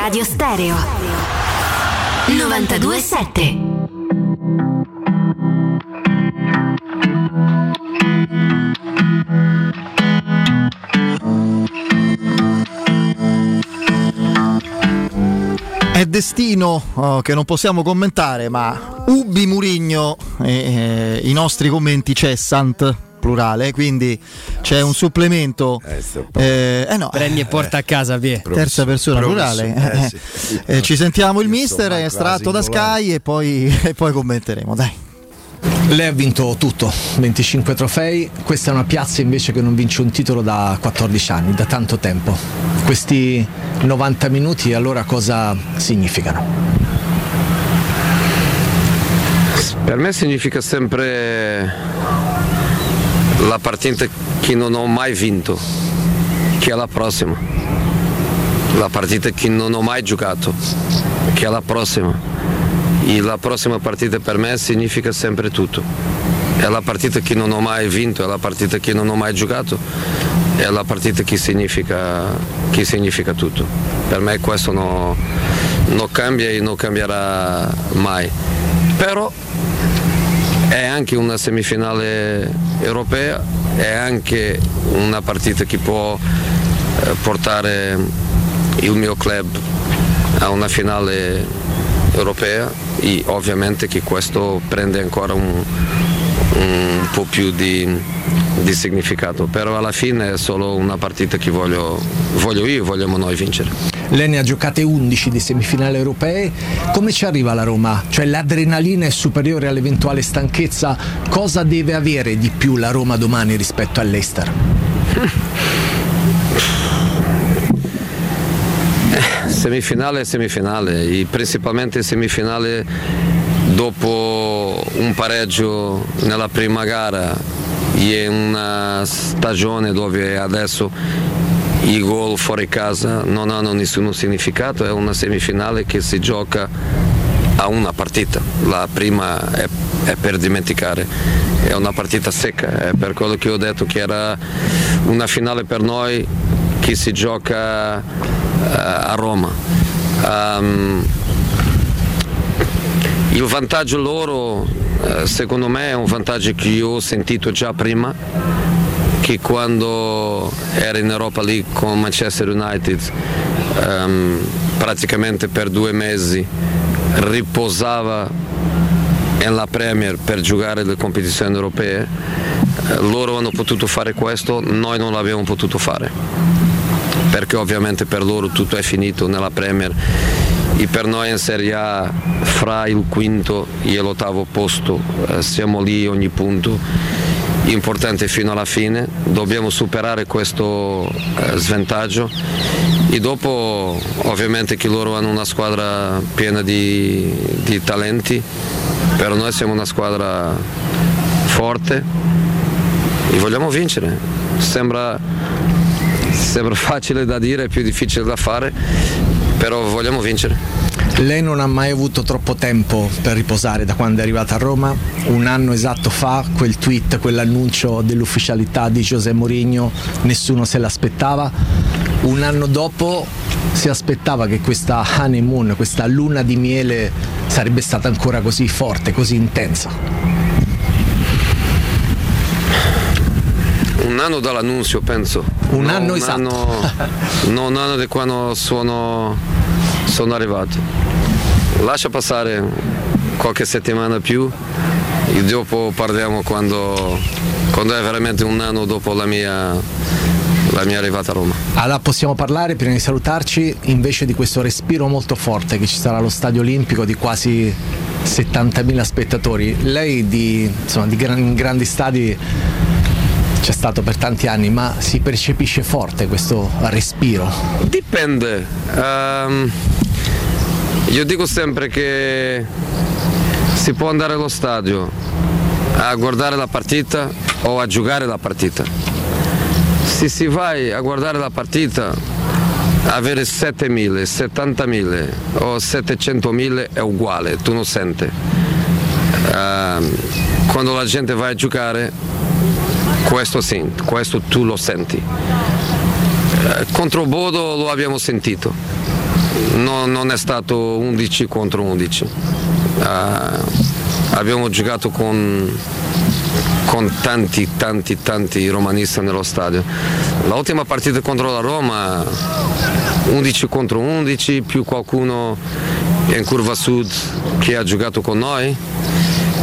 Teleradio Stereo. 927 È destino oh, che non possiamo commentare, ma Ubi Murigno, eh, eh, i nostri commenti cessant plurale, quindi c'è un supplemento. Eh, eh no, Prendi e porta a casa, via. terza persona plurale. Eh, Eh, sì. eh, ci sentiamo il Io mister, è estratto da. Sky e poi, e poi commenteremo. Dai. Lei ha vinto tutto, 25 trofei, questa è una piazza invece che non vince un titolo da 14 anni, da tanto tempo. Questi 90 minuti allora cosa significano? Per me significa sempre la partita che non ho mai vinto, che è la prossima. La partita che non ho mai giocato, che è la prossima. E la prossima partita per me significa sempre tutto. È la partita che non ho mai vinto, è la partita che non ho mai giocato, è la partita che significa, che significa tutto. Per me questo no- non cambia e non cambierà mai. Però è anche una semifinale europea, è anche una partita che può eh, portare il mio club a una finale europea e ovviamente che questo prende ancora un, un po' più di, di significato, però alla fine è solo una partita che voglio, voglio io, vogliamo noi vincere. Lei ne ha giocate 11 di semifinali europee, come ci arriva la Roma? Cioè l'adrenalina è superiore all'eventuale stanchezza, cosa deve avere di più la Roma domani rispetto all'Ester? Semifinale è semifinale, principalmente semifinale dopo un pareggio nella prima gara e una stagione dove adesso i gol fuori casa non hanno nessun significato, è una semifinale che si gioca a una partita, la prima è, è per dimenticare, è una partita secca, è per quello che ho detto che era una finale per noi che si gioca eh, a Roma. Ehm, il vantaggio loro, eh, secondo me, è un vantaggio che io ho sentito già prima, che quando era in Europa League con Manchester United, ehm, praticamente per due mesi riposava nella Premier per giocare le competizioni europee. Eh, loro hanno potuto fare questo, noi non l'abbiamo potuto fare perché ovviamente per loro tutto è finito nella Premier e per noi in Serie A fra il quinto e l'ottavo posto eh, siamo lì ogni punto importante fino alla fine, dobbiamo superare questo eh, svantaggio e dopo ovviamente che loro hanno una squadra piena di, di talenti, però noi siamo una squadra forte e vogliamo vincere. Sembra, sembra facile da dire, più difficile da fare, però vogliamo vincere. Lei non ha mai avuto troppo tempo per riposare da quando è arrivata a Roma. Un anno esatto fa, quel tweet, quell'annuncio dell'ufficialità di José Mourinho, nessuno se l'aspettava. Un anno dopo si aspettava che questa honeymoon, questa luna di miele sarebbe stata ancora così forte, così intensa. Un anno dall'annunzio penso. Un No, anno esatto. anno- no, un anno di quando sono, sono arrivato. Lascia passare qualche settimana più e dopo parliamo quando, quando è veramente un anno dopo la mia, la mia arrivata a Roma. Allora possiamo parlare, prima di salutarci, invece di questo respiro molto forte che ci sarà allo Stadio Olimpico di quasi 70.000 spettatori. Lei di, insomma, di gran- grandi stadi c'è stato per tanti anni, ma si percepisce forte questo respiro. Dipende. Ehm, io dico sempre che si può andare allo stadio a guardare la partita o a giocare la partita. Se si vai a guardare la partita, avere 7.000, 70.000 o 700.000 è uguale, tu non senti. Ehm, quando la gente va a giocare, questo sì, questo tu lo senti. Eh, contro Bodo lo abbiamo sentito, no, non è stato 11 contro 11. Uh, abbiamo giocato con, con, tanti, tanti, tanti romanisti nello stadio. L'ultima partita contro la Roma, 11 contro 11, più qualcuno in curva sud che ha giocato con noi,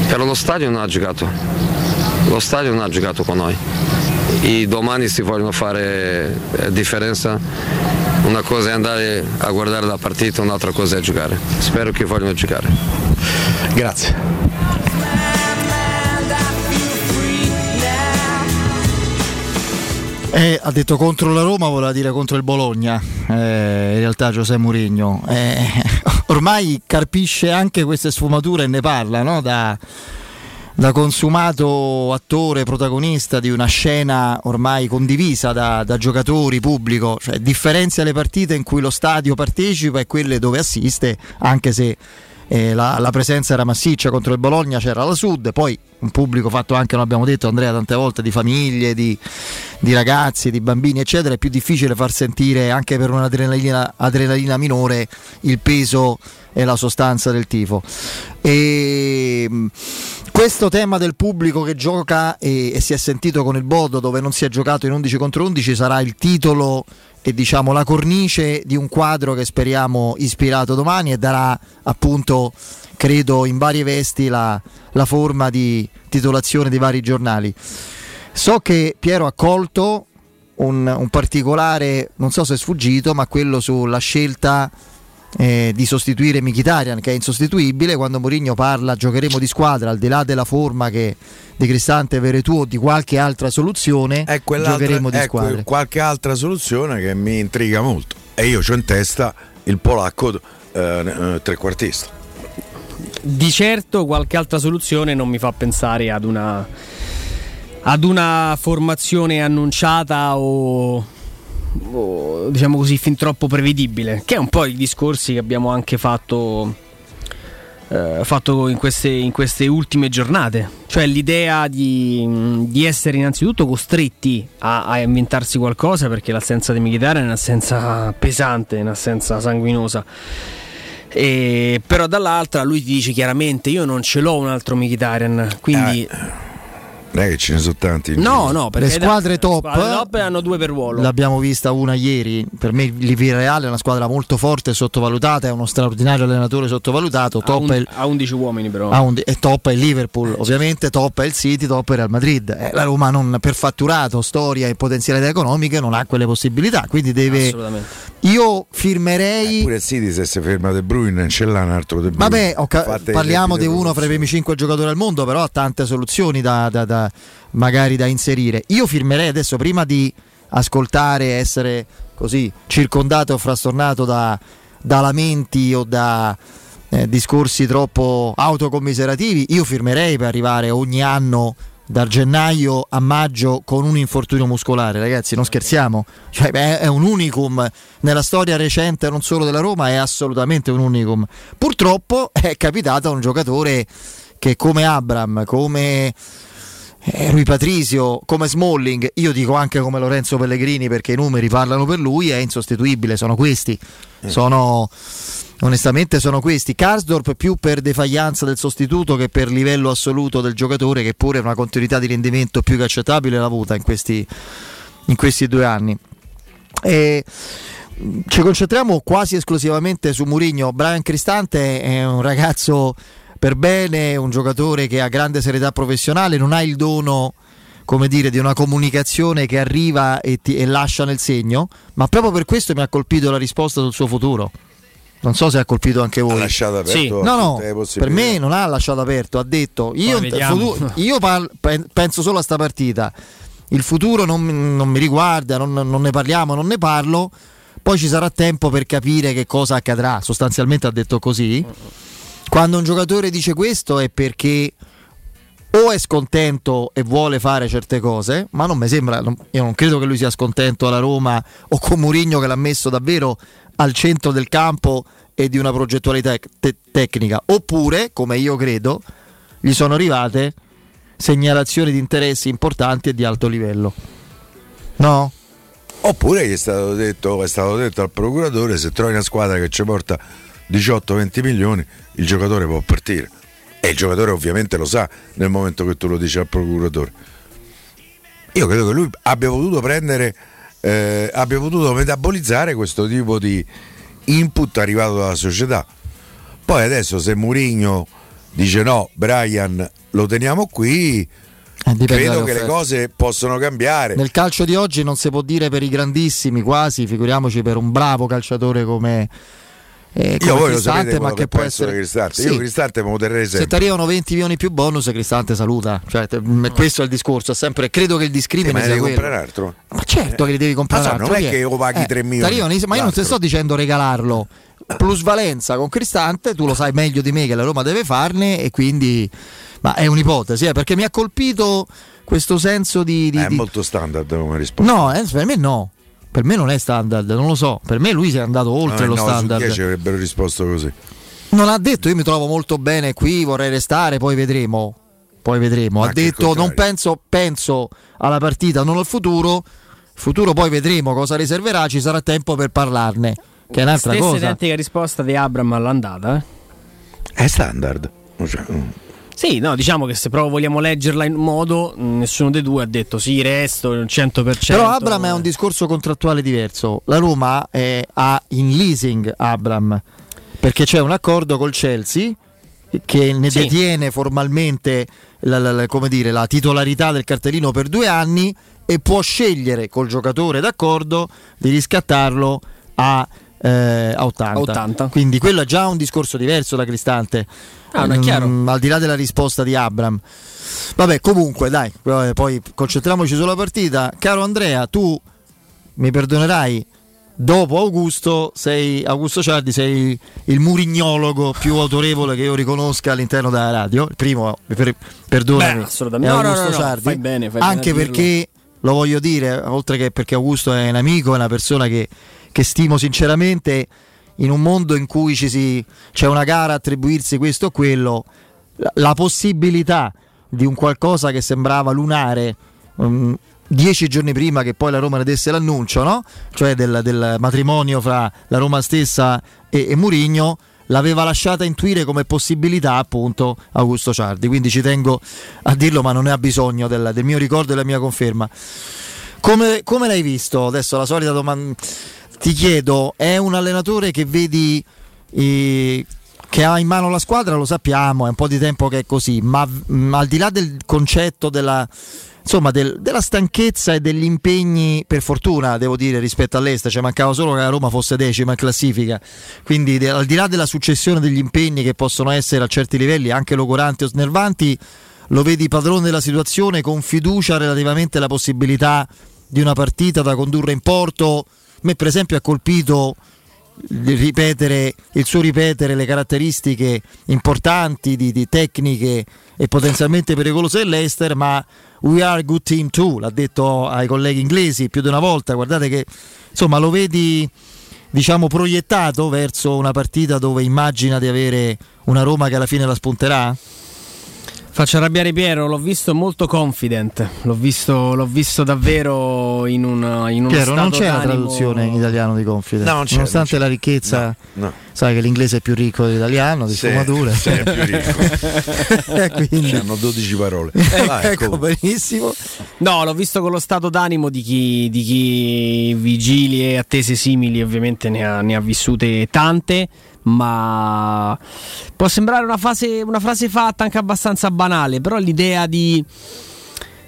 però lo stadio non ha giocato. Lo stadio non ha giocato con noi. E domani si vogliono fare eh, differenza una cosa è andare a guardare la partita, un'altra cosa è giocare. Spero che vogliano giocare. Grazie. Eh, ha detto contro la Roma, voleva dire contro il Bologna, eh, in realtà Giuseppe Mourinho. Eh, ormai carpisce anche queste sfumature e ne parla, no? da, da consumato attore protagonista di una scena ormai condivisa da, da, giocatori, pubblico, cioè differenzia le partite in cui lo stadio partecipa e quelle dove assiste, anche se eh, la, la, presenza era massiccia contro il Bologna, c'era la Sud, poi un pubblico fatto anche, non abbiamo detto Andrea tante volte, di famiglie, di, di ragazzi, di bambini, eccetera, è più difficile far sentire anche per un'adrenalina adrenalina minore il peso e la sostanza del tifo. E, questo tema del pubblico che gioca e, e, si è sentito con il Bodo dove non si è giocato in 11 contro 11 sarà il titolo e diciamo la cornice di un quadro che speriamo ispirato domani e darà appunto credo in varie vesti la, la forma di titolazione di vari giornali. So che Piero ha colto un, un particolare, non so se è sfuggito, ma quello sulla scelta eh, di sostituire Mkhitaryan che è insostituibile. Quando Mourinho parla giocheremo di squadra al di là della forma che di Cristante Veretù o di qualche altra soluzione è giocheremo di squadra. qualche altra soluzione che mi intriga molto. E io ho in testa il polacco eh, eh, trequartista. Di certo qualche altra soluzione non mi fa pensare ad una ad una formazione annunciata o diciamo così, fin troppo prevedibile, che è un po' i discorsi che abbiamo anche fatto, eh, fatto in, queste, in, queste, ultime giornate, cioè l'idea di, di essere innanzitutto costretti a, a, inventarsi qualcosa perché l'assenza di Mkhitaryan è un'assenza pesante, un'assenza sanguinosa. E, però dall'altra lui ti dice chiaramente io non ce l'ho un altro Mkhitaryan quindi eh non è che ce ne sono tanti. No, no, le squadre top, le squadre top hanno due per ruolo. L'abbiamo vista una ieri. Per me Reale è una squadra molto forte e sottovalutata. È uno straordinario allenatore sottovalutato. Top un, è il, ha 11 uomini, però. Ha un, e top è il Liverpool, ovviamente. Top è il City, top è il Real Madrid. Eh, la Roma, non, per fatturato, storia e potenzialità economiche, non ha quelle possibilità. Quindi deve. Assolutamente. Io firmerei. Eh, pure il City, se si ferma De Bruyne, non ce l'ha un altro De Bruyne. Vabbè, ca- parliamo di uno fra i primi 5 giocatori al mondo, però ha tante soluzioni da, da, da magari da inserire. Io firmerei adesso prima di ascoltare, essere così circondato o frastornato da, da lamenti o da eh, discorsi troppo autocommiserativi, io firmerei per arrivare ogni anno da gennaio a maggio con un infortunio muscolare, ragazzi, non scherziamo, cioè, beh, è un unicum nella storia recente non solo della Roma, è assolutamente un unicum. Purtroppo è capitato a un giocatore che come Abram, come eh, Rui Patrisio, come Smalling, io dico anche come Lorenzo Pellegrini perché i numeri parlano per lui, è insostituibile, sono questi. Eh. Sono onestamente sono questi. Karsdorp più per defaglianza del sostituto che per livello assoluto del giocatore, che pure una continuità di rendimento più che accettabile l'ha avuta in questi, in questi due anni. E ci concentriamo quasi esclusivamente su Murigno. Brian Cristante è un ragazzo per bene, un giocatore che ha grande serietà professionale, non ha il dono come dire, di una comunicazione che arriva e, ti, e lascia nel segno, ma proprio per questo mi ha colpito la risposta sul suo futuro. Non so se ha colpito anche voi. Ha lasciato aperto. Sì. No, no, per me non ha lasciato aperto, ha detto io, futuro, io par- penso solo a sta partita. Il futuro non, non mi riguarda, non, non, ne parliamo, non ne parlo. Poi ci sarà tempo per capire che cosa accadrà. Sostanzialmente ha detto così. Quando un giocatore dice questo è perché o è scontento e vuole fare certe cose, ma non mi sembra, io non credo che lui sia scontento alla Roma o con Murigno che l'ha messo davvero al centro del campo e di una progettualità te- tecnica, oppure, come io credo, gli sono arrivate segnalazioni di interessi importanti e di alto livello. No? Oppure gli è stato detto, è stato detto al procuratore se trovi una squadra che ci porta 18-20 milioni, il giocatore può partire. E il giocatore ovviamente lo sa nel momento che tu lo dici al procuratore. Io credo che lui abbia potuto prendere, eh, abbia potuto metabolizzare questo tipo di input arrivato dalla società. Poi adesso se Murigno dice no, Brian lo teniamo qui, eh, credo che le cose possono cambiare. Nel calcio di oggi non si può dire per i grandissimi quasi, figuriamoci per un bravo calciatore come eh, io lo sapete ma che può essere Cristante. Sì. Io Cristante me lo terrei sempre. Se ti arrivano 20 milioni più bonus, Cristante saluta. Cioè, te, questo è il discorso. Sempre, credo che il discrimine eh, ma devi comprare altro. Ma certo che li devi comprare ah, altro. Non è che io paghi eh, 3 milioni. Ma io non ti sto dicendo regalarlo. Plusvalenza con Cristante, tu lo sai meglio di me che la Roma deve farne e quindi ma è un'ipotesi, eh, perché mi ha colpito questo senso di... di è di... molto standard come risposta. No, eh, per me no. Per me non è standard, non lo so. Per me lui si è andato oltre no, lo no, standard. ci avrebbero risposto così. Non ha detto io mi trovo molto bene qui, vorrei restare, poi vedremo. Poi vedremo. Ma ha detto non penso, penso alla partita, non al futuro. Futuro poi vedremo cosa riserverà, ci sarà tempo per parlarne. Che è un'altra Stessa cosa. identica risposta di Abram all'andata. Eh? È standard. Cioè. Sì, no, diciamo che se proprio vogliamo leggerla in modo, nessuno dei due ha detto sì, resto il 100%. Però Abram è un discorso contrattuale diverso. La Roma è, ha in leasing Abram perché c'è un accordo col Chelsea che ne sì. detiene formalmente la, la, la, dire, la titolarità del cartellino per due anni e può scegliere col giocatore d'accordo di riscattarlo a, eh, a 80. 80. Quindi quello è già un discorso diverso da Cristante Ah, non è chiaro. Mm, al di là della risposta di Abram. Vabbè, comunque, dai, poi concentriamoci sulla partita. Caro Andrea, tu mi perdonerai. Dopo Augusto, sei, Augusto Ciardi, sei il murignologo più autorevole che io riconosca all'interno della radio. Il primo, per, perdonami, Beh, assolutamente. è Augusto no, no, no, Ciardi. Fai bene, fai anche bene perché lo voglio dire, oltre che perché Augusto è un amico, è una persona che, che stimo sinceramente in un mondo in cui si, c'è una gara a attribuirsi questo o quello, la, possibilità di un qualcosa che sembrava lunare um, dieci giorni prima che poi la Roma ne desse l'annuncio, no? cioè del, del, matrimonio fra la Roma stessa e, e Murigno, l'aveva lasciata intuire come possibilità appunto Augusto Ciardi. Quindi ci tengo a dirlo, ma non ne ha bisogno del, del mio ricordo e della mia conferma. Come, come l'hai visto? Adesso la solita domanda ti chiedo, è un allenatore che vedi eh, che ha in mano la squadra, lo sappiamo, è un po' di tempo che è così, ma mh, mm, al di là del concetto della, insomma, del, della stanchezza e degli impegni, per fortuna devo dire, rispetto all'Est, cioè mancava solo che la Roma fosse decima in classifica, quindi de, al di là della successione degli impegni che possono essere a certi livelli anche logoranti o snervanti, lo vedi padrone della situazione con fiducia relativamente alla possibilità di una partita da condurre in porto me per esempio ha colpito il, ripetere, il suo ripetere le caratteristiche importanti di, di tecniche e potenzialmente pericolose dell'Ester, ma we are a good team too, l'ha detto ai colleghi inglesi più di una volta, guardate che insomma lo vedi diciamo proiettato verso una partita dove immagina di avere una Roma che alla fine la spunterà? Faccio arrabbiare Piero, l'ho visto molto confident, l'ho visto, l'ho visto davvero in, una, in uno Piero, non c'è la traduzione in italiano di confident, no, c'è, nonostante la ricchezza, no, no. sai che l'inglese è più ricco dell'italiano, di sì, sfumature. Sì, è più ricco. Quindi... Hanno 12 parole. Ecco, ecco, benissimo. No, l'ho visto con lo stato d'animo di chi, di chi vigili e attese simili, ovviamente ne ha, ne ha vissute tante ma può sembrare una, fase, una frase fatta anche abbastanza banale, però l'idea di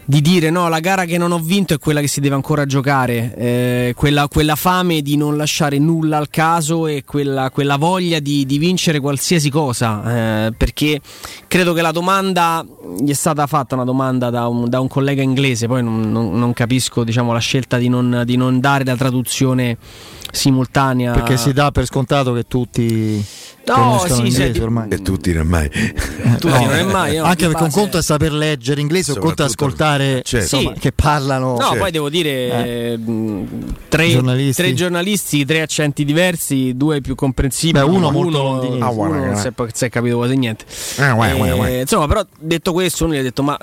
di dire no, la gara che non ho vinto è quella che si deve ancora giocare, eh, quella, quella, fame di non lasciare nulla al caso e quella, quella voglia di, di, vincere qualsiasi cosa, eh, perché credo che la domanda gli è stata fatta una domanda da un, da un collega inglese, poi non, non, non capisco diciamo, la scelta di non, di non dare la traduzione simultanea. Perché si dà per scontato che tutti No, sì, sì, ormai. E tutti non è mai. tutti no, non è mai. No, anche perché un conto è saper leggere inglese, un conto è ascoltare certo. insomma, sì. che parlano. No, certo. poi devo dire eh. tre, giornalisti. tre, giornalisti. tre accenti diversi, due più comprensibili. Beh, uno, molto uno, ah, uno non si è, si è capito quasi niente. Eh, eh, insomma, però detto questo, uno gli ha detto: Ma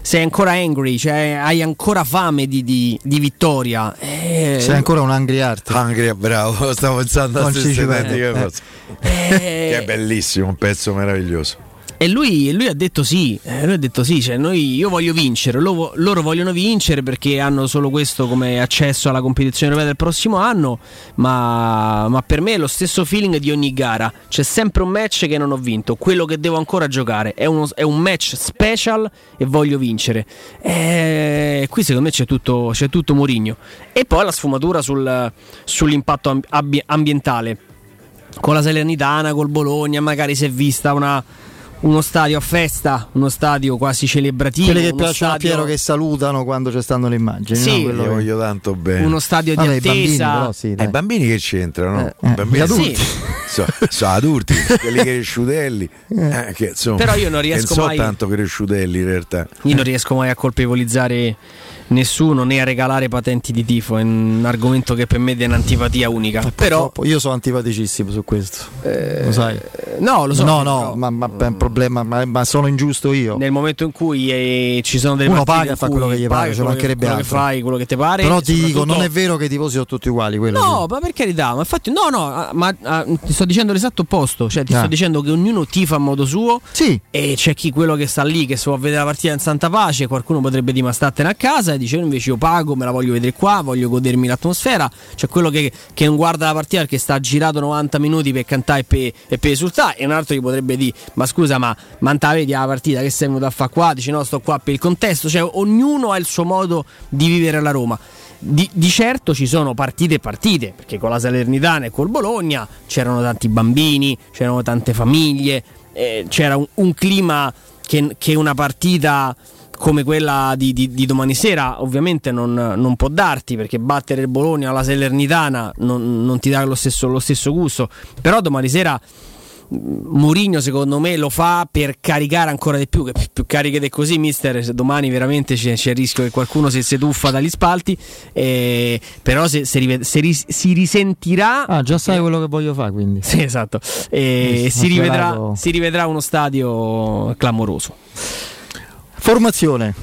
sei ancora angry, cioè hai ancora fame di, di, di vittoria. Eh, sei ancora un angry art. Angry, bravo, stavo pensando a stessa identica cosa. Eh, che è bellissimo, un pezzo meraviglioso. E lui, lui, ha detto sì, eh, lui ha detto sì, cioè noi, io voglio vincere, loro, loro, vogliono vincere perché hanno solo questo come accesso alla competizione europea del prossimo anno, ma, ma, per me è lo stesso feeling di ogni gara, c'è sempre un match che non ho vinto, quello che devo ancora giocare, è, uno, è un match special e voglio vincere. E qui secondo me c'è tutto, c'è tutto Murigno. E poi la sfumatura sul, sull'impatto ambientale con la Salernitana, col Bologna, magari si è vista una, uno stadio a festa, uno stadio quasi celebrativo. Quelli che piacciono stadio... a Piero che salutano quando ci stanno le immagini. Sì, no? Io voglio tanto bene. Uno stadio di Vabbè, attesa. I bambini, però, sì, eh, I bambini che c'entrano? Eh, eh, bambini adulti. Sì. Sono so adulti, quelli cresciutelli. Eh. eh, che, insomma, però io non riesco non so mai... tanto cresciutelli in realtà. Io non riesco mai a colpevolizzare nessuno né a regalare patenti di tifo. È un argomento che per me è un'antipatia unica. Eh, Però io sono antipaticissimo su questo. Eh, lo sai? No, lo so. No, no, ma, ma è un problema, ma, ma, sono ingiusto io. Nel momento in cui eh, ci sono delle Uno paga e fa quello che gli pare, ci mancherebbe quello altro. che fai, quello che ti pare. Però ti dico, non è vero che i tifosi sono tutti uguali. No, sì. ma per carità, ma infatti, no, no, ah, ma ah, ti sto dicendo l'esatto opposto. Cioè, ti ah. sto dicendo che ognuno tifa a modo suo. Sì. E c'è chi quello che sta lì, che si può vedere la partita in santa pace, qualcuno potrebbe dire ma statene a casa e dice invece io pago me la voglio vedere qua, voglio godermi l'atmosfera. C'è quello che, che non guarda la partita perché sta girato 90 minuti per cantare e per, e per esultare, e un altro gli potrebbe dire: Ma scusa, ma, ma vedi la partita che sei venuto a fare qua? Dici no, sto qua per il contesto. Cioè, ognuno ha il suo modo di vivere la Roma. Di, di, certo ci sono partite e partite, perché con la Salernitana e col Bologna c'erano tanti bambini, c'erano tante famiglie, eh, c'era un, un clima che, che, una partita come quella di, di, di, domani sera ovviamente non, non, può darti perché battere il Bologna alla Salernitana non, non ti dà lo stesso, lo stesso, gusto. Però domani sera Mourinho secondo me lo fa per caricare ancora di più che più cariche di così mister domani veramente c'è, c'è, il rischio che qualcuno si, si tuffa dagli spalti eh, però se, se, se ris- si risentirà ah già sai eh, quello che voglio fare quindi. Sì esatto. Eh, si, rivedrà, si rivedrà uno stadio clamoroso Formazione.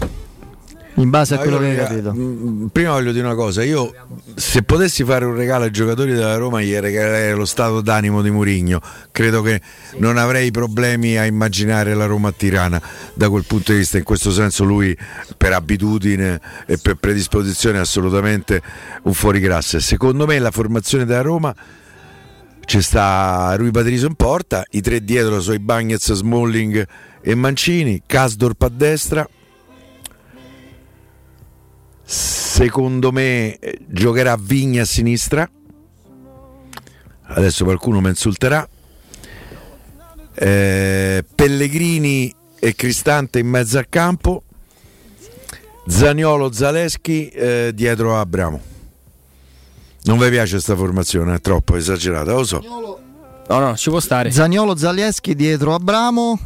In base a quello che hai capito. Mm, prima voglio dire una cosa, io se potessi fare un regalo ai giocatori della Roma gli regalerei lo stato d'animo di Murigno. Credo che non avrei problemi a immaginare la Roma a Tirana da quel punto di vista. In questo senso lui per abitudine e per predisposizione è assolutamente un fuoriclasse. Secondo me la formazione della Roma ci sta Rui Patricio in porta, i tre dietro sono i Bagnets, Smalling e Mancini, Casdorp a destra. Secondo me eh, giocherà Vigna a sinistra. Adesso qualcuno mi insulterà. Eh, Pellegrini e Cristante in mezzo al campo. Zaniolo Zaleschi eh, dietro a Abramo. Non vi piace questa formazione? È troppo esagerata, lo so. No, no, ci può stare. Zaniolo Zaleschi dietro Abramo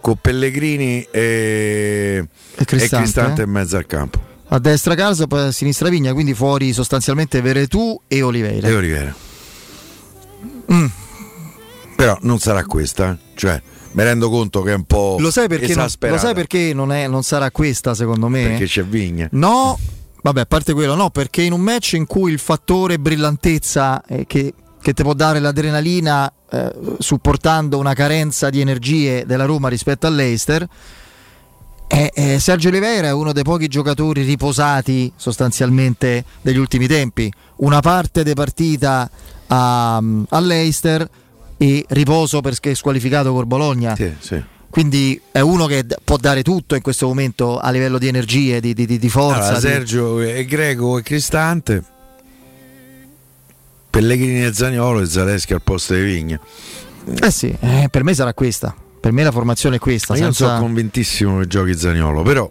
con Pellegrini e, e Cristante, e Cristante in mezzo al campo. A destra Carso, poi a sinistra Vigna, quindi fuori sostanzialmente Veretù e Oliveira. E Oliveira. Mm. Però non sarà questa, cioè mi rendo conto che è un po' lo sai perché, non, lo sai perché non, è, non, sarà questa secondo me? Perché c'è Vigna. No, vabbè, a parte quello, no, perché in un match in cui il fattore brillantezza eh, che, che ti può dare l'adrenalina eh, supportando una carenza di energie della Roma rispetto all'Eister. Eh, Sergio Oliveira è uno dei pochi giocatori riposati sostanzialmente degli ultimi tempi. Una parte di partita a, all'Eister e riposo perché è squalificato col Bologna. Sì, sì. Quindi è uno che può dare tutto in questo momento a livello di energie, di, di, di forza. Allora, Sergio è greco e cristante Pellegrini e Zagnolo e Zaleschi al posto di Vigna. Eh sì, eh, per me sarà questa. Per me la formazione è questa. Ma io senza... non sono convintissimo che giochi Zagnolo, però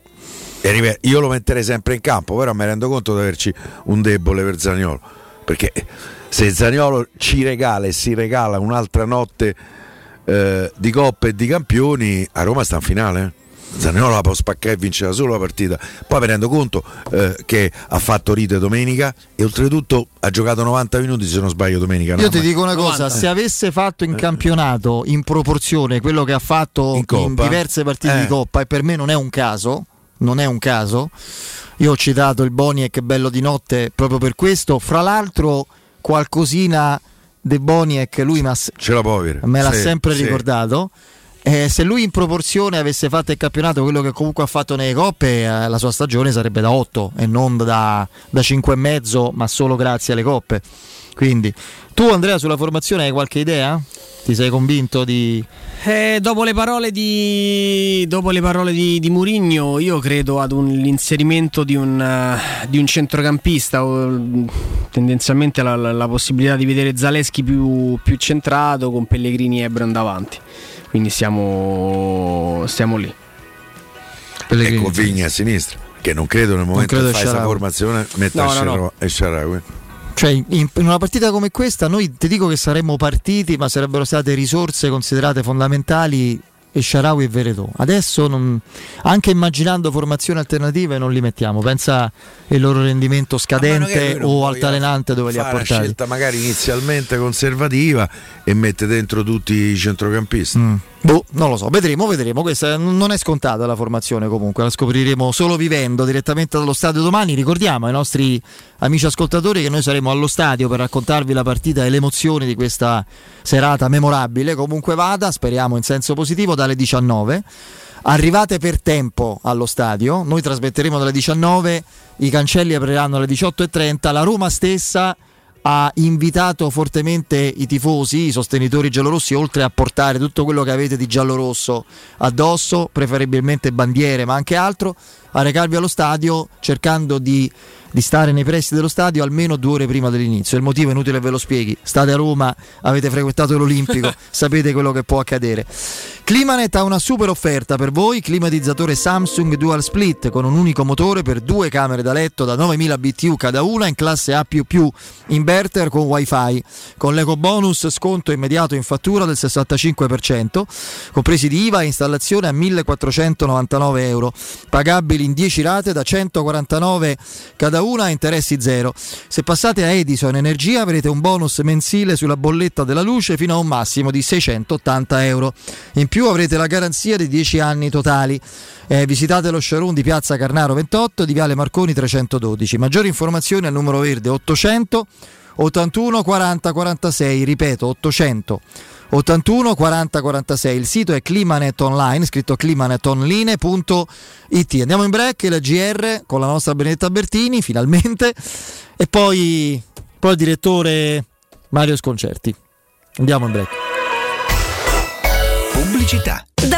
io lo metterei sempre in campo, però mi rendo conto di averci un debole per Zagnolo. perché se Zagnolo ci regala e si regala un'altra notte eh, di coppe e di campioni, a Roma sta in finale. Zaniolo la può spaccare e vincere da solo la partita. Poi mi rendo conto eh, che ha fatto rite domenica e oltretutto ha giocato 90 minuti se non sbaglio domenica. Io no, ti dico una cosa, 90. se avesse fatto in campionato in proporzione quello che ha fatto in, in diverse partite eh. di Coppa e per me non è un caso, non è un caso. Io ho citato il Boniek bello di notte proprio per questo, fra l'altro qualcosina De Boniek lui me l'ha sì, sempre sì. ricordato eh, se lui in proporzione avesse fatto il campionato quello che comunque ha fatto nelle coppe, eh, la sua stagione sarebbe da 8 e non da, da 5,5, ma solo grazie alle coppe. Quindi, tu Andrea sulla formazione hai qualche idea? Ti sei convinto di... Eh, dopo le parole di, dopo le parole di, di Murigno, io credo ad un, l'inserimento di un, uh, di un centrocampista, o, tendenzialmente la, la, la, possibilità di vedere Zaleschi più, più centrato con Pellegrini e Ebron davanti quindi siamo, stiamo lì. Pellegrini. Ecco Vigna a sinistra, che non credo nel momento che fai questa formazione metta no, no, no. Sharawi. Cioè, in, una partita come questa, noi ti dico che saremmo partiti, ma sarebbero state risorse considerate fondamentali e Sharawi e Veretò. Adesso non, anche immaginando formazioni alternative non li mettiamo. Pensa il loro rendimento scadente o altalenante dove li ha portati. Una scelta magari inizialmente conservativa e mette dentro tutti i centrocampisti. Mm. Boh, non lo so, vedremo, vedremo. Questa non è scontata la formazione comunque, la scopriremo solo vivendo direttamente dallo stadio domani. Ricordiamo ai nostri amici ascoltatori che noi saremo allo stadio per raccontarvi la partita e le emozioni di questa serata memorabile. Comunque vada, speriamo in senso positivo, dalle 19. Arrivate per tempo allo stadio, noi trasmetteremo dalle 19, i cancelli apriranno alle 18.30, la Roma stessa ha invitato fortemente i tifosi, i sostenitori giallorossi, oltre a portare tutto quello che avete di giallorosso addosso, preferibilmente bandiere, ma anche altro, a recarvi allo stadio cercando di di stare nei pressi dello stadio almeno due ore prima dell'inizio. Il motivo è inutile ve lo spieghi. State a Roma, avete frequentato l'Olimpico, sapete quello che può accadere. Climanet ha una super offerta per voi, climatizzatore Samsung Dual Split con un unico motore per due camere da letto da 9000 BTU cada una in classe A++, inverter con wifi, con l'eco bonus sconto immediato in fattura del 65%, compresi di IVA e installazione a 1499 euro, pagabili in 10 rate da 149 cada una a interessi zero. Se passate a Edison Energia avrete un bonus mensile sulla bolletta della luce fino a un massimo di 680 euro. In più avrete la garanzia di 10 anni totali. Eh, visitate lo showroom di Piazza Carnaro 28 di Viale Marconi 312. Maggiori informazioni al numero verde 800 81 40 46, ripeto 800 81 40 46. Il sito è Climanet Online, scritto climanetonline.it. Andiamo in break, la GR con la nostra Benedetta Bertini, finalmente, e poi, poi il direttore Mario Sconcerti. Andiamo in break. Pubblicità. Da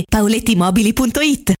paolettimobili.it.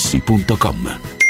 materassi.com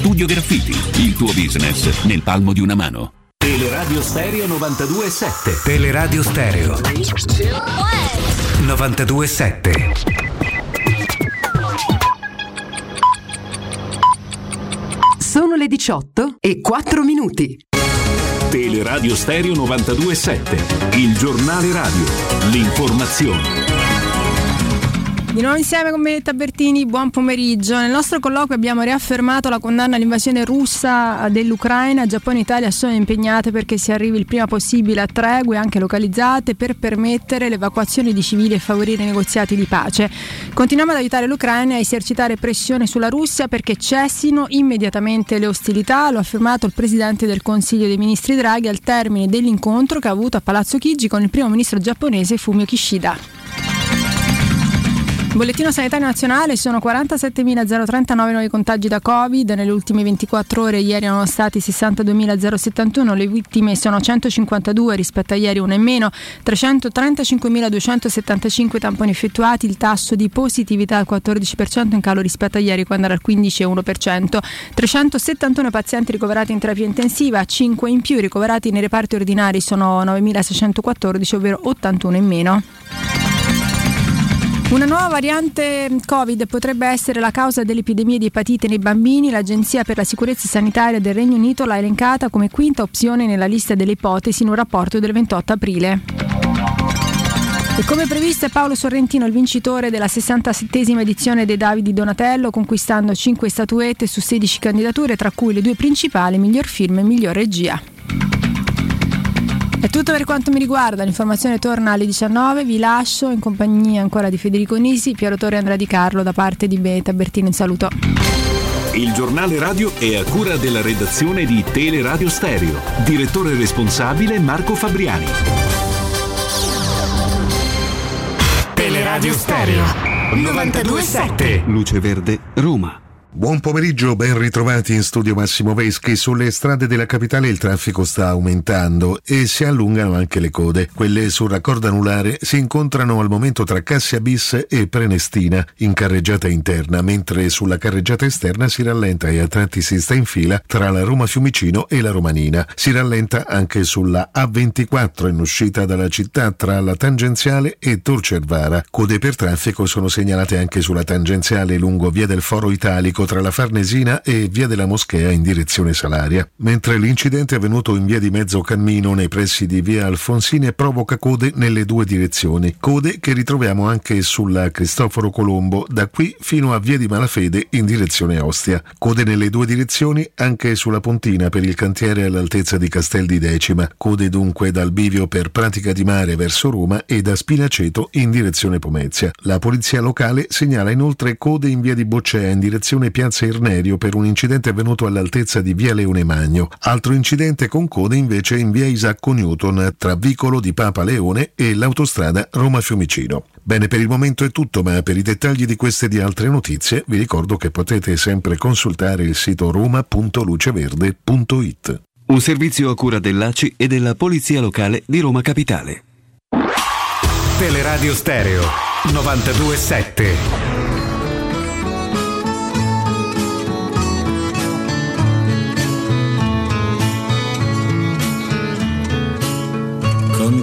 Studio Graffiti, il tuo business nel palmo di una mano. Teleradio Stereo 92.7 Teleradio Stereo 92.7 Sono le 18 e 4 minuti. Teleradio Stereo 92.7 Il giornale radio. L'informazione. Di nuovo insieme con Benetta Bertini, buon pomeriggio. Nel nostro colloquio abbiamo riaffermato la condanna all'invasione russa dell'Ucraina. Giappone e Italia sono impegnate perché si arrivi il prima possibile a tregue anche localizzate per permettere l'evacuazione di civili e favorire i negoziati di pace. Continuiamo ad aiutare l'Ucraina a esercitare pressione sulla Russia perché cessino immediatamente le ostilità, lo ha affermato il Presidente del Consiglio dei Ministri Draghi al termine dell'incontro che ha avuto a Palazzo Chigi con il primo ministro giapponese Fumio Kishida. Bollettino sanitario nazionale sono 47.039 nuovi contagi da Covid, nelle ultime 24 ore ieri erano stati 62.071, le vittime sono 152 rispetto a ieri una in meno, 335.275 tamponi effettuati, il tasso di positività al 14% in calo rispetto a ieri quando era al 15,1%, 371 pazienti ricoverati in terapia intensiva, 5 in più ricoverati nei reparti ordinari sono 9.614, ovvero 81 in meno. Una nuova variante Covid potrebbe essere la causa dell'epidemia di epatite nei bambini. L'Agenzia per la sicurezza sanitaria del Regno Unito l'ha elencata come quinta opzione nella lista delle ipotesi in un rapporto del 28 aprile. E come previsto è Paolo Sorrentino il vincitore della 67esima edizione dei Davidi Donatello, conquistando 5 statuette su 16 candidature, tra cui le due principali, miglior film e miglior regia. È tutto per quanto mi riguarda, l'informazione torna alle 19, vi lascio in compagnia ancora di Federico Nisi, Piero Torre e Andrea Di Carlo da parte di Benetta Bertino, un saluto. Il giornale radio è a cura della redazione di Teleradio Stereo, direttore responsabile Marco Fabriani. Teleradio Stereo. 927 Luce Verde, Roma. Buon pomeriggio, ben ritrovati in studio Massimo Veschi. Sulle strade della capitale il traffico sta aumentando e si allungano anche le code. Quelle sul raccordo anulare si incontrano al momento tra Cassia Bis e Prenestina in carreggiata interna, mentre sulla carreggiata esterna si rallenta e a tratti si sta in fila tra la Roma Fiumicino e la Romanina. Si rallenta anche sulla A24 in uscita dalla città tra la tangenziale e Torcervara. Code per traffico sono segnalate anche sulla tangenziale lungo via del Foro Italico tra la Farnesina e via della Moschea in direzione Salaria, mentre l'incidente avvenuto in via di mezzo cammino nei pressi di via Alfonsine provoca code nelle due direzioni, code che ritroviamo anche sulla Cristoforo Colombo da qui fino a via di Malafede in direzione Ostia, code nelle due direzioni anche sulla Pontina per il cantiere all'altezza di Castel di Decima, code dunque dal bivio per Pratica di Mare verso Roma e da Spinaceto in direzione Pomezia. La polizia locale segnala inoltre code in via di Boccea in direzione Piazza Irnerio per un incidente avvenuto all'altezza di via Leone Magno. Altro incidente con code invece in via Isacco Newton tra Vicolo di Papa Leone e l'autostrada Roma-Fiumicino. Bene, per il momento è tutto, ma per i dettagli di queste e di altre notizie vi ricordo che potete sempre consultare il sito roma.luceverde.it. Un servizio a cura dell'ACI e della Polizia Locale di Roma Capitale. Teleradio Stereo 927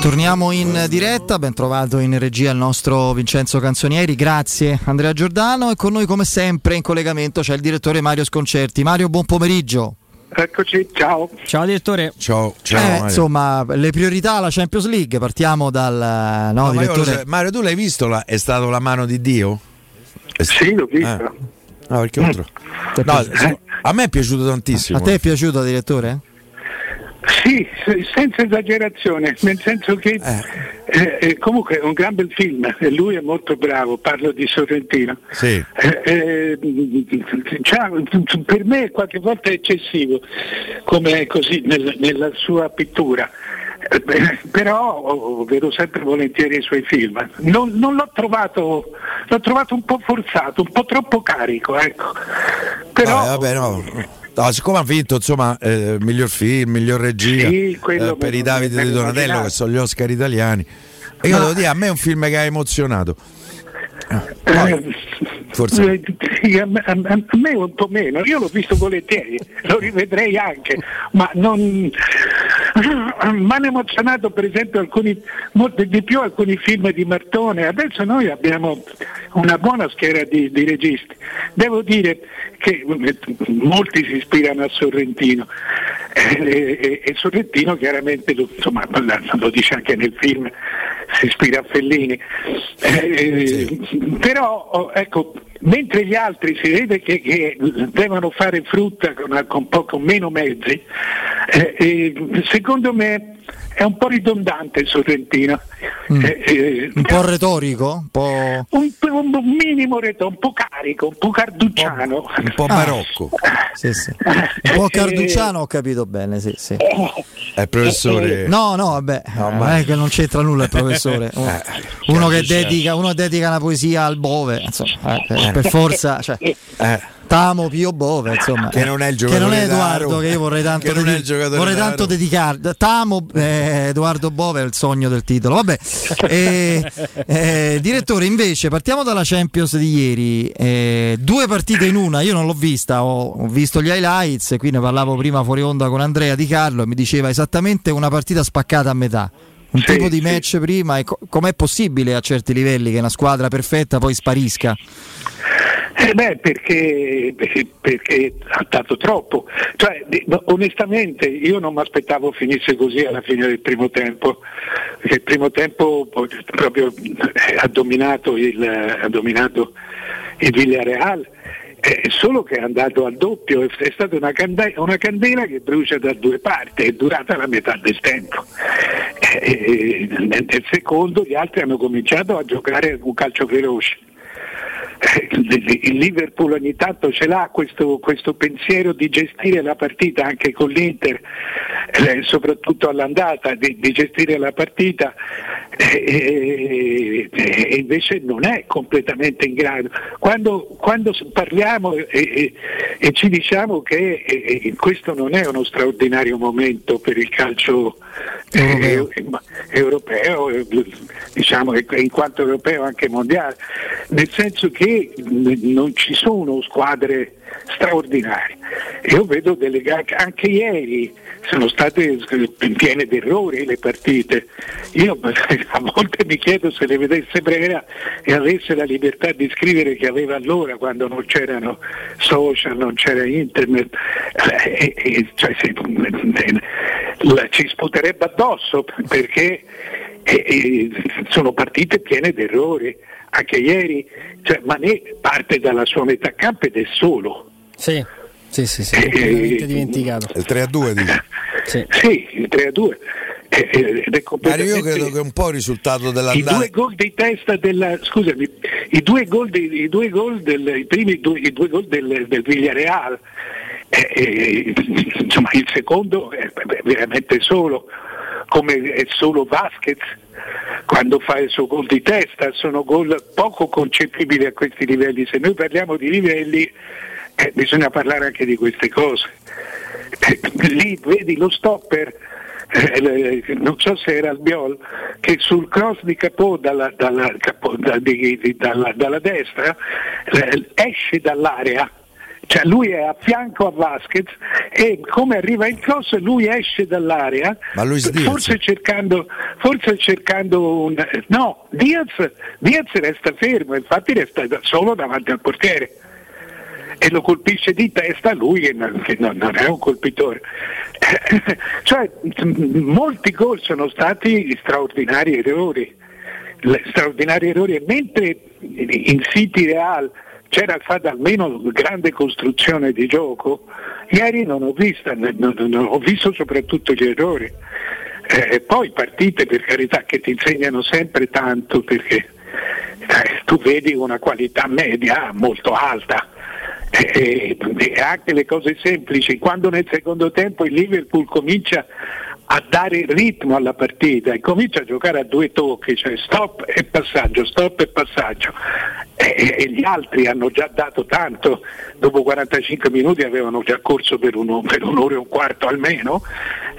Torniamo in diretta, ben trovato in regia il nostro Vincenzo Canzonieri, grazie Andrea Giordano e con noi come sempre in collegamento c'è il direttore Mario Sconcerti. Mario, buon pomeriggio. Eccoci, ciao. Ciao direttore. Ciao, ciao. Eh, insomma, le priorità alla Champions League, partiamo dal no, no direttore. So, Mario, tu l'hai visto? La, è stato la mano di Dio? Sì, l'ho visto. Eh. No, perché altro? Mm. No, a me è piaciuto tantissimo. A te è piaciuto, direttore? Sì, senza esagerazione, nel senso che eh. Eh, eh, comunque è un gran bel film e lui è molto bravo, parlo di Sorrentino. Sì. Eh, eh, per me qualche volta è eccessivo, come è così nel, nella sua pittura. Eh, però vedo sempre volentieri i suoi film. Non, non l'ho trovato, l'ho trovato un po' forzato, un po' troppo carico, ecco. Però, ah, vabbè, no No, siccome ha vinto insomma eh, miglior film, miglior regia sì, eh, per i Davide di Donatello che sono gli Oscar italiani. E io Ma... devo dire, a me è un film che ha emozionato. Poi, eh, forse. a, me, a, me, un po' meno, io l'ho visto volentieri, lo rivedrei anche, ma non mi hanno emozionato per esempio alcuni, molto di più alcuni film di Martone, adesso noi abbiamo una buona schiera di, di registi, devo dire che molti si ispirano a Sorrentino. E, e, e Sorrentino chiaramente insomma, lo dice anche nel film si ispira a Fellini. Eh, Però oh, ecco, mentre gli altri si vede che, che devono fare frutta con, con, poco meno mezzi, eh, eh, secondo me è un po' ridondante il Sorrentino. Mm. Eh, un po' retorico? Un, po'... Un, un, minimo retorico, un po' carico, un po' carducciano. Un po', barocco. Ah. Sì, sì. Un po' carducciano ho capito bene, sì, sì. È il professore. No, no, vabbè, no, ma... è che non c'entra nulla il professore. Uno che dedica, uno dedica una poesia al Bove, insomma, eh, per forza. Cioè, eh. Tamo Pio Bove, insomma, che non è il giocatore che non è Edoardo, che io vorrei tanto, che dedi- vorrei tanto dedicare. Tamo eh, Edoardo Bove è il sogno del titolo. Vabbè, eh, eh, direttore, invece, partiamo dalla Champions di ieri. Eh, due partite in una, io non l'ho vista, ho, ho visto gli highlights. Qui ne parlavo prima fuori onda con Andrea Di Carlo e mi diceva esattamente una partita spaccata a metà un sì, tipo di match sì. prima e co- com'è possibile a certi livelli che una squadra perfetta poi sparisca? Eh beh, perché, perché, ha dato troppo. Cioè, onestamente io non mi aspettavo finisse così alla fine del primo tempo, perché il primo tempo proprio ha dominato il, ha dominato il Villarreal. Eh, solo che è andato al doppio, è stata una candela, una candela, che brucia da due parti, è durata la metà del tempo. Eh, nel secondo gli altri hanno cominciato a giocare un calcio veloce il Liverpool ogni tanto ce l'ha questo, questo, pensiero di gestire la partita anche con l'Inter, eh, soprattutto all'andata, di, di gestire la partita e, e, invece non è completamente in grado. Quando, quando parliamo e, e, ci diciamo che questo non è uno straordinario momento per il calcio europeo, europeo diciamo, in quanto europeo anche mondiale, nel senso che non ci sono squadre straordinarie. Io vedo delle gare, anche ieri sono state piene di errori le partite. Io a volte mi chiedo se le vedesse Brera e avesse la libertà di scrivere che aveva allora quando non c'erano social, non c'era internet, e, e, cioè, se, la, ci sputerebbe addosso perché e, sono partite piene di errori. Anche ieri, cioè, Mané parte dalla sua metà campo ed è solo. Sì. Sì, sì, sì, completamente dimenticato. Il 3 a 2 dice. Sì. sì, il 3 a 2. Ed è completamente... Io credo che è un po' il risultato dell'andata. I due gol di testa della. scusami, i due gol, di, i due gol del, i primi due, i due gol del, del Villarreal. Eh, eh, insomma, il secondo è veramente solo, come è solo Vasquez quando fa il suo gol di testa, sono gol poco concepibili a questi livelli. Se noi parliamo di livelli eh, bisogna parlare anche di queste cose. Eh, lì vedi lo stopper, eh, non so se era il Biol, che sul cross di Capò dalla, dalla, dalla, dalla destra eh, esce dall'area cioè lui è a fianco a Vasquez e come arriva il cross lui esce dall'area forse cercando, forse cercando un no Diaz, Diaz resta fermo infatti resta solo davanti al portiere. E lo colpisce di testa lui che non, che non, non è un colpitore. cioè, molti gol sono stati straordinari errori, straordinari errori. E mentre in City Real c'era stata almeno grande costruzione di gioco, ieri non ho visto, non, non, ho visto soprattutto gli errori. Eh, poi partite per carità che ti insegnano sempre tanto perché eh, tu vedi una qualità media molto alta e, e anche le cose semplici, quando nel secondo tempo il Liverpool comincia a dare ritmo alla partita e comincia a giocare a due tocchi, cioè stop e passaggio, stop e passaggio. E, e gli altri hanno già dato tanto, dopo 45 minuti avevano già corso per, uno, per un'ora e un quarto almeno,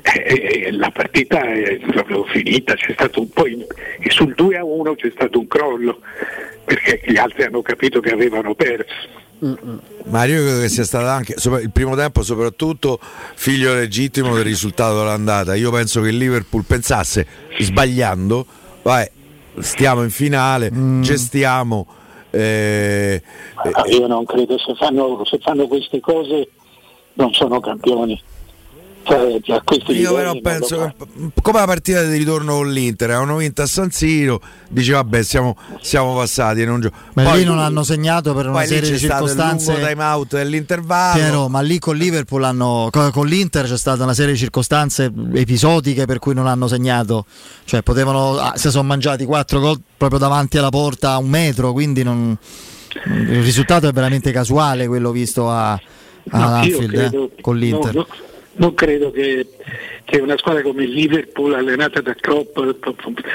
e, e la partita è proprio finita, c'è stato un po' in, e sul 2 a 1 c'è stato un crollo, perché gli altri hanno capito che avevano perso. Ma io credo che sia stato anche il primo tempo, soprattutto figlio legittimo del risultato dell'andata. Io penso che il Liverpool pensasse sbagliando, vai, stiamo in finale, mm. gestiamo. Eh, io non credo se fanno, se fanno queste cose non sono campioni. Cioè, cioè, Io però penso che come la partita di ritorno con l'Inter, avevano vinto a San Siro, dice vabbè siamo, siamo passati. Non gio- Ma poi, lì non hanno segnato per una serie c'è di stato il circostanze. lungo time out dell'intervallo. Piero, ma lì con Liverpool hanno, co- con l'Inter c'è stata una serie di circostanze episodiche per cui non hanno segnato, cioè potevano, ah, si sono mangiati quattro gol proprio davanti alla porta a un metro, quindi non- il risultato è veramente casuale quello visto a, a No, Anfield credo- eh, con l'Inter. no, no, non credo che, che una squadra come Liverpool allenata da Klopp,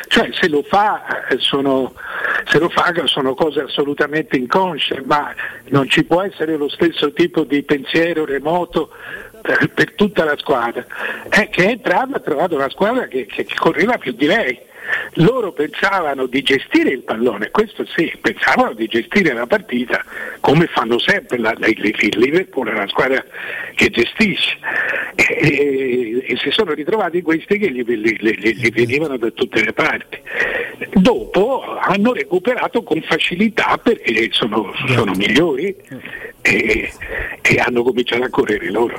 cioè se lo fa eh, sono, lo fa sono cose assolutamente inconsce, ma non ci può essere lo stesso tipo di pensiero remoto per, per tutta la squadra. È che è entrata ha trovato una squadra che, che- che correva più di lei. Loro pensavano di gestire il pallone, questo sì, pensavano di gestire la partita come fanno sempre, la, il, il Liverpool è una squadra che gestisce e, e- e si sono ritrovati questi che gli, gli- gli- gli venivano da tutte le parti. Dopo hanno recuperato con facilità perché sono, sono migliori e, e hanno cominciato a correre loro.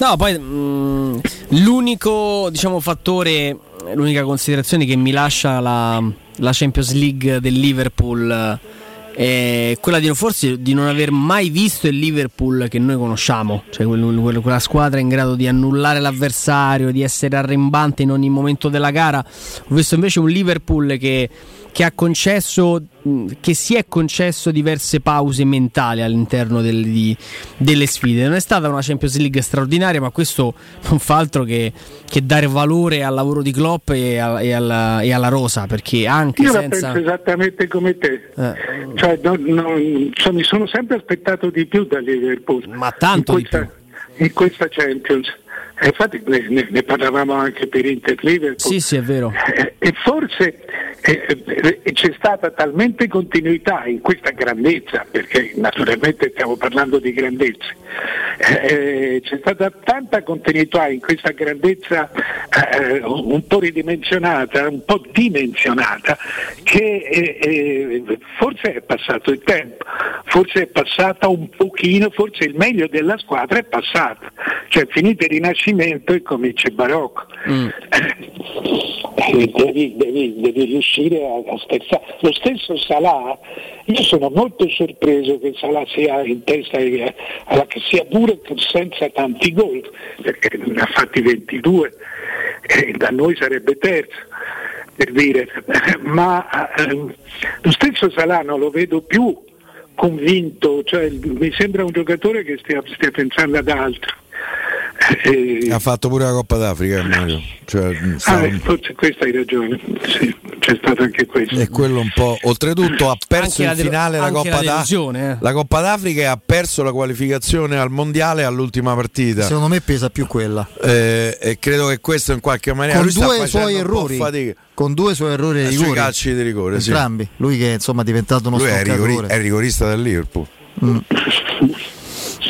No, poi mh, l'unico diciamo, fattore, l'unica considerazione che mi lascia la, la Champions League del Liverpool eh, è quella di forse di non aver mai visto il Liverpool che noi conosciamo, cioè quel- quel- quella squadra in grado di annullare l'avversario, di essere arrembante in ogni momento della gara. Ho visto invece un Liverpool che, che ha concesso mh, che si è concesso diverse pause mentali all'interno del- di- delle sfide. Non è stata una Champions League straordinaria, ma questo non fa altro che, che dare valore al lavoro di Klopp e, a- e alla, e alla rosa, perché anche Io la senza... penso esattamente come te, Eh. cioè, non- non- cioè, mi sono sempre aspettato di più da Liverpool. Ma tanto in questa, in questa Champions. E infatti ne, ne- parlavamo anche per Inter Liverpool. Sì, sì, è vero. Eh, e forse eh, eh, c'è stata talmente continuità in questa grandezza, perché naturalmente stiamo parlando di grandezze, eh, c'è stata tanta continuità in questa grandezza eh, un po' ridimensionata, un po' dimensionata, che eh, eh, forse è passato il tempo, forse è passata un pochino, forse il meglio della squadra è passato, cioè finito il rinascimento e comincia il barocco. Eh, devi, devi- devi riuscire a, a sterzare. Lo stesso Salah, io sono molto sorpreso che Salah sia in testa, eh, alla- che sia pure senza tanti gol, perché ne ha fatti 22, e da noi sarebbe terzo. Per dire, ma ehm, lo stesso Salah non lo vedo più convinto, cioè, mi sembra un giocatore che stia, stia pensando ad altro. Eh, Ha fatto pure la Coppa d'Africa, eh, Mario. Cioè, Ah, stava- eh, forse questa hai ragione, sì, c'è stato anche questo. E quello un po'. Oltretutto ha perso Anche in finale la Coppa, la eh. la Coppa d'Africa e ha perso la qualificazione al mondiale all'ultima partita. Secondo me pesa più quella. Eh, e credo che questo in qualche maniera Con due suoi un po' errori, fatica. con due suoi errori Eh, di sui rigore. calci di rigore, sì. Entrambi. Lui che insomma è diventato uno Lui è, rigori- è rigorista del Liverpool. Mm.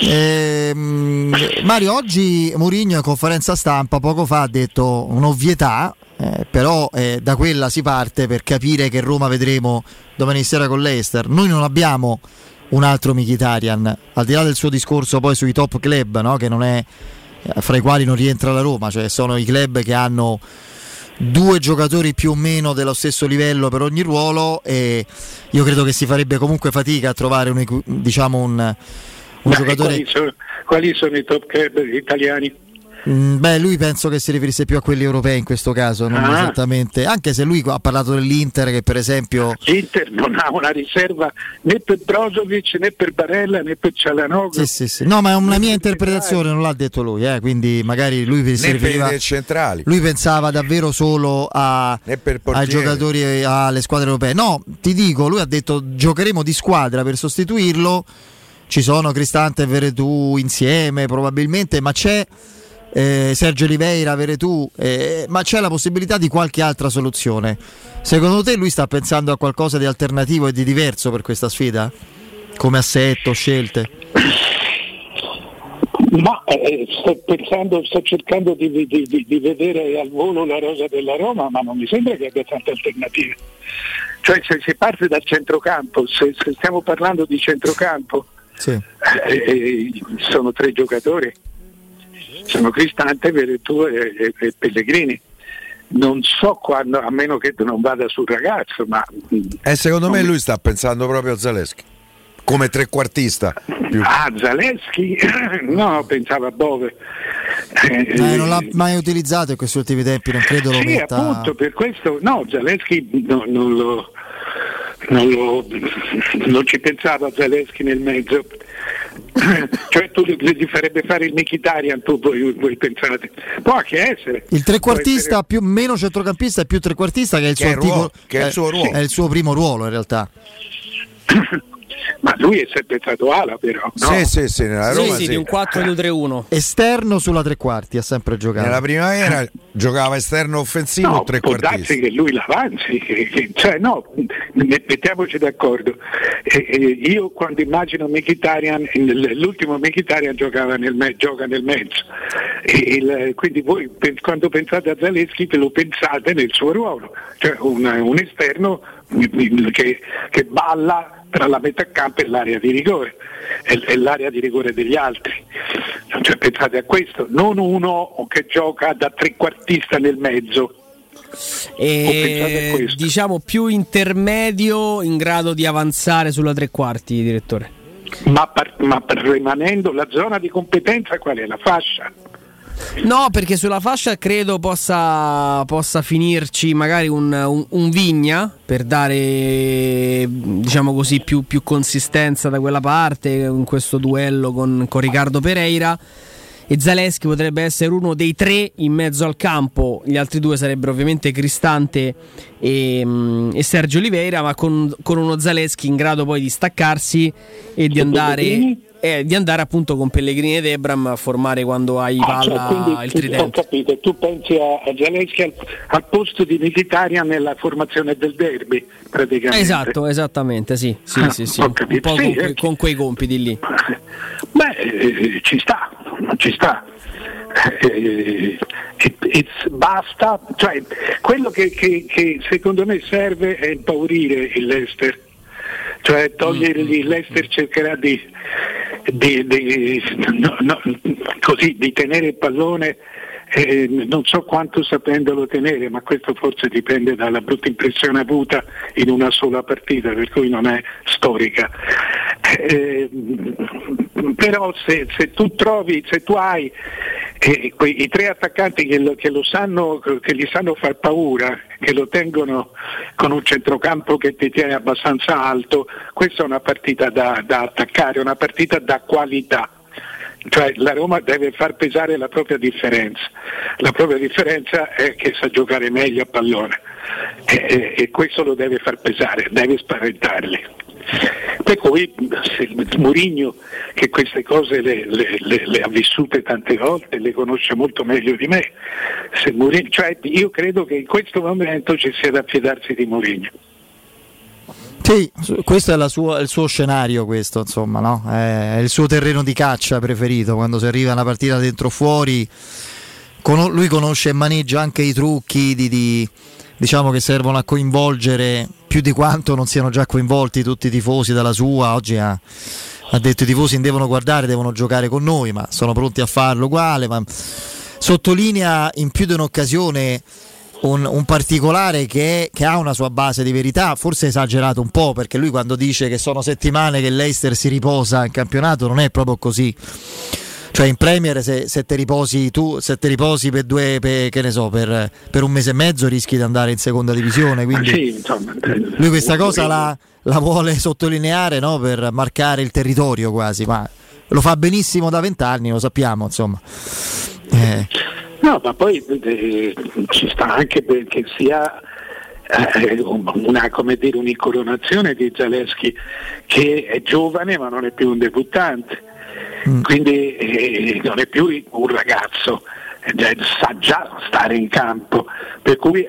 Ehm, Mario, oggi Mourinho in conferenza stampa poco fa ha detto un'ovvietà, eh, però eh, da quella si parte per capire che Roma vedremo domani sera con l'Eister. Noi non abbiamo un altro Mkhitaryan, al di là del suo discorso poi sui top club, no? è, eh, fra i quali non rientra la Roma, cioè sono i club che hanno due giocatori più o meno dello stesso livello per ogni ruolo e io credo che si farebbe comunque fatica a trovare un, diciamo un, un Ma giocatore Quali sono, quali sono i top club italiani? Mm, Beh, lui penso che si riferisse più a quelli europei in questo caso, non Ah. esattamente. Anche se lui ha parlato dell'Inter che per esempio L'Inter non ha una riserva né per Brozovic né per Barella né per Cialanoglu. Sì, sì, sì. No, ma è una mia interpretazione, non l'ha detto lui, eh, quindi magari lui si Né per riferiva. Lui pensava davvero solo a, ai giocatori e alle squadre europee. No, ti dico, lui ha detto giocheremo di squadra per sostituirlo. Ci sono Cristante e Veretù insieme probabilmente, ma c'è eh, Sergio Oliveira, Veretù, eh, ma c'è la possibilità di qualche altra soluzione. Secondo te lui sta pensando a qualcosa di alternativo e di diverso per questa sfida? Come assetto, scelte? Ma eh, sto pensando, sto cercando di, di- di- di vedere al volo la rosa della Roma, ma non mi sembra che abbia tante alternative. Cioè se si parte dal centrocampo, se, se stiamo parlando di centrocampo, Sì. eh, eh, sono tre giocatori. sono Cristante, Veretù e, e, e Pellegrini non so quando, a meno che non vada sul ragazzo, ma... Eh, secondo me lui sta pensando proprio a Zaleschi, come trequartista. Più. Ah, Zaleschi? no, pensava a Bove. Eh, non l'ha mai utilizzato in questi ultimi tempi, non credo lo sì, metta... appunto, per questo... No, Zaleschi no, non lo... Non, lo, non ci pensava Zaleschi nel mezzo. Cioè tu gli farebbe fare il Mkhitaryan tu voi, voi, pensate. Può anche essere. Il trequartista essere... più meno centrocampista e più trequartista che è il, che suo, è il, ruolo, che è il suo ruolo. è il suo primo ruolo in realtà ma lui è sempre stato ala però no? sì sì sì nella Roma sì, sì, di un 4-2-3-1 esterno sulla tre quarti ha sempre giocato. Nella primavera giocava esterno offensivo no, trequartista può darsi che lui l'avanzi che, che, cioè no mettiamoci d'accordo. Eh, eh, io quando immagino Mkhitaryan l'ultimo Mkhitaryan giocava nel me, gioca nel mezzo. Il, quindi voi quando pensate a Zaleschi lo pensate nel suo ruolo. Cioè un, un esterno che, che balla tra la metà campo e l'area di rigore e, l'area di rigore degli altri. Cioè, pensate a questo, non uno che gioca da trequartista nel mezzo. E, diciamo più intermedio in grado di avanzare sulla tre quarti, direttore. Ma, par- ma rimanendo la zona di competenza qual è? La fascia? No, perché sulla fascia credo possa, possa finirci magari un, un, un, Vigna per dare, diciamo così, più, più, consistenza da quella parte in questo duello con, con Riccardo Pereira. E Zaleschi potrebbe essere uno dei tre in mezzo al campo, gli altri due sarebbero ovviamente Cristante e, mm, e Sergio Oliveira, ma con, con uno Zaleschi in grado poi di staccarsi e di andare è di andare appunto con Pellegrini ed Ebram a formare quando hai ah, palla cioè, quindi, il tridente. Ho capito, tu pensi a, a Zelensky al, al, posto di Militaria nella formazione del derby praticamente. Esatto, esattamente, sì, sì, ah, sì, sì. un po' sì, con, eh. con, quei compiti lì. Beh, eh, ci sta, ci sta. Eh, eh, basta, cioè, quello che, che, che secondo me serve è impaurire il Leicester cioè togliergli mm. l'Ester cercherà di, di, di, no, no, così, di tenere il pallone eh, non so quanto sapendolo tenere, ma questo forse dipende dalla brutta impressione avuta in una sola partita, per cui non è storica. Eh, però se, se, tu trovi, se tu hai eh, quei, i tre attaccanti che, lo, che, lo sanno, che gli sanno far paura, che lo tengono con un centrocampo che ti tiene abbastanza alto, questa è una partita da, da attaccare, una partita da qualità cioè la Roma deve far pesare la propria differenza. La propria differenza è che sa giocare meglio a pallone e, e, questo lo deve far pesare, deve spaventarli. Per cui Murigno che queste cose le, le, le, le, ha vissute tante volte, le conosce molto meglio di me, Murigno, cioè io credo che in questo momento ci sia da fidarsi di Murigno. Sì, questo è, sua, il suo scenario, questo, insomma, no? è il suo terreno di caccia preferito quando si arriva a una partita dentro o fuori. Con, lui conosce e maneggia anche i trucchi di, di, diciamo che servono a coinvolgere più di quanto non siano già coinvolti tutti i tifosi dalla sua. Oggi ha, ha detto i tifosi devono guardare, devono giocare con noi, ma sono pronti a farlo uguale. Ma sottolinea in più di un'occasione un, un particolare che, che, ha una sua base di verità, forse esagerato un po', perché lui quando dice che sono settimane che l'Eister si riposa in campionato non è proprio così. Cioè in Premier se, se te riposi tu, se te riposi per due, per, che ne so, per, per, un mese e mezzo rischi di andare in seconda divisione. Quindi sì, insomma, lui questa cosa la, la vuole sottolineare no? per marcare il territorio quasi, ma lo fa benissimo da vent'anni, lo sappiamo, insomma. Eh. No, ma poi eh, ci sta anche perché sia eh, una, come dire, un'incoronazione di Zaleschi che è giovane ma non è più un debuttante, mm. quindi eh, non è più un ragazzo, eh, sa già stare in campo, per cui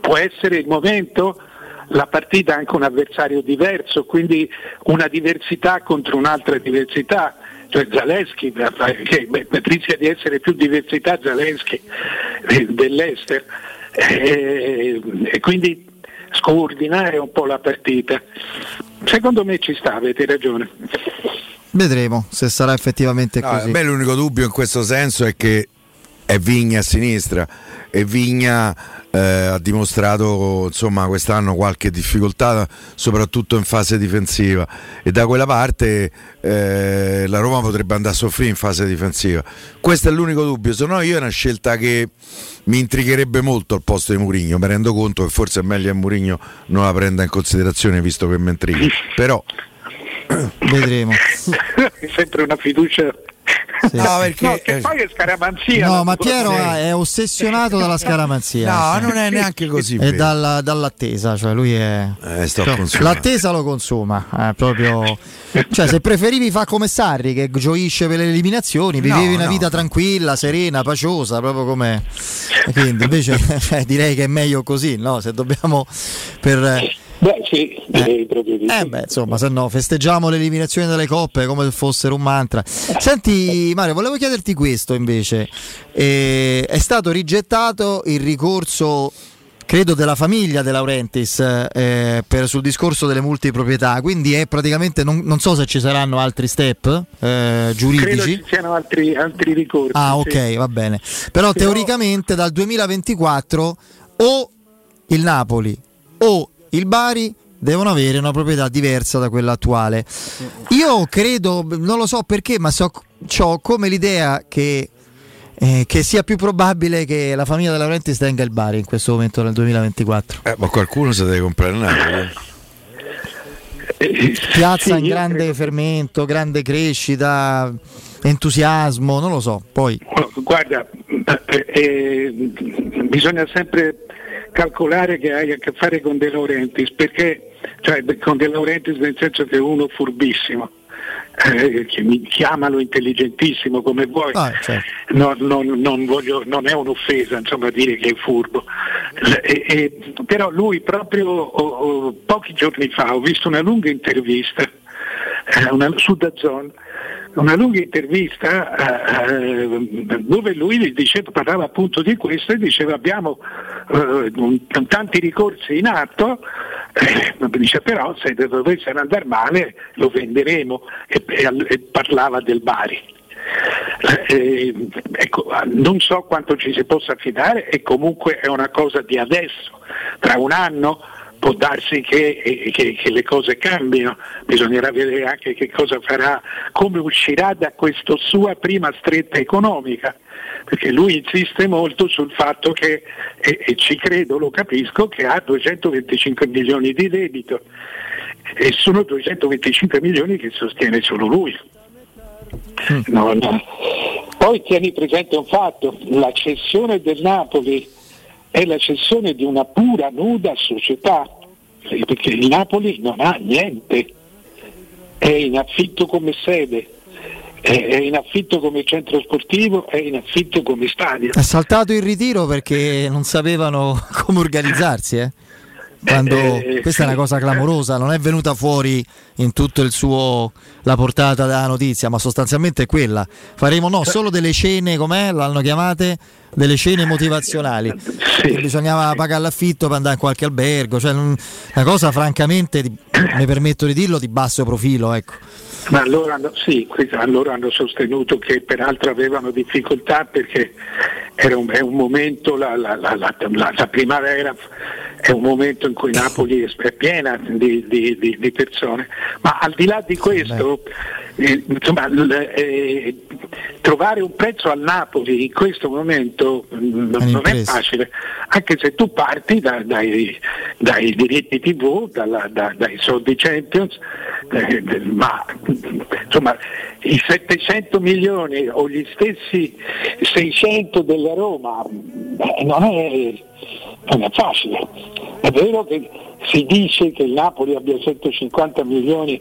può essere il momento la partita anche un avversario diverso, quindi una diversità contro un'altra diversità cioè Zaleschi, che rischia di essere più diversità Zaleschi eh, dell'Ester e, e quindi scordinare un po' la partita. Secondo me ci sta, avete ragione. Vedremo se sarà effettivamente No, così. a me l'unico dubbio in questo senso è che è Vigna a sinistra e Vigna eh, ha dimostrato insomma quest'anno qualche difficoltà soprattutto in fase difensiva. E da quella parte eh, la Roma potrebbe andare a soffrire in fase difensiva. Questo è l'unico dubbio. Se no io è una scelta che mi intrigherebbe molto al posto di Murigno mi rendo conto che forse è meglio che Murigno non la prenda in considerazione visto che mi intriga. Però vedremo. È sempre una fiducia No, perché- No, che poi è scaramanzia No, la ma tua- Piero ah, è ossessionato dalla scaramanzia. No, Sì. non è neanche così E vero. dalla- dall'attesa, cioè lui è. Eh, sto cioè, l'attesa lo consuma. È proprio. Cioè, se preferivi fa come Sarri che gioisce per le eliminazioni, No, vivevi una no. vita tranquilla, serena, paciosa, proprio come. Quindi invece cioè, direi che è meglio così, no? Se dobbiamo per. Beh, sì, proprio di Eh beh, insomma, se no festeggiamo l'eliminazione delle coppe come se fossero un mantra. Senti Mario, volevo chiederti questo invece. Eh, è stato rigettato il ricorso credo della famiglia De Laurentiis eh, per- sul discorso delle multiproprietà, quindi è praticamente non, non so se ci saranno altri step eh, Credo giuridici. ci siano altri, altri ricorsi. Ah, ok, sì. va bene. Però teoricamente dal 2024 o il Napoli o il Bari devono avere una proprietà diversa da quella attuale. Io credo, non lo so perché, ma ho come l'idea che, eh, che sia più probabile che la famiglia De Laurentiis tenga il Bari in questo momento nel 2024. Eh, ma qualcuno si deve comprare il Napoli eh. Piazza Sì, in grande fermento, grande crescita, entusiasmo, non lo so. Poi Guarda, eh, eh, bisogna sempre calcolare che hai a che fare con De Laurentiis, perché, cioè con De Laurentiis nel senso che è uno furbissimo. eh, chiamalo intelligentissimo come vuoi, Ah, certo. non, non- non voglio- non è un'offesa insomma, dire che è furbo. L- e- e- però lui proprio oh, oh, pochi giorni fa ho visto una lunga intervista eh, una, su Dazon, una lunga intervista eh, dove lui diceva, parlava appunto di questo e diceva abbiamo eh, tanti ricorsi in atto, eh, dice però se dovessero andare male lo venderemo e, e- e parlava del Bari. Eh, ecco, non so quanto ci si possa affidare e comunque è una cosa di adesso, tra un anno può darsi che, eh, che- che le cose cambino, bisognerà vedere anche che cosa farà, come uscirà da questa sua prima stretta economica, perché lui insiste molto sul fatto che, e, e ci credo, lo capisco, che ha 225 milioni di debito e sono 225 milioni che sostiene solo lui. No, no. Poi tieni presente un fatto, la cessione del Napoli è la cessione di una pura nuda società, perché il Napoli non ha niente, è in affitto come sede, è in affitto come centro sportivo, è in affitto come stadio. è saltato il ritiro perché non sapevano come organizzarsi. eh. Quando, Eh, questa è una sì. cosa clamorosa, non è venuta fuori in tutto il suo la portata della notizia, ma sostanzialmente è quella. Faremo no, solo delle cene, com'è? L'hanno chiamate? Delle cene motivazionali. E bisognava pagare l'affitto per andare in qualche albergo, cioè non- una cosa francamente, mi permetto di dirlo, di basso profilo, ecco. Ma loro hanno, sì, loro hanno sostenuto che peraltro avevano difficoltà perché era un, è un momento, la, la- la- la- primavera è un momento in cui Napoli è, piena di, di- di- di persone. Ma al di là di questo, eh, insomma, l- eh, trovare un prezzo al Napoli in questo momento mm, non è facile, anche se tu parti da- dai, dai diritti TV, dalla- da- dai soldi Champions, eh, ma insomma i 700 milioni o gli stessi 600 della Roma non, è, non è facile. È vero che si dice che il Napoli abbia 150 milioni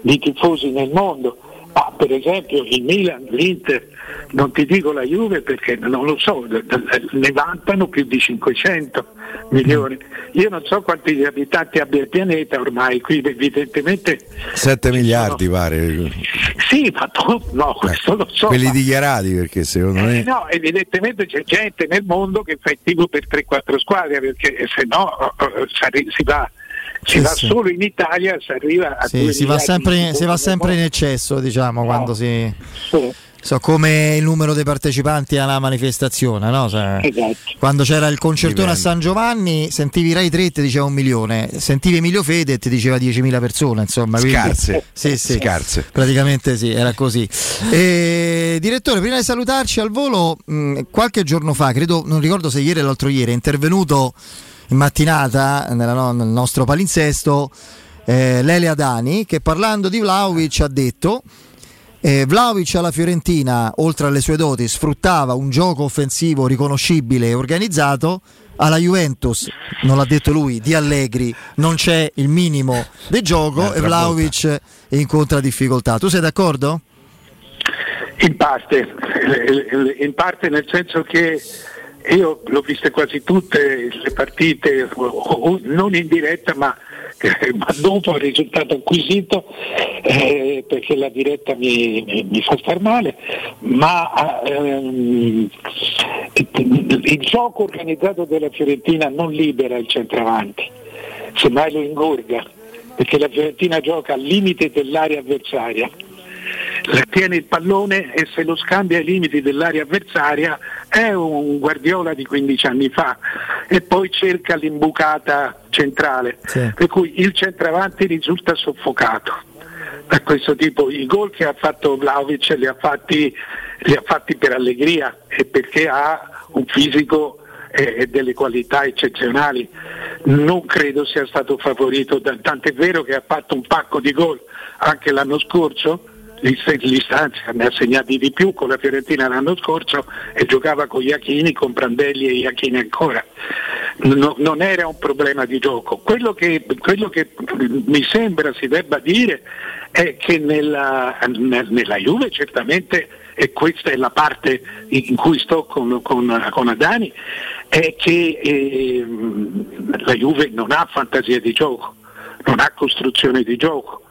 di tifosi nel mondo, ma per esempio il Milan, l'Inter, non ti dico la Juve perché non lo so, ne vantano più di 500 milioni. Io non so quanti abitanti abbia il pianeta ormai, qui evidentemente 7 miliardi pare sì, ma tu, no, questo lo so. quelli ma- dichiarati perché secondo eh, me no, evidentemente c'è gente nel mondo che fa il tifo per 3-4 squadre perché se no eh, eh, si va si Sì, va sì. solo in Italia si arriva a Sì, si va sempre, si va sempre in eccesso, diciamo, quando si. Sì. So come il numero dei partecipanti alla manifestazione, no? Cioè, Esatto. Quando c'era il concertone a Dipende. San Giovanni, sentivi Rai 3 e ti diceva un milione, sentivi Emilio Fede e ti diceva 10.000 persone, insomma. quindi- Scarse. Sì, sì. Scarse. Praticamente sì, era così. E, direttore, prima di salutarci al volo, mh, qualche giorno fa, credo, non ricordo se ieri o l'altro ieri, è intervenuto in mattinata nella no- nel nostro palinsesto eh, Lelia Dani che parlando di Vlaovic ha detto eh, Vlaovic alla Fiorentina, oltre alle sue doti, sfruttava un gioco offensivo riconoscibile e organizzato. Alla Juventus, non l'ha detto lui, di Allegri non c'è il minimo di gioco e Vlaovic incontra difficoltà. Tu sei d'accordo? In parte, in parte nel senso che io l'ho viste quasi tutte le partite, non in diretta ma, eh, ma dopo il risultato acquisito, eh, perché la diretta mi, mi- mi fa star male, ma ehm, il gioco organizzato della Fiorentina non libera il centravanti, semmai lo ingorga, perché la Fiorentina gioca al limite dell'area avversaria tiene il pallone e se lo scambia ai limiti dell'area avversaria è un Guardiola di 15 anni fa e poi cerca l'imbucata centrale, per cui il centravanti risulta soffocato da questo tipo. I gol che ha fatto Vlaovic li ha fatti, li ha fatti per allegria e perché ha un fisico e delle qualità eccezionali. Non credo sia stato favorito, tant'è vero che ha fatto un pacco di gol anche l'anno scorso, l'istanza ne ha segnati di più con la Fiorentina l'anno scorso e giocava con Iachini, con Brandelli e Iachini ancora. No- non era un problema di gioco. Quello che, quello che mi sembra si debba dire è che nella, nel- nella Juve certamente, e questa è la parte in cui sto con, con- con Adani, è che ehm, la Juve non ha fantasia di gioco, non ha costruzione di gioco.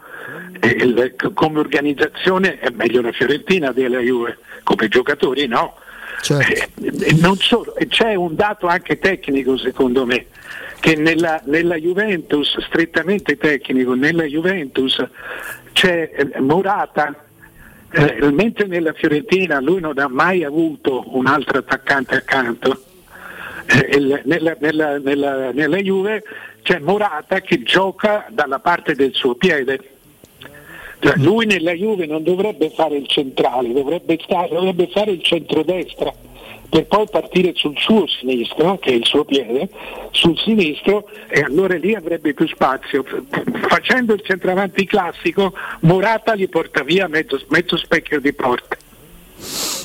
Il- come organizzazione è meglio la Fiorentina della Juve, come giocatori no. Eh, e non solo, c'è un dato anche tecnico secondo me, che nella, nella Juventus, strettamente tecnico, nella Juventus c'è eh, Morata, eh, mentre nella Fiorentina lui non ha mai avuto un altro attaccante accanto, eh, nella, nella- nella- nella Juve c'è Morata che gioca dalla parte del suo piede. Cioè, lui nella Juve non dovrebbe fare il centrale, dovrebbe, stare- dovrebbe fare il centrodestra per poi partire sul suo sinistro, che è il suo piede, sul sinistro e allora lì avrebbe più spazio. Facendo il centravanti classico, Morata gli porta via mezzo, mezzo specchio di porta.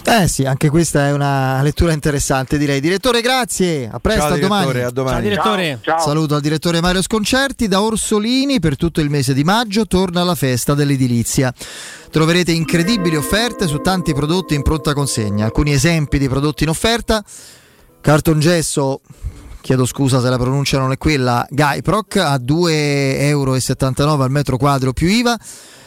Eh sì, anche questa è una lettura interessante direi. Direttore, grazie, a presto, Ciao, a domani. direttore, a domani. Ciao, direttore. Ciao, ciao. Saluto al direttore Mario Sconcerti da Orsolini per tutto il mese di maggio torna la festa dell'edilizia. Troverete incredibili offerte su tanti prodotti in pronta consegna. Alcuni esempi di prodotti in offerta: cartongesso chiedo scusa se la pronuncia non è quella, Gaiproc a 2,79 euro al metro quadro più IVA.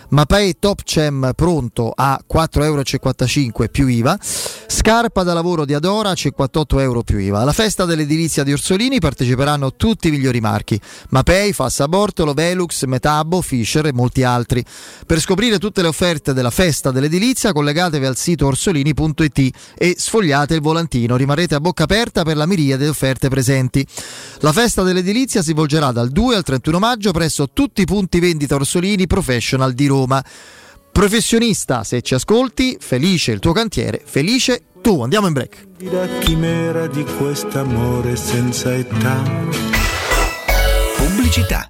Mapei Top Cem pronto a 4,55 euro più IVA, scarpa da lavoro di Adora a 58 euro più IVA. Alla festa dell'edilizia di Orsolini parteciperanno tutti i migliori marchi, Mapei, Fassa Bortolo, Velux, Metabo, Fischer e molti altri. Per scoprire tutte le offerte della festa dell'edilizia collegatevi al sito orsolini.it e sfogliate il volantino, rimarrete a bocca aperta per la miriade di offerte presenti. La festa dell'edilizia si svolgerà dal 2 al 31 maggio presso tutti i punti vendita Orsolini Professional di Roma. Professionista, se ci ascolti, felice il tuo cantiere, felice tu. Andiamo in break. La chimera di quest'amore senza età. Pubblicità.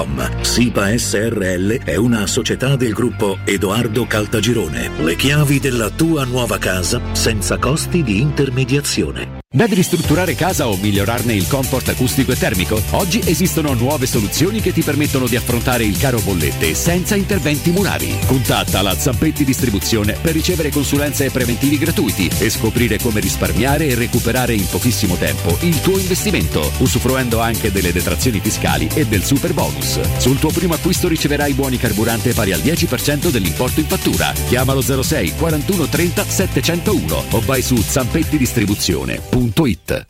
www.kcalt.com. SIPA SRL è una società del gruppo Edoardo Caltagirone. Le chiavi della tua nuova casa senza costi di intermediazione. Devi ristrutturare casa o migliorarne il comfort acustico e termico? Oggi esistono nuove soluzioni che ti permettono di affrontare il caro bollette senza interventi murari. Contatta la Zampetti Distribuzione per ricevere consulenze e preventivi gratuiti e scoprire come risparmiare e recuperare in pochissimo tempo il tuo investimento, usufruendo anche delle detrazioni fiscali e del super bonus. Sul tuo primo acquisto riceverai buoni carburante pari al 10% dell'importo in fattura. Chiamalo 06 41 30 701 o vai su zampettidistribuzione.com www.radioticino.it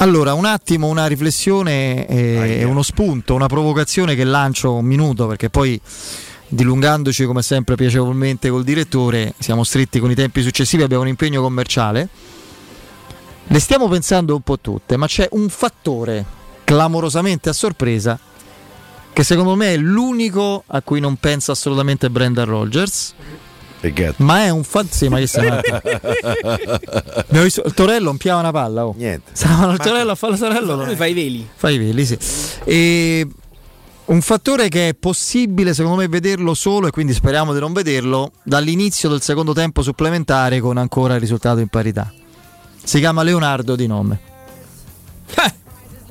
Allora, un attimo, una riflessione e e uno spunto, una provocazione che lancio un minuto perché poi dilungandoci come sempre piacevolmente col direttore, siamo stretti con i tempi successivi, abbiamo un impegno commerciale. Le stiamo pensando un po' tutte, ma c'è un fattore clamorosamente a sorpresa che secondo me è l'unico a cui non pensa assolutamente Brendan Rogers. Ma è un fatto. Sì, ma che? Abbiamo visto il Torello piava una palla. Oh. Niente. Stavano il Torello a fare il Torello. Lui fa i veli. Fai i veli, sì. E un fattore che è possibile, secondo me, vederlo solo, e quindi speriamo di non vederlo, dall'inizio del secondo tempo supplementare con ancora il risultato in parità. Si chiama Leonardo di nome.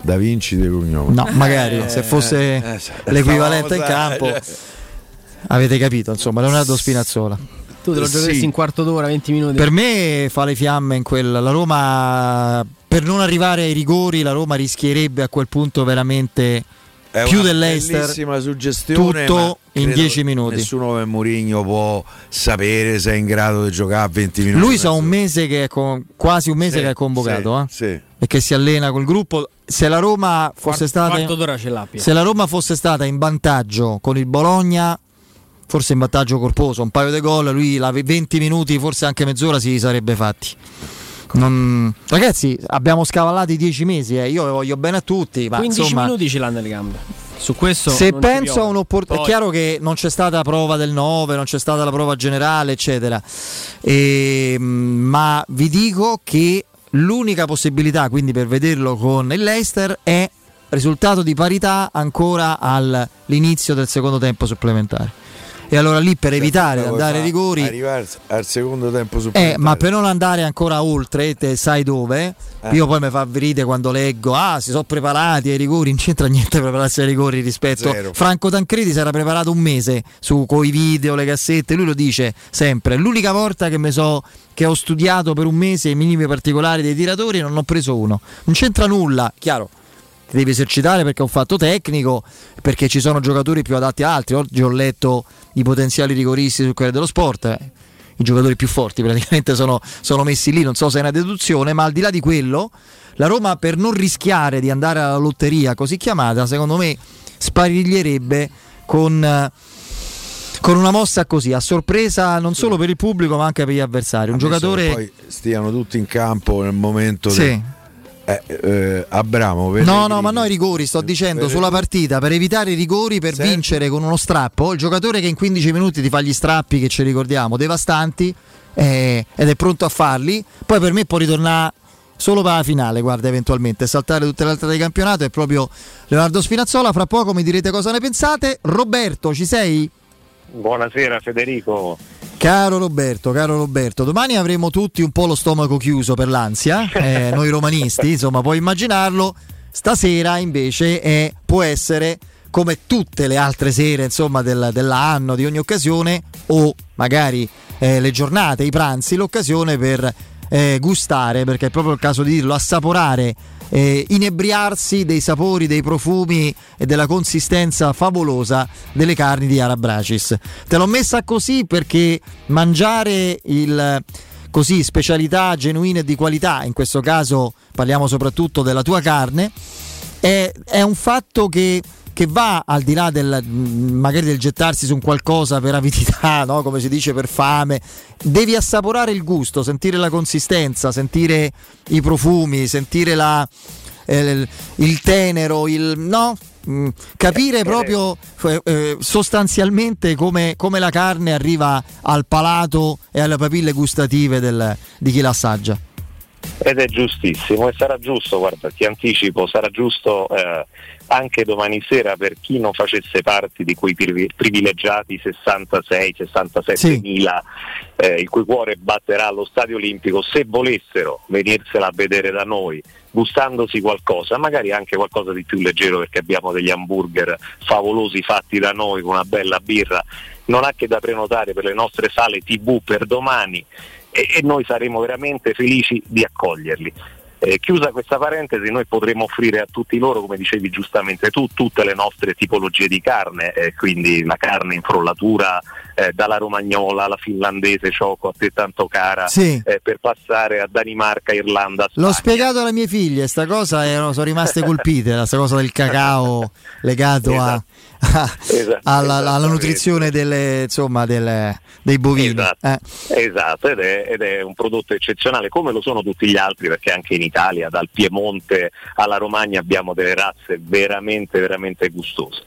Da Vinci di cognome. No, magari se fosse eh, l'equivalente in campo, eh. avete capito, insomma, Leonardo Spinazzola. Tu te lo Sì. giocheresti in quarto d'ora, 20 minuti. Per me fa le fiamme in quella. La Roma, per non arrivare ai rigori, la Roma rischierebbe a quel punto veramente È più dell'Eister. bellissima suggestione, tutto in credo 10 minuti. Nessuno come Mourinho può sapere se è in grado di giocare a 20 minuti. Lui sa un mese che è con- quasi un mese Sì, che è convocato sì, eh? sì. e che si allena col gruppo. Se la Roma fosse Quarto- stata quarto d'ora ce l'ha, Piero. se la Roma fosse stata in vantaggio con il Bologna, forse in vantaggio corposo, un paio di gol, lui la 20 minuti, forse anche mezz'ora si sarebbe fatti. Non- Ragazzi, abbiamo scavallati 10 mesi, eh. io voglio bene a tutti, ma 15 insomma, minuti ce l'ha nelle gambe. Su questo se penso a un'opportunità, è chiaro che non c'è stata prova del 9, non c'è stata la prova generale, eccetera. E, mh, ma vi dico che l'unica possibilità, quindi per vederlo con il Leicester, è risultato di parità ancora all'inizio del secondo tempo supplementare. E allora lì per evitare di andare ai rigori. Arrivare al secondo tempo Eh, ma per non andare ancora oltre, te sai dove? Eh. Io poi mi fa verite quando leggo, ah, si sono preparati ai rigori, non c'entra niente prepararsi ai rigori rispetto. Zero. Franco Tancredi si era preparato un mese su coi video, le cassette, lui lo dice sempre. L'unica volta che mi so che ho studiato per un mese i minimi particolari dei tiratori non ho preso uno. Non c'entra nulla, chiaro. Ti devi esercitare perché è un fatto tecnico, perché ci sono giocatori più adatti a altri. Oggi ho letto i potenziali rigoristi sul Corriere dello Sport. eh, I giocatori più forti praticamente sono, sono messi lì, non so se è una deduzione, ma al di là di quello, la Roma per non rischiare di andare alla lotteria così chiamata, secondo me spariglierebbe con, eh, con una mossa così, a sorpresa non solo per il pubblico ma anche per gli avversari. Un giocatore... poi stiano tutti in campo nel momento Sì. del- eh, eh, Abramo No, no, ma no, i rigori, sto dicendo per- sulla partita per evitare i rigori, per Certo. vincere con uno strappo. Il giocatore che in 15 minuti ti fa gli strappi che ci ricordiamo, devastanti, eh, ed è pronto a farli. Poi per me può ritornare solo per la finale, guarda, eventualmente saltare tutte le altre del campionato. È proprio Leonardo Spinazzola. Fra poco mi direte cosa ne pensate. Roberto, ci sei? Buonasera Federico. Caro Roberto, caro Roberto, domani avremo tutti un po' lo stomaco chiuso per l'ansia, eh, noi romanisti, insomma, puoi immaginarlo. Stasera invece è- può essere come tutte le altre sere, insomma, del- dell'anno, di ogni occasione, o magari eh, le giornate, i pranzi, l'occasione per eh, gustare, perché è proprio il caso di dirlo, assaporare, eh, inebriarsi dei sapori, dei profumi e della consistenza favolosa delle carni di Arabracis. Te l'ho messa così perché mangiare il così specialità genuine di qualità, in questo caso parliamo soprattutto della tua carne, è, è un fatto che, che va al di là del mh, magari del gettarsi su un qualcosa per avidità, no? come si dice per fame. Devi assaporare il gusto, sentire la consistenza, sentire i profumi, sentire la, eh, il tenero, il no? Mm, capire proprio eh, eh, sostanzialmente come, come la carne arriva al palato e alle papille gustative del- di chi la assaggia. Ed è giustissimo e sarà giusto, guarda, ti anticipo, sarà giusto eh, anche domani sera per chi non facesse parte di quei privi- privilegiati 66-67 Sì. mila eh, il cui cuore batterà allo Stadio Olimpico, se volessero venirsela a vedere da noi, gustandosi qualcosa, magari anche qualcosa di più leggero perché abbiamo degli hamburger favolosi fatti da noi con una bella birra, non ha che da prenotare per le nostre sale tv per domani e, e noi saremo veramente felici di accoglierli. Eh, chiusa questa parentesi, noi potremo offrire a tutti loro, come dicevi giustamente tu, tutte le nostre tipologie di carne, eh, quindi la carne in frollatura, eh, dalla romagnola alla finlandese, te tanto cara, Sì. eh, per passare a Danimarca, Irlanda, L'ho spiegato alle mie figlie, sta cosa erano, sono rimaste colpite, la sta cosa del cacao legato a- a- Esatto, alla, alla nutrizione delle, insomma, delle- dei bovini. Eh. Esatto, ed è, ed è un prodotto eccezionale, come lo sono tutti gli altri, perché anche in Italia, dal Piemonte alla Romagna, abbiamo delle razze veramente, veramente gustose.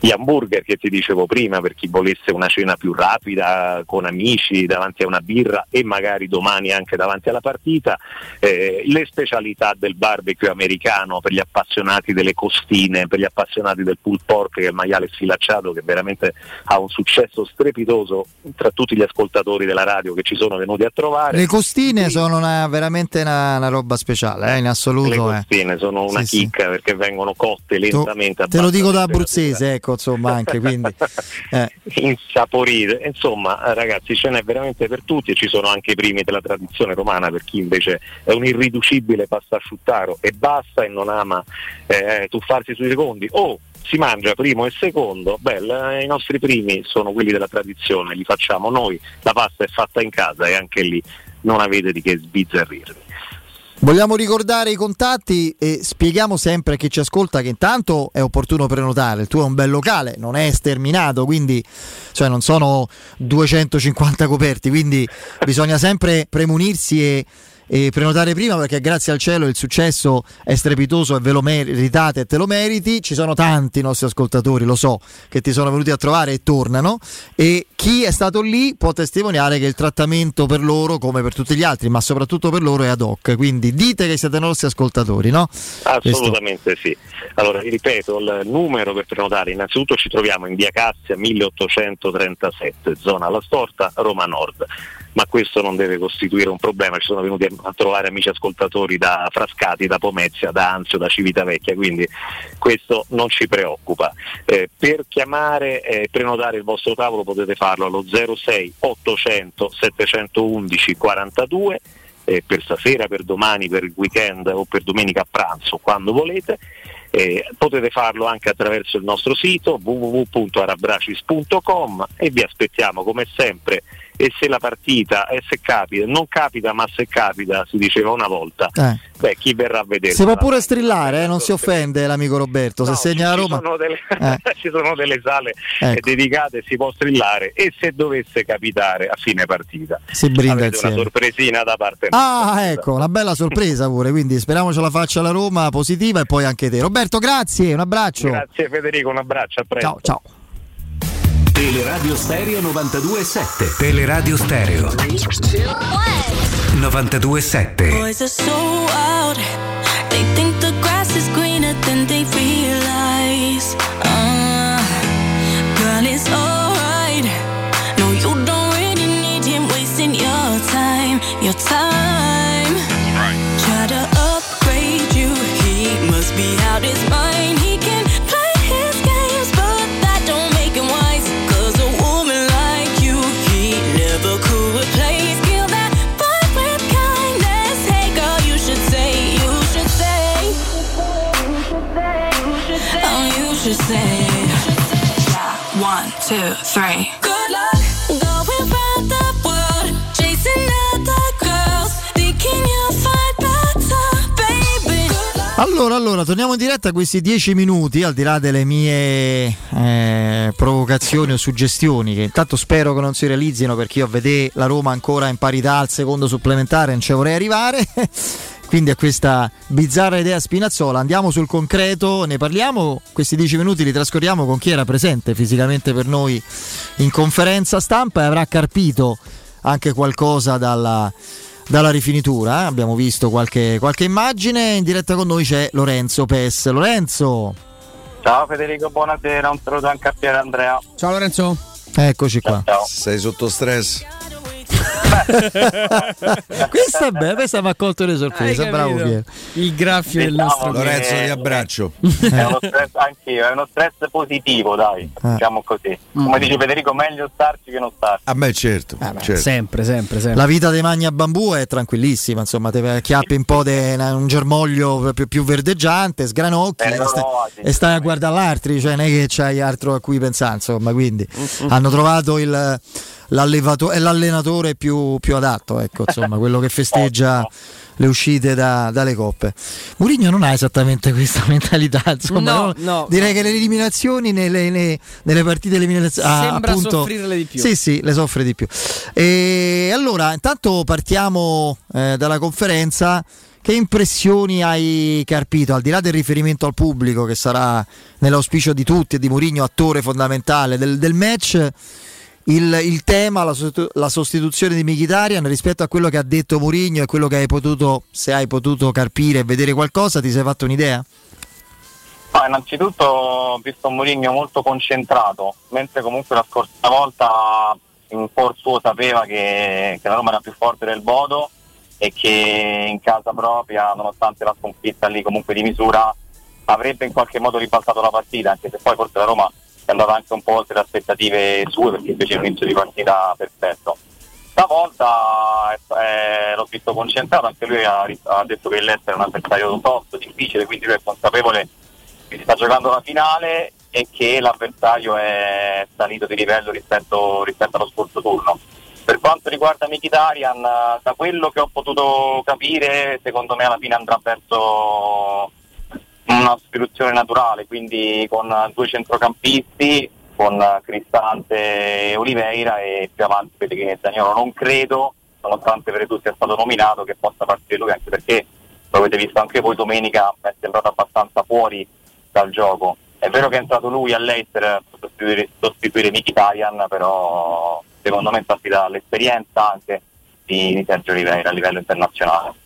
Gli hamburger che ti dicevo prima, per chi volesse una cena più rapida, con amici, davanti a una birra e magari domani anche davanti alla partita, eh, le specialità del barbecue americano per gli appassionati delle costine, per gli appassionati del pulled pork, che è il maiale sfilacciato, che veramente ha un successo strepitoso tra tutti gli ascoltatori della radio che ci sono venuti a trovare. Le costine sono una- veramente una, una roba speciale, eh, in assoluto. Le eh. costine sono una Sì, sì. chicca perché vengono cotte lentamente a Te lo dico da abruzzese, ecco, insomma, anche quindi. eh. insaporite. Insomma, eh, ragazzi, ce n'è veramente per tutti e ci sono anche i primi della tradizione romana per chi invece è un irriducibile pastasciuttaro e basta e non ama eh, tuffarsi sui secondi. O si mangia primo e secondo, beh, i nostri primi sono quelli della tradizione, li facciamo noi, la pasta è fatta in casa e anche lì non avete di che sbizzarrirvi. Vogliamo ricordare i contatti e spieghiamo sempre a chi ci ascolta che intanto è opportuno prenotare, il tuo è un bel locale, non è sterminato, quindi cioè non sono 250 coperti, quindi bisogna sempre premunirsi e, e prenotare prima perché grazie al cielo il successo è strepitoso e ve lo meritate e te lo meriti. Ci sono tanti nostri ascoltatori, lo so, che ti sono venuti a trovare e tornano e chi è stato lì può testimoniare che il trattamento per loro, come per tutti gli altri, ma soprattutto per loro è ad hoc. Quindi dite che siete nostri ascoltatori, no? Assolutamente sì. Allora, vi ripeto, il numero per prenotare, innanzitutto ci troviamo in via Cassia 1837, zona La Storta, Roma Nord. Ma questo non deve costituire un problema, ci sono venuti a trovare amici ascoltatori da Frascati, da Pomezia, da Anzio, da Civitavecchia, quindi questo non ci preoccupa. Eh, per chiamare e prenotare il vostro tavolo potete farlo allo 06 800 711 42 eh, per stasera, per domani, per il weekend o per domenica a pranzo, quando volete. Eh, potete farlo anche attraverso il nostro sito www.arabracis.com e vi aspettiamo come sempre e se la partita e se capita, non capita ma se capita si diceva una volta, Eh. beh chi verrà a vedere? Si può pure strillare, eh, non si offende l'amico Roberto. Se segna la Roma. sono delle, Eh. ci sono delle sale eh, Ecco. dedicate, si può strillare e se dovesse capitare a fine partita Si brinda avete una insieme. sorpresina da parte Ah, ecco, una bella sorpresa pure, quindi speriamo ce la faccia la Roma positiva e poi anche te. Roberto, grazie, un abbraccio. Grazie Federico, un abbraccio, a presto. Ciao, ciao. Teleradio Stereo 92.7 Teleradio Stereo 92.7 Boys are so wild. They think the grass is greener than they realize. Uh, girl, it's alright. No, you don't really need him wasting your time. Your time. Two, three. Good luck going round the world, chasing other girls, thinking you'll find better, baby. Good luck. Allora, allora, torniamo in diretta a questi dieci minuti, al di là delle mie eh, provocazioni o suggestioni, che intanto spero che non si realizzino perché io a vedere la Roma ancora in parità al secondo supplementare non ci vorrei arrivare. Quindi a questa bizzarra idea Spinazzola andiamo sul concreto, ne parliamo, questi dieci minuti li trascorriamo con chi era presente fisicamente per noi in conferenza stampa e avrà carpito anche qualcosa dalla, dalla rifinitura. eh. Abbiamo visto qualche, qualche immagine. In diretta con noi c'è Lorenzo Pes. Lorenzo, Ciao Federico, buonasera, un saluto anche a Pier Andrea. Ciao Lorenzo. eccoci qua. Sei sotto stress? questa è bella, questa mi ha colto le sorprese. Bravo Piero. Il graffio del nostro Lorenzo ti abbraccio. È uno stress, anch'io, è uno stress positivo, dai, Ah. diciamo così. Come dice Federico, meglio starci che non starci. A me certo, certo. Sempre, sempre, sempre. La vita dei magni a bambù è tranquillissima, insomma, te acchiappi un po' di un germoglio più, più verdeggiante, sgranocchi Eh, e, no, stai, no, e stai a guardare l'altri, cioè non è che c'hai altro a cui pensare, insomma, quindi hanno trovato il, è l'allenatore più, più adatto, ecco, insomma, quello che festeggia le uscite da- dalle coppe. Murigno non ha esattamente questa mentalità, insomma, No, no? no. direi che le eliminazioni nelle, nelle- nelle partite eliminazioni ah, Sembra appunto, soffrirle di più. Sì, sì, le soffre di più. E allora, intanto partiamo eh, dalla conferenza. Che impressioni hai carpito, al di là del riferimento al pubblico che sarà nell'auspicio di tutti e di Mourinho, attore fondamentale del, del match, il, il tema, la, la sostituzione di Mkhitaryan rispetto a quello che ha detto Mourinho e quello che hai potuto, se hai potuto carpire e vedere qualcosa, ti sei fatto un'idea? Ma innanzitutto ho visto Mourinho molto concentrato, mentre comunque la scorsa volta in cuor suo sapeva che, che la Roma era più forte del Bodo e che in casa propria, nonostante la sconfitta lì comunque di misura, avrebbe in qualche modo ribaltato la partita, anche se poi forse la Roma è andata anche un po' oltre le aspettative sue perché invece è un inizio di partita perfetto. Stavolta eh, l'ho visto concentrato, anche lui ha, ha detto che l'Ester è un avversario tosto, difficile, quindi lui è consapevole che si sta giocando la finale e che l'avversario è salito di livello rispetto, rispetto allo scorso turno. Per quanto riguarda Mkhitaryan, da quello che ho potuto capire, secondo me alla fine andrà verso una sostituzione naturale, quindi con due centrocampisti, con Cristante e Oliveira e più avanti Pellegrini e Zaniolo. Non credo, nonostante Veretù sia stato nominato, che possa partire lui, anche perché, lo avete visto anche voi domenica, è sembrato abbastanza fuori dal gioco. È vero che è entrato lui all'Eister per sostituire, sostituire Mkhitaryan, però secondo me infatti dall'esperienza anche di, di Sergio Oliveira a livello internazionale.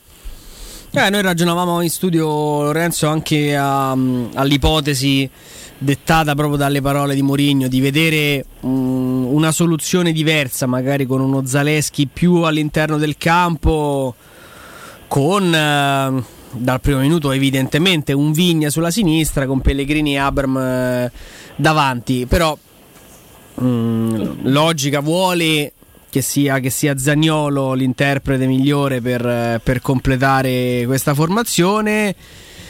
Eh, noi ragionavamo in studio, Lorenzo, anche a- all'ipotesi dettata proprio dalle parole di Mourinho di vedere mm, una soluzione diversa, magari con uno Zaleschi più all'interno del campo, con eh, dal primo minuto evidentemente un Vigna sulla sinistra, con Pellegrini e Abram eh, davanti, però mm, logica vuole che sia, che sia Zagnolo l'interprete migliore per, per completare questa formazione.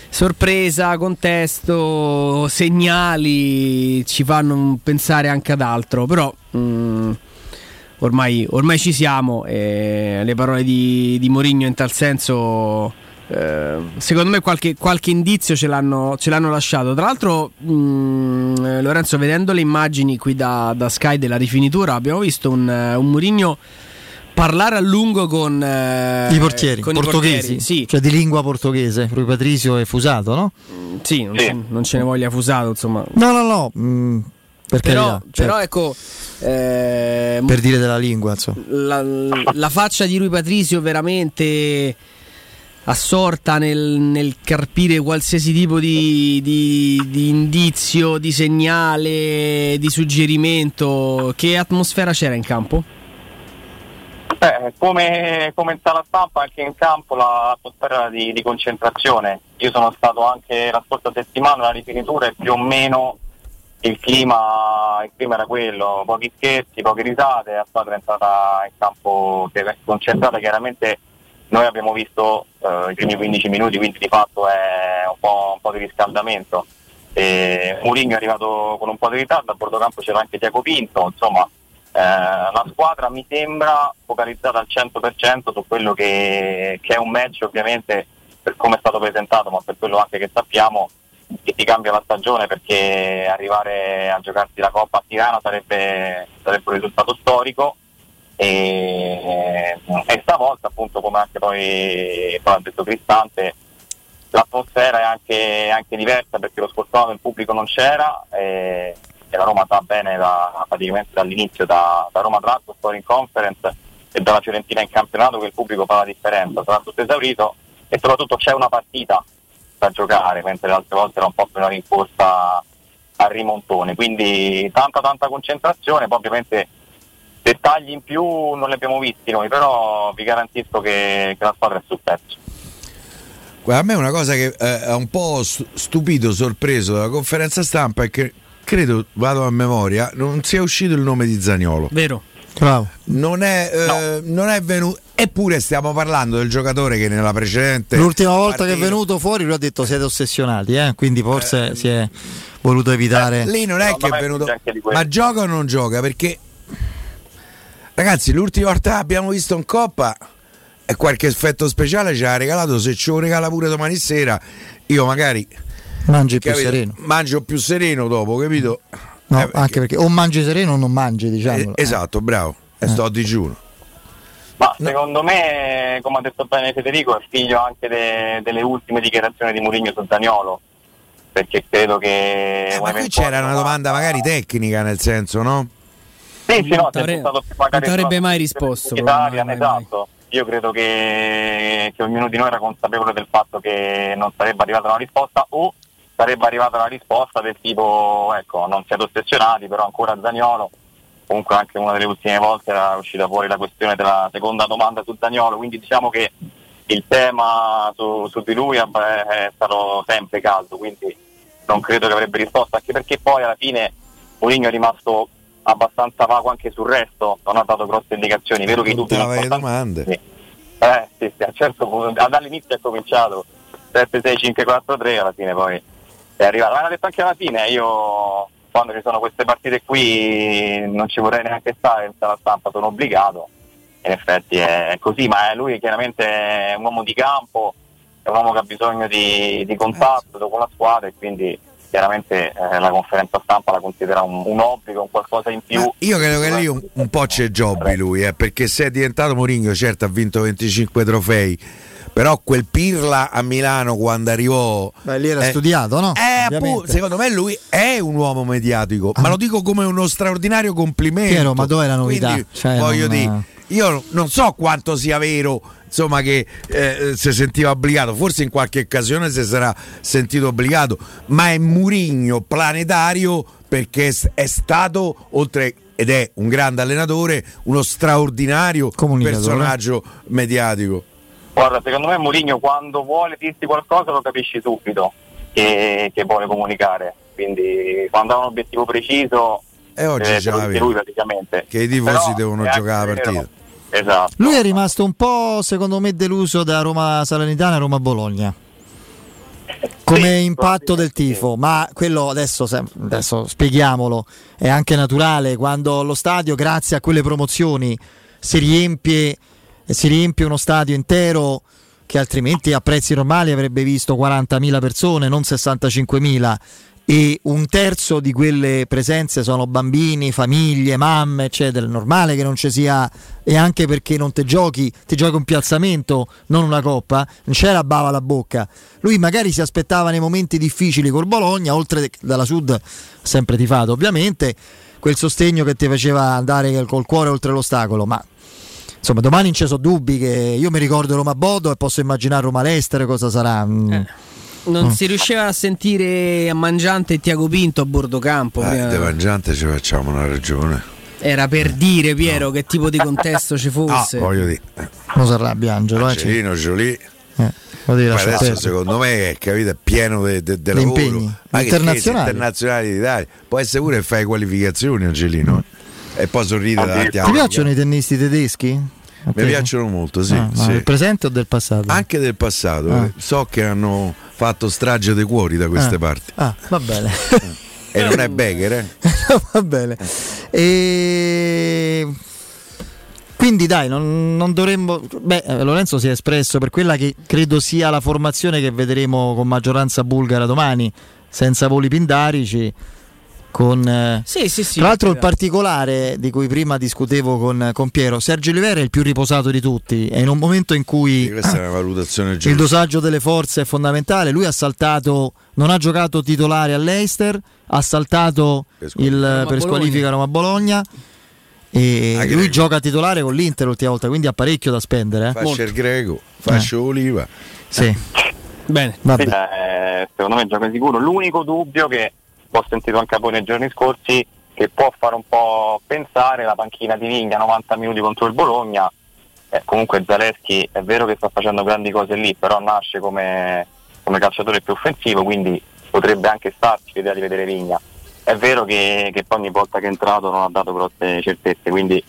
Sorpresa, contesto, segnali ci fanno pensare anche ad altro, però mm, ormai, ormai ci siamo e le parole di, di Mourinho in tal senso secondo me qualche, qualche indizio ce l'hanno, ce l'hanno lasciato. Tra l'altro, mh, eh, Lorenzo, vedendo le immagini qui da, da Sky della rifinitura, abbiamo visto un, eh, un Mourinho parlare a lungo con eh, I portieri con i portoghesi, portieri, sì. cioè di lingua portoghese, Rui Patrizio e Fusato, no? Sì, non, Ce, non ce ne voglia Fusato, insomma. No, no, no, mm, per Però, carità, cioè, però ecco, eh, per dire della lingua, insomma. la, la faccia di Rui Patrizio veramente assorta nel, nel carpire qualsiasi tipo di, di- di indizio, di segnale, di suggerimento. Che atmosfera c'era in campo? Beh, come, come in sala stampa anche in campo l'atmosfera di, di concentrazione. Io sono stato anche la scorsa settimana alla rifinitura e più o meno il clima, il clima era quello, pochi scherzi, poche risate, la squadra è entrata in campo concentrata, chiaramente noi abbiamo visto eh, i primi 15 minuti, quindi di fatto è un po', un po' di riscaldamento. E Mourinho è arrivato con un po' di ritardo, a bordo campo c'era anche Tiago Pinto, insomma eh, la squadra mi sembra focalizzata al 100% su quello che, che è un match ovviamente per come è stato presentato, ma per quello anche che sappiamo che ti cambia la stagione perché arrivare a giocarsi la Coppa a Tirana sarebbe, sarebbe un risultato storico e, e stavolta appunto come anche poi, ha detto Cristante l'atmosfera è anche, anche diversa perché lo scorso anno il pubblico non c'era e, e la Roma sa bene da, praticamente dall'inizio da, da Roma Tratto, Story in Conference e dalla Fiorentina in campionato che il pubblico fa la differenza, sarà tutto esaurito e soprattutto c'è una partita da giocare mentre le altre volte era un po' più una rincorsa a rimontone. Quindi tanta tanta concentrazione poi ovviamente dettagli in più non li abbiamo visti noi, però vi garantisco che, che la squadra è sul pezzo. Guarda, a me una cosa che eh, ha un po' stu- stupito, sorpreso dalla conferenza stampa è che credo, vado a memoria, non sia uscito il nome di Zagnolo. Vero. Bravo. Non è, eh, non è venuto. Eppure stiamo parlando del giocatore che nella precedente. L'ultima volta che è partita- venuto fuori lui ha detto siete ossessionati, eh? quindi forse si è voluto evitare. Lì non è che è venuto. Ma gioca o non gioca? Perché. Ragazzi, l'ultima volta abbiamo visto in Coppa e qualche effetto speciale ci ha regalato. Se ce lo regala pure domani sera, io magari. Mangi più capito? sereno. Mangio più sereno dopo, capito? No, anche perché o mangi sereno o non mangi, diciamo. Eh, esatto, bravo. E sto a digiuno. Ma secondo me, come ha detto bene Federico, è figlio anche de- delle ultime dichiarazioni di Mourinho su Zaniolo. Perché credo che. Eh, Ma qui c'era una domanda magari tecnica, nel senso, no? Sì, sì, no, stato magari non t'avrebbe sulla mai risposto, mai. esatto. Io credo che, che ognuno di noi era consapevole del fatto che non sarebbe arrivata una risposta o sarebbe arrivata una risposta del tipo, ecco, non siete ossessionati, però ancora Zaniolo. Comunque anche una delle ultime volte era uscita fuori la questione della seconda domanda su Zaniolo, quindi diciamo che il tema su, su di lui è, è stato sempre caldo, quindi non credo che avrebbe risposto, anche perché poi alla fine Mourinho è rimasto abbastanza vago anche sul resto, non ha dato grosse indicazioni, vero che i dubbi le domande. sì. Eh sì, sì, certo punto, dall'inizio è cominciato 7, 6, 5, 4, 3, alla fine poi è arrivato. Ma l'ha detto anche alla fine, io quando ci sono queste partite qui non ci vorrei neanche stare in sala stampa, sono obbligato. In effetti è così, ma lui chiaramente è un uomo di campo, è un uomo che ha bisogno di, di contatto con la squadra e quindi chiaramente eh, la conferenza stampa la considera un, un obbligo, un qualcosa in più. Io credo che lì un, un po' c'è Jobby lui, eh, perché se è diventato Mourinho, certo ha vinto 25 trofei, però quel Pirla a Milano quando arrivò... Beh, lì era eh, studiato, no? eh, appunto, Ovviamente. secondo me lui è un uomo mediatico, ma lo dico come uno straordinario complimento. Piero, ma dov'è la novità? Quindi, Cioè, voglio non- dire, io non so quanto sia vero insomma che eh, si sentiva obbligato, forse in qualche occasione si sarà sentito obbligato, ma è Murigno planetario perché è, stato oltre ed è un grande allenatore, uno straordinario personaggio mediatico. Guarda, secondo me Mourinho quando vuole dirti qualcosa lo capisci subito che, che vuole comunicare, quindi quando ha un obiettivo preciso E oggi eh, dice l'avevi. lui praticamente. Che i tifosi Però devono giocare la vero- partita. Esatto. Lui è rimasto un po', secondo me, deluso da Roma Salernitana e Roma Bologna. Come impatto del tifo, ma quello adesso, adesso spieghiamolo, è anche naturale quando lo stadio, grazie a quelle promozioni, si riempie, si riempie uno stadio intero che altrimenti a prezzi normali avrebbe visto 40.000 persone, non 65.000 e un terzo di quelle presenze sono bambini, famiglie, mamme, eccetera. È normale che non ci sia, e anche perché non te giochi, ti giochi un piazzamento, non una coppa, non c'è la bava alla bocca. Lui magari si aspettava nei momenti difficili col Bologna, oltre dalla sud, sempre tifato ovviamente, quel sostegno che ti faceva andare col cuore oltre l'ostacolo, ma insomma domani non ci sono dubbi che io mi ricordo Roma Bodo e posso immaginare Roma Lester cosa sarà. mm. Non Mm. si riusciva a sentire a Mangiante e Tiago Pinto a bordo campo. Eh. De Mangiante ci facciamo una ragione. Era per dire, Piero, che tipo di contesto ci Ah, fosse. voglio dire, Mo si arrabbia Angelo, eh, Angelino Jolie. eh, Poi lasciare adesso secondo me capito, è pieno di de, de lavoro impegni. Ma che Internazionali. internazionali d'Italia può essere pure che fai qualificazioni Angelino e poi sorride davanti a Ti piacciono i tennisti tedeschi? Mi piacciono molto sì, Ah, sì. del presente o del passato? anche del passato Ah. eh. so che hanno fatto strage dei cuori da queste Ah. parti Ah, va bene. e non è Becker eh? va bene. E... Quindi dai, non, non dovremmo... Beh, eh, Lorenzo si è espresso per quella che credo sia la formazione che vedremo con maggioranza bulgara domani, senza voli pindarici. Con, eh, Sì, sì, sì. Tra l'altro il particolare di cui prima discutevo con, con Piero, Sergio Olivera è il più riposato di tutti, è in un momento in cui valutazione il dosaggio delle forze è fondamentale. Lui ha saltato, non ha giocato titolare all'Eister, ha saltato il per squalifica Roma Bologna. E Ah, lui Greco. gioca titolare con l'Inter l'ultima volta, quindi ha parecchio da spendere. eh. faccia il greco faccia oliva Sì. Bene. Vabbè. Eh, secondo me gioca sicuro. L'unico dubbio che ho sentito anche a voi nei giorni scorsi che può fare un po' pensare la panchina di Vigna 90 minuti contro il Bologna. Eh, comunque Zaleschi è vero che sta facendo grandi cose lì, però nasce come, come calciatore più offensivo, quindi potrebbe anche starci l'idea di vedere Vigna. È vero che, che poi ogni volta che è entrato non ha dato grosse certezze, quindi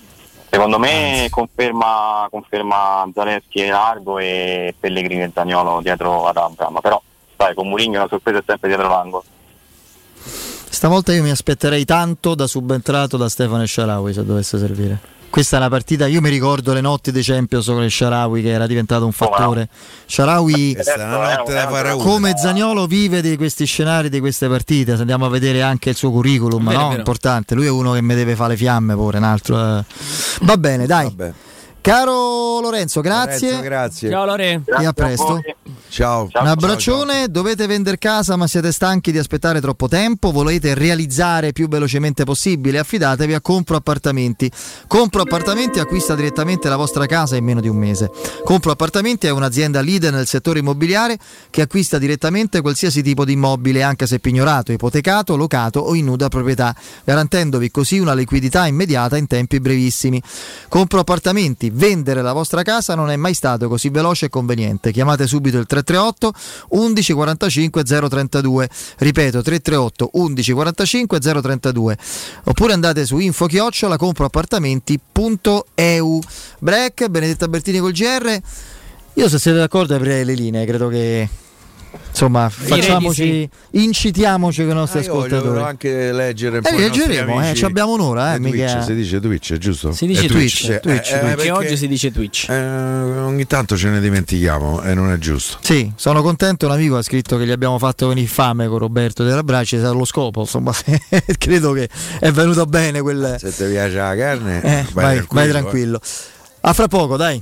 secondo me conferma, conferma Zaleschi largo e Pellegrini e Zagnolo dietro ad Abram, però sai, con Mourinho la sorpresa è sempre dietro l'angolo. Stavolta io mi aspetterei tanto da subentrato da Stefano Sharawi se dovesse servire. Questa è una partita, io mi ricordo le notti dei Champions con il Sharawi che era diventato un fattore. Sharawi, come Zagnolo, vive di questi scenari, di queste partite. Se andiamo a vedere anche il suo curriculum, Vero, no? vero. importante. Lui è uno che mi deve fare le fiamme pure, un altro. eh. Va bene, dai. Caro Lorenzo, grazie. Lorenzo, grazie. Ciao Lore. E a presto. Ciao. Un abbraccione, dovete vendere casa ma siete stanchi di aspettare troppo tempo, volete realizzare più velocemente possibile, affidatevi a Compro Appartamenti. Compro Appartamenti acquista direttamente la vostra casa in meno di un mese. Compro Appartamenti è un'azienda leader nel settore immobiliare che acquista direttamente qualsiasi tipo di immobile, anche se pignorato, ipotecato, locato o in nuda proprietà, garantendovi così una liquidità immediata in tempi brevissimi. Compro Appartamenti, vendere la vostra casa non è mai stato così veloce e conveniente. Chiamate subito il 338 11 45 032. Ripeto 338 11 45 032. Oppure andate su info chiocciola comproappartamenti.eu. Break, Benedetta Bertini col GR. Io se siete d'accordo aprirei le linee, credo che insomma facciamoci incitiamoci con i nostri Ah, io voglio ascoltatori. però anche leggere un Eh, po' i nostri leggeremo, eh, abbiamo un'ora, eh, Twitch, si dice Twitch, giusto? Si dice È Twitch, sì. Twitch, Eh, eh, Twitch. perché, oggi si dice Twitch. eh, ogni tanto ce ne dimentichiamo e non è giusto. Sì, sono contento. Un amico ha scritto che gli abbiamo fatto venire fame con Roberto della Bracci, sarà lo scopo. Insomma, credo che è venuto bene quel. Se ti piace la carne, Eh, vai, vai tranquillo. A fra poco, dai.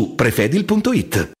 prefedil.it.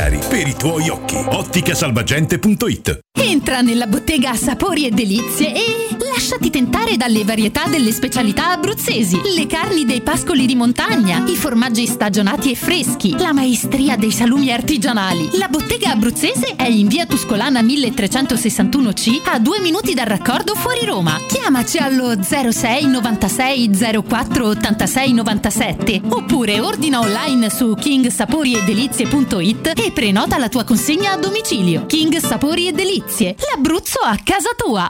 per i tuoi occhi. Otticasalvagente.it Entra nella bottega Sapori e Delizie e lasciati tentare dalle varietà delle specialità abruzzesi, le carni dei pascoli di montagna, i formaggi stagionati e freschi, la maestria dei salumi artigianali. La bottega abruzzese è in via Tuscolana 1361C a due minuti dal raccordo fuori Roma. Chiamaci allo 06 96 04 86 97 oppure ordina online su kingsaporiedelizie.it e prenota la tua consegna a domicilio. King Sapori e Delizie, l'Abruzzo a casa tua.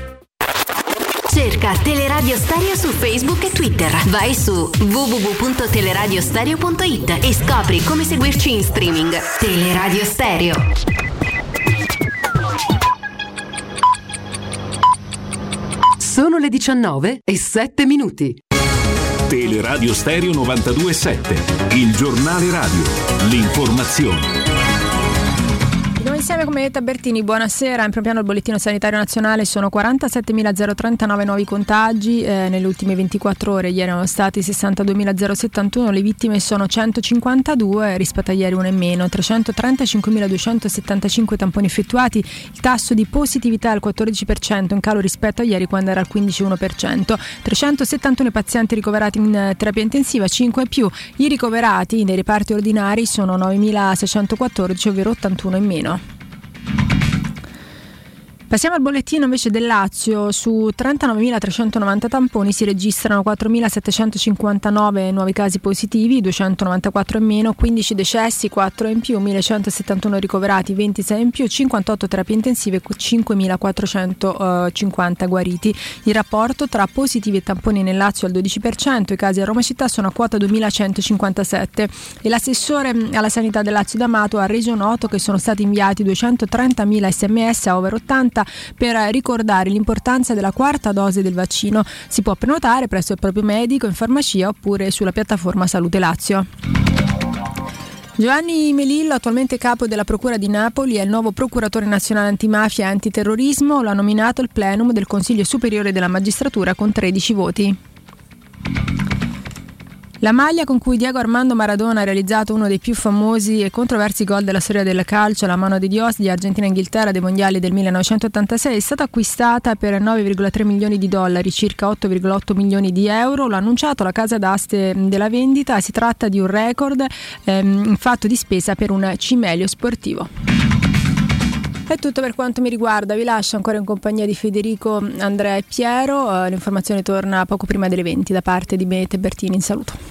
Cerca Teleradio Stereo su Facebook e Twitter. Vai su www.teleradiostereo.it e scopri come seguirci in streaming. Teleradio Stereo. Sono le 19 e 7 minuti. Teleradio Stereo 927, il giornale radio, l'informazione. Insieme come Etta Bertini, buonasera. In primo piano il bollettino sanitario nazionale sono 47.039 nuovi contagi eh, nelle ultime 24 ore, ieri erano stati 62.071, le vittime sono 152 rispetto a ieri una in meno, 335.275 tamponi effettuati, il tasso di positività è al 14%, in calo rispetto a ieri quando era al 15,1%, 371 pazienti ricoverati in eh, terapia intensiva, 5 in più, i ricoverati nei reparti ordinari sono 9.614, ovvero 81 in meno. Passiamo al bollettino invece del Lazio, su 39.390 tamponi si registrano 4.759 nuovi casi positivi, 294 in meno, 15 decessi, 4 in più, 1.171 ricoverati, 26 in più, 58 terapie intensive e 5.450 guariti. Il rapporto tra positivi e tamponi nel Lazio è al 12%, i casi a Roma città sono a quota 2.157 e l'assessore alla sanità del Lazio D'Amato ha reso noto che sono stati inviati 230.000 sms a over 80 per ricordare l'importanza della quarta dose del vaccino. Si può prenotare presso il proprio medico, in farmacia oppure sulla piattaforma Salute Lazio. Giovanni Melillo, attualmente capo della Procura di Napoli, è il nuovo procuratore nazionale antimafia e antiterrorismo. Lo ha nominato il plenum del Consiglio Superiore della Magistratura con 13 voti. La maglia con cui Diego Armando Maradona ha realizzato uno dei più famosi e controversi gol della storia del calcio, la mano di Dios di Argentina-Inghilterra dei mondiali del 1986, è stata acquistata per 9,3 milioni di dollari, circa 8,8 milioni di euro. L'ha annunciato la casa d'aste della vendita. Si tratta di un record ehm, in fatto di spesa per un cimelio sportivo. È tutto per quanto mi riguarda, vi lascio ancora in compagnia di Federico, Andrea e Piero. Eh, l'informazione torna poco prima delle 20 da parte di Benete Bertini. In saluto.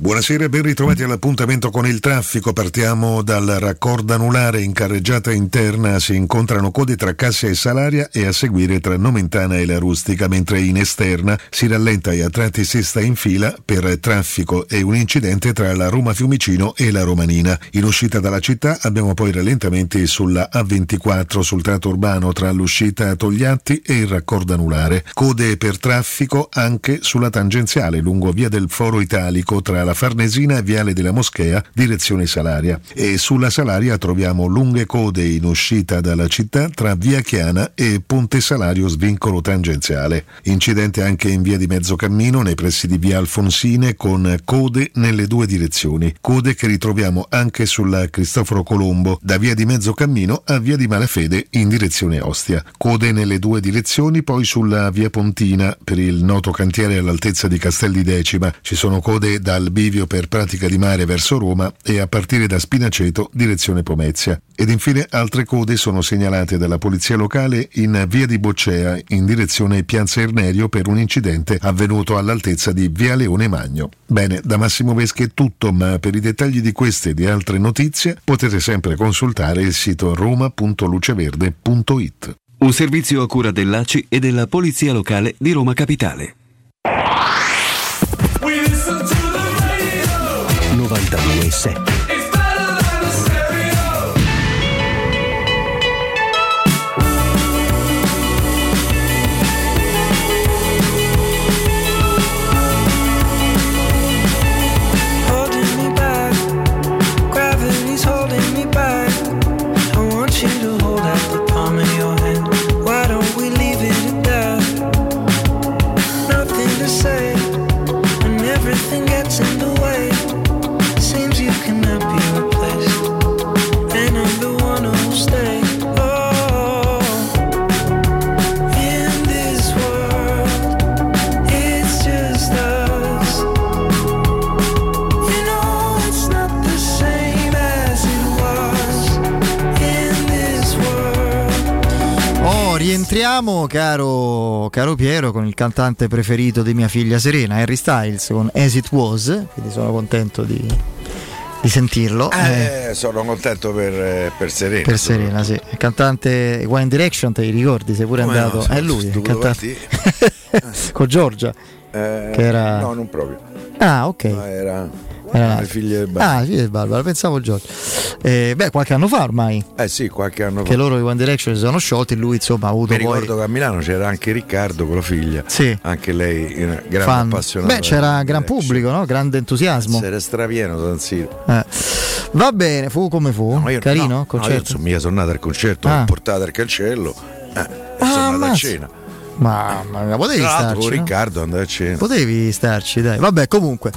Buonasera, ben ritrovati all'appuntamento con il traffico. Partiamo dal raccordo anulare in carreggiata interna. Si incontrano code tra Cassia e Salaria e a seguire tra Nomentana e la Rustica, mentre in esterna si rallenta e a tratti si sta in fila per traffico e un incidente tra la Roma Fiumicino e la Romanina. In uscita dalla città abbiamo poi rallentamenti sulla A24 sul tratto urbano tra l'uscita a Togliatti e il raccordo anulare. Code per traffico anche sulla tangenziale lungo via del Foro Italico tra la Farnesina e Viale della Moschea, direzione Salaria. E sulla Salaria troviamo lunghe code in uscita dalla città tra Via Chiana e Ponte Salario svincolo tangenziale. Incidente anche in via di Mezzocammino nei pressi di Via Alfonsine con code nelle due direzioni. Code che ritroviamo anche sulla Cristoforo Colombo da Via di Mezzocammino a Via di Malafede in direzione Ostia. Code nelle due direzioni poi sulla Via Pontina per il noto cantiere all'altezza di Castel di Decima. Ci sono code dal bivio per pratica di mare verso Roma e a partire da Spinaceto direzione Pomezia. Ed infine altre code sono segnalate dalla polizia locale in via di Boccea in direzione Piazza Ernerio per un incidente avvenuto all'altezza di via Leone Magno. Bene, da Massimo Veschi è tutto, ma per i dettagli di queste e di altre notizie potete sempre consultare il sito roma.luceverde.it. Un servizio a cura dell'ACI e della Polizia Locale di Roma Capitale. 92.7 rientriamo, caro, caro Piero, con il cantante preferito di mia figlia Serena, Harry Styles, con As It Was, quindi sono contento di, di sentirlo. Eh, Eh, sono contento per, per Serena. per Serena, sì. Il cantante One Direction, te li ricordi? Sei pure Come andato. no, è lui, il cantante. con Giorgia. Eh, Che era- No, non proprio. Ah, ok. No, era Era- le figlie del Barbara. Ah, sì, è Barbara, pensavo Giorgia. Eh, beh, qualche anno fa ormai. Eh sì, qualche anno Che fa. loro i One Direction si sono sciolti, lui insomma ha avuto Mi poi ricordo che a Milano c'era anche Riccardo con la figlia. Sì. Anche lei, una grande fan. appassionata. Beh, c'era gran pubblico, no? Grande entusiasmo. Era strapieno San Siro. Eh. Va bene, fu come fu? Ma io- Carino? no, no, io concerto? sono andato al concerto, Ah. l'ho portato al cancello. Eh, e sono andato a cena. Mamma mia, potevi Tra starci. con no? Riccardo andare a cena. Potevi starci, dai. Vabbè, comunque.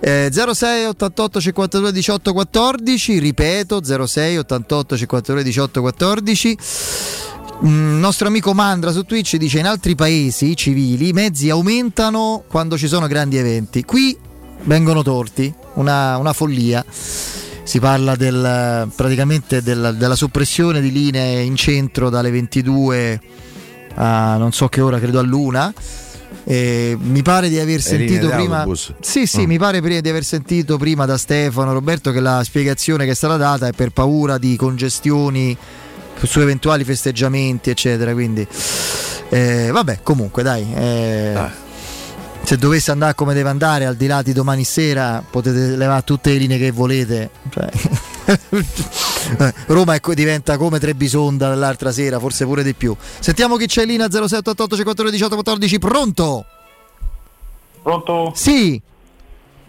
Eh, 06 88 52 18 14, ripeto 06 88 52 18 14. Il nostro amico Mandra su Twitch dice in altri paesi civili i mezzi aumentano quando ci sono grandi eventi. Qui vengono torti, una, una follia. Si parla del, praticamente del- della soppressione di linee in centro dalle 22 a non so che ora, credo all'una. E mi pare di aver sentito prima. Sì, sì, Mm. mi pare di aver sentito prima da Stefano Roberto che la spiegazione che è stata data è per paura di congestioni su eventuali festeggiamenti, eccetera. Quindi, eh, vabbè, comunque, dai. eh, Se dovesse andare come deve andare, al di là di domani sera, potete levare tutte le linee che volete. Cioè, eh, Roma è co- diventa come Trebisonda dall'altra sera, forse pure di più. Sentiamo chi c'è in linea 0788 54 18 14. Pronto? Pronto? Sì.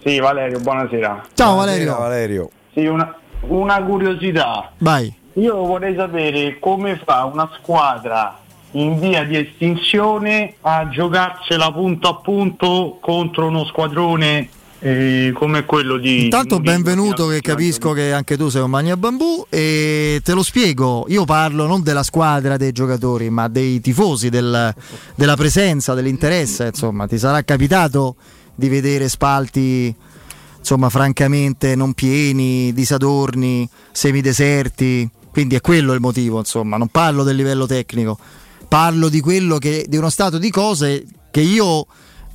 Sì, Valerio, buonasera. Ciao Valerio. Valerio. Sì, una, una curiosità. Vai. Io vorrei sapere come fa una squadra in via di estinzione a giocarsela punto a punto contro uno squadrone eh, come quello di... Intanto benvenuto che capisco che anche tu sei un magna bambù e te lo spiego, io parlo non della squadra dei giocatori ma dei tifosi, del- della presenza, dell'interesse, insomma ti sarà capitato di vedere spalti insomma francamente non pieni, disadorni, semideserti, quindi è quello il motivo insomma, non parlo del livello tecnico, parlo di quello che, di uno stato di cose che io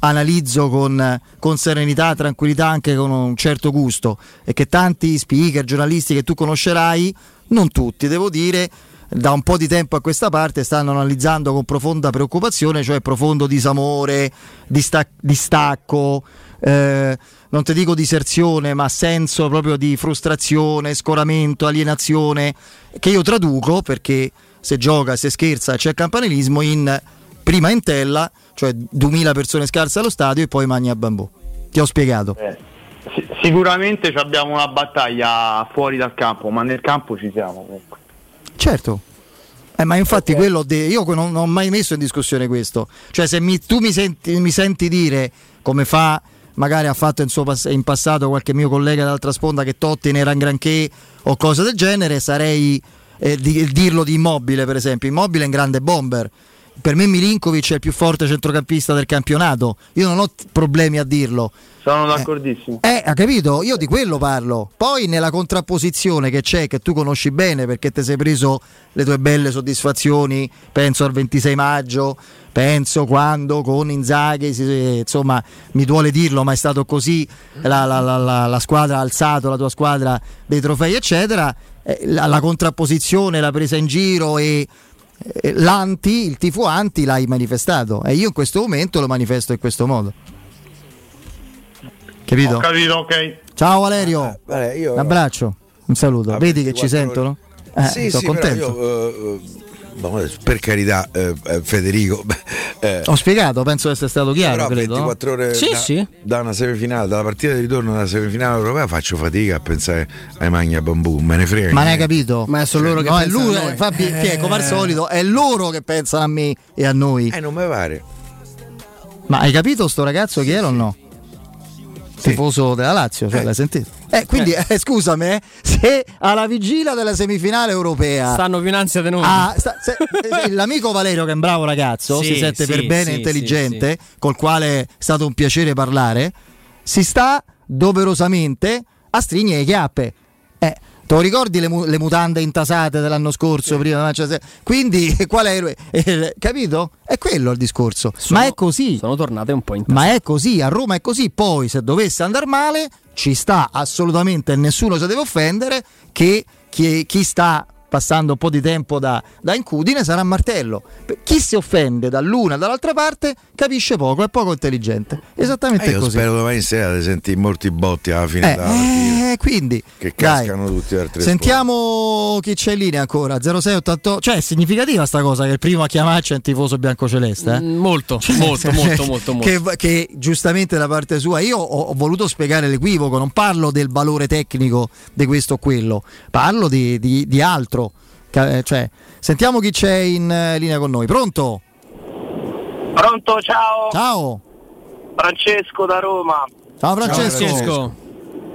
analizzo con, con serenità, tranquillità, anche con un certo gusto. E che tanti speaker, giornalisti che tu conoscerai, non tutti devo dire, da un po' di tempo a questa parte stanno analizzando con profonda preoccupazione, cioè profondo disamore, dista- distacco, eh, non ti dico diserzione, ma senso proprio di frustrazione, scoramento, alienazione, che io traduco perché se gioca, se scherza, c'è campanilismo in prima in tella, cioè 2000 persone scarse allo stadio e poi magna a bambù. Ti ho spiegato. Eh, si- sicuramente abbiamo una battaglia fuori dal campo, ma nel campo ci siamo comunque. Certo. Eh, ma infatti quello de- io non, non ho mai messo in discussione questo. Cioè se mi- tu mi senti, mi senti dire come fa magari ha fatto in, pass- in passato qualche mio collega d'altra sponda che Totti ne era un granché o cose del genere, sarei eh, di- dirlo di Immobile per esempio. Immobile è un grande bomber. Per me Milinkovic è il più forte centrocampista del campionato. Io non ho t- problemi a dirlo. Sono d'accordissimo. Eh, ha capito? Io di quello parlo. Poi nella contrapposizione che c'è, che tu conosci bene perché ti sei preso le tue belle soddisfazioni, penso al 26 maggio, penso quando con Inzaghi, insomma, mi duole dirlo, ma è stato così, la, la- la- la- la squadra ha alzato la tua squadra dei trofei, eccetera. Eh, La, contrapposizione, la presa in giro e eh, l'anti, il tifo anti l'hai manifestato e io in questo momento lo manifesto in questo modo. Capito? Ho capito, ok. Ciao Valerio, Vabbè, io- un abbraccio, un saluto. Ah, Vedi che ci 24 sentono? Eh, sì, sono sì, contento. però io, eh, eh, adesso, per carità, eh, eh, Federico. eh, Ho spiegato, penso di essere stato chiaro, però credo. no? 24 ore Sì, da, sì. da una semifinale, dalla partita di ritorno dalla semifinale europea faccio fatica a pensare ai Magna Bambù, me ne frega. Ma ne hai capito? Ma sono loro che no, è pensano lui, a noi. eh, Fabio, che è come al solito, è loro che pensano a me e a noi. Eh, non mi pare. Ma hai capito sto ragazzo chi era o no? Tifoso della Lazio, cioè, l'hai sentito? Eh, quindi eh, scusami, eh, se alla vigilia della semifinale europea Stanno più in ansia di noi. Ah, sta- se- eh, l'amico Valerio che è un bravo ragazzo, Sì, si sente sì, per bene sì, intelligente, col quale è stato un piacere parlare, si sta doverosamente a stringere le chiappe. Te lo ricordi le, mu- le mutande intasate dell'anno scorso? Prima, cioè, quindi qual è? eh, capito? È quello il discorso. Ma è così. Sono tornate un po' in Ma è così, a Roma è così. Poi, se dovesse andare male, ci sta assolutamente nessuno si deve offendere che chi, chi sta passando un po' di tempo da, da incudine sarà martello. Chi si offende dall'una e dall'altra parte capisce poco, è poco intelligente. Esattamente Eh, io così. spero domani sera di sentire molti botti alla fine Eh, della eh, quindi che dai, cascano tutti da altre Sentiamo chi c'è in linea ancora 0688 cioè è significativa sta cosa che il primo a chiamarci è un tifoso biancoceleste eh? molto, molto, molto, molto, molto. Che, che giustamente da parte sua io ho, ho voluto spiegare l'equivoco non parlo del valore tecnico di questo o quello parlo di, di- di altro cioè, sentiamo chi c'è in eh, linea con noi pronto? Pronto, ciao. Ciao. Francesco da Roma. Ciao Francesco.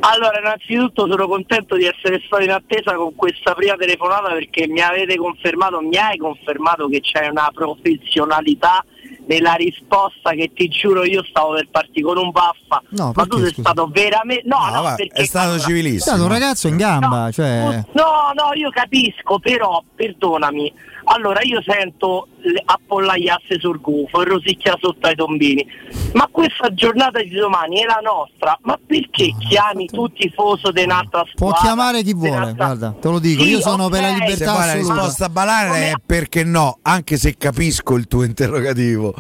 Allora, innanzitutto sono contento di essere stato in attesa con questa prima telefonata perché mi avete confermato, mi hai confermato che c'è una professionalità nella risposta che ti giuro io stavo per partire con un baffa. No, ma tu sei scusa? stato veramente. No, no, va, perché è stato allora- è civilissimo. stato un ragazzo in gamba cioè No, no, io capisco, però, perdonami. Allora, io sento le appollaiasse sul gufo e rosicchia sotto ai tombini. Ma questa giornata di domani è la nostra. Ma perché chiami tu tifoso di un'altra può squadra? chiamare chi vuole guarda te lo dico Sì, io sono per la libertà la risposta banale è perché no, anche se capisco il tuo interrogativo.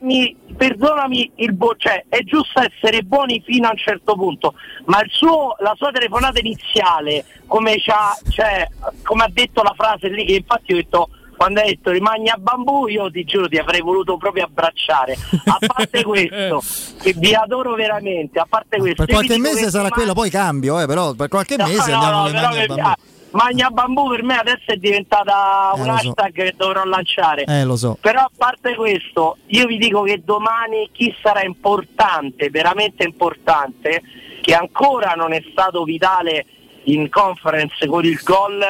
Perdonami, perdonami il bo- cioè, è giusto essere buoni fino a un certo punto, ma il suo, la sua telefonata iniziale, come, c'ha, cioè, come ha detto la frase lì, che infatti ho detto quando hai detto rimani a bambù, io ti giuro ti avrei voluto proprio abbracciare. A parte questo, che vi adoro veramente, a parte questo. per qualche mese sarà domani- quello poi cambio eh, però per qualche No, mese no, andiamo no, alle però mani al mi- bambù. Magna Bambù per me adesso è diventata Eh, un lo so. hashtag che dovrò lanciare. Eh, lo so. Però a parte questo, io vi dico che domani chi sarà importante, veramente importante, che ancora non è stato vitale in conference con il gol,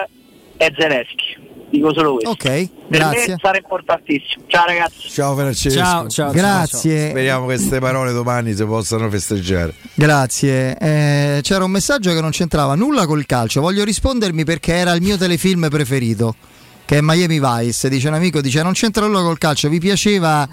è Zelensky. Dico solo questo. Ok, Per grazie. me sarà importantissimo. Ciao ragazzi. Ciao Francesco. Ciao, ciao, Grazie. ciao. Speriamo che queste parole domani si possano festeggiare. Grazie. Eh, c'era un messaggio che non c'entrava nulla col calcio. Voglio rispondermi perché era il mio telefilm preferito, che è Miami Vice. Dice un amico, dice non c'entra nulla col calcio, vi piaceva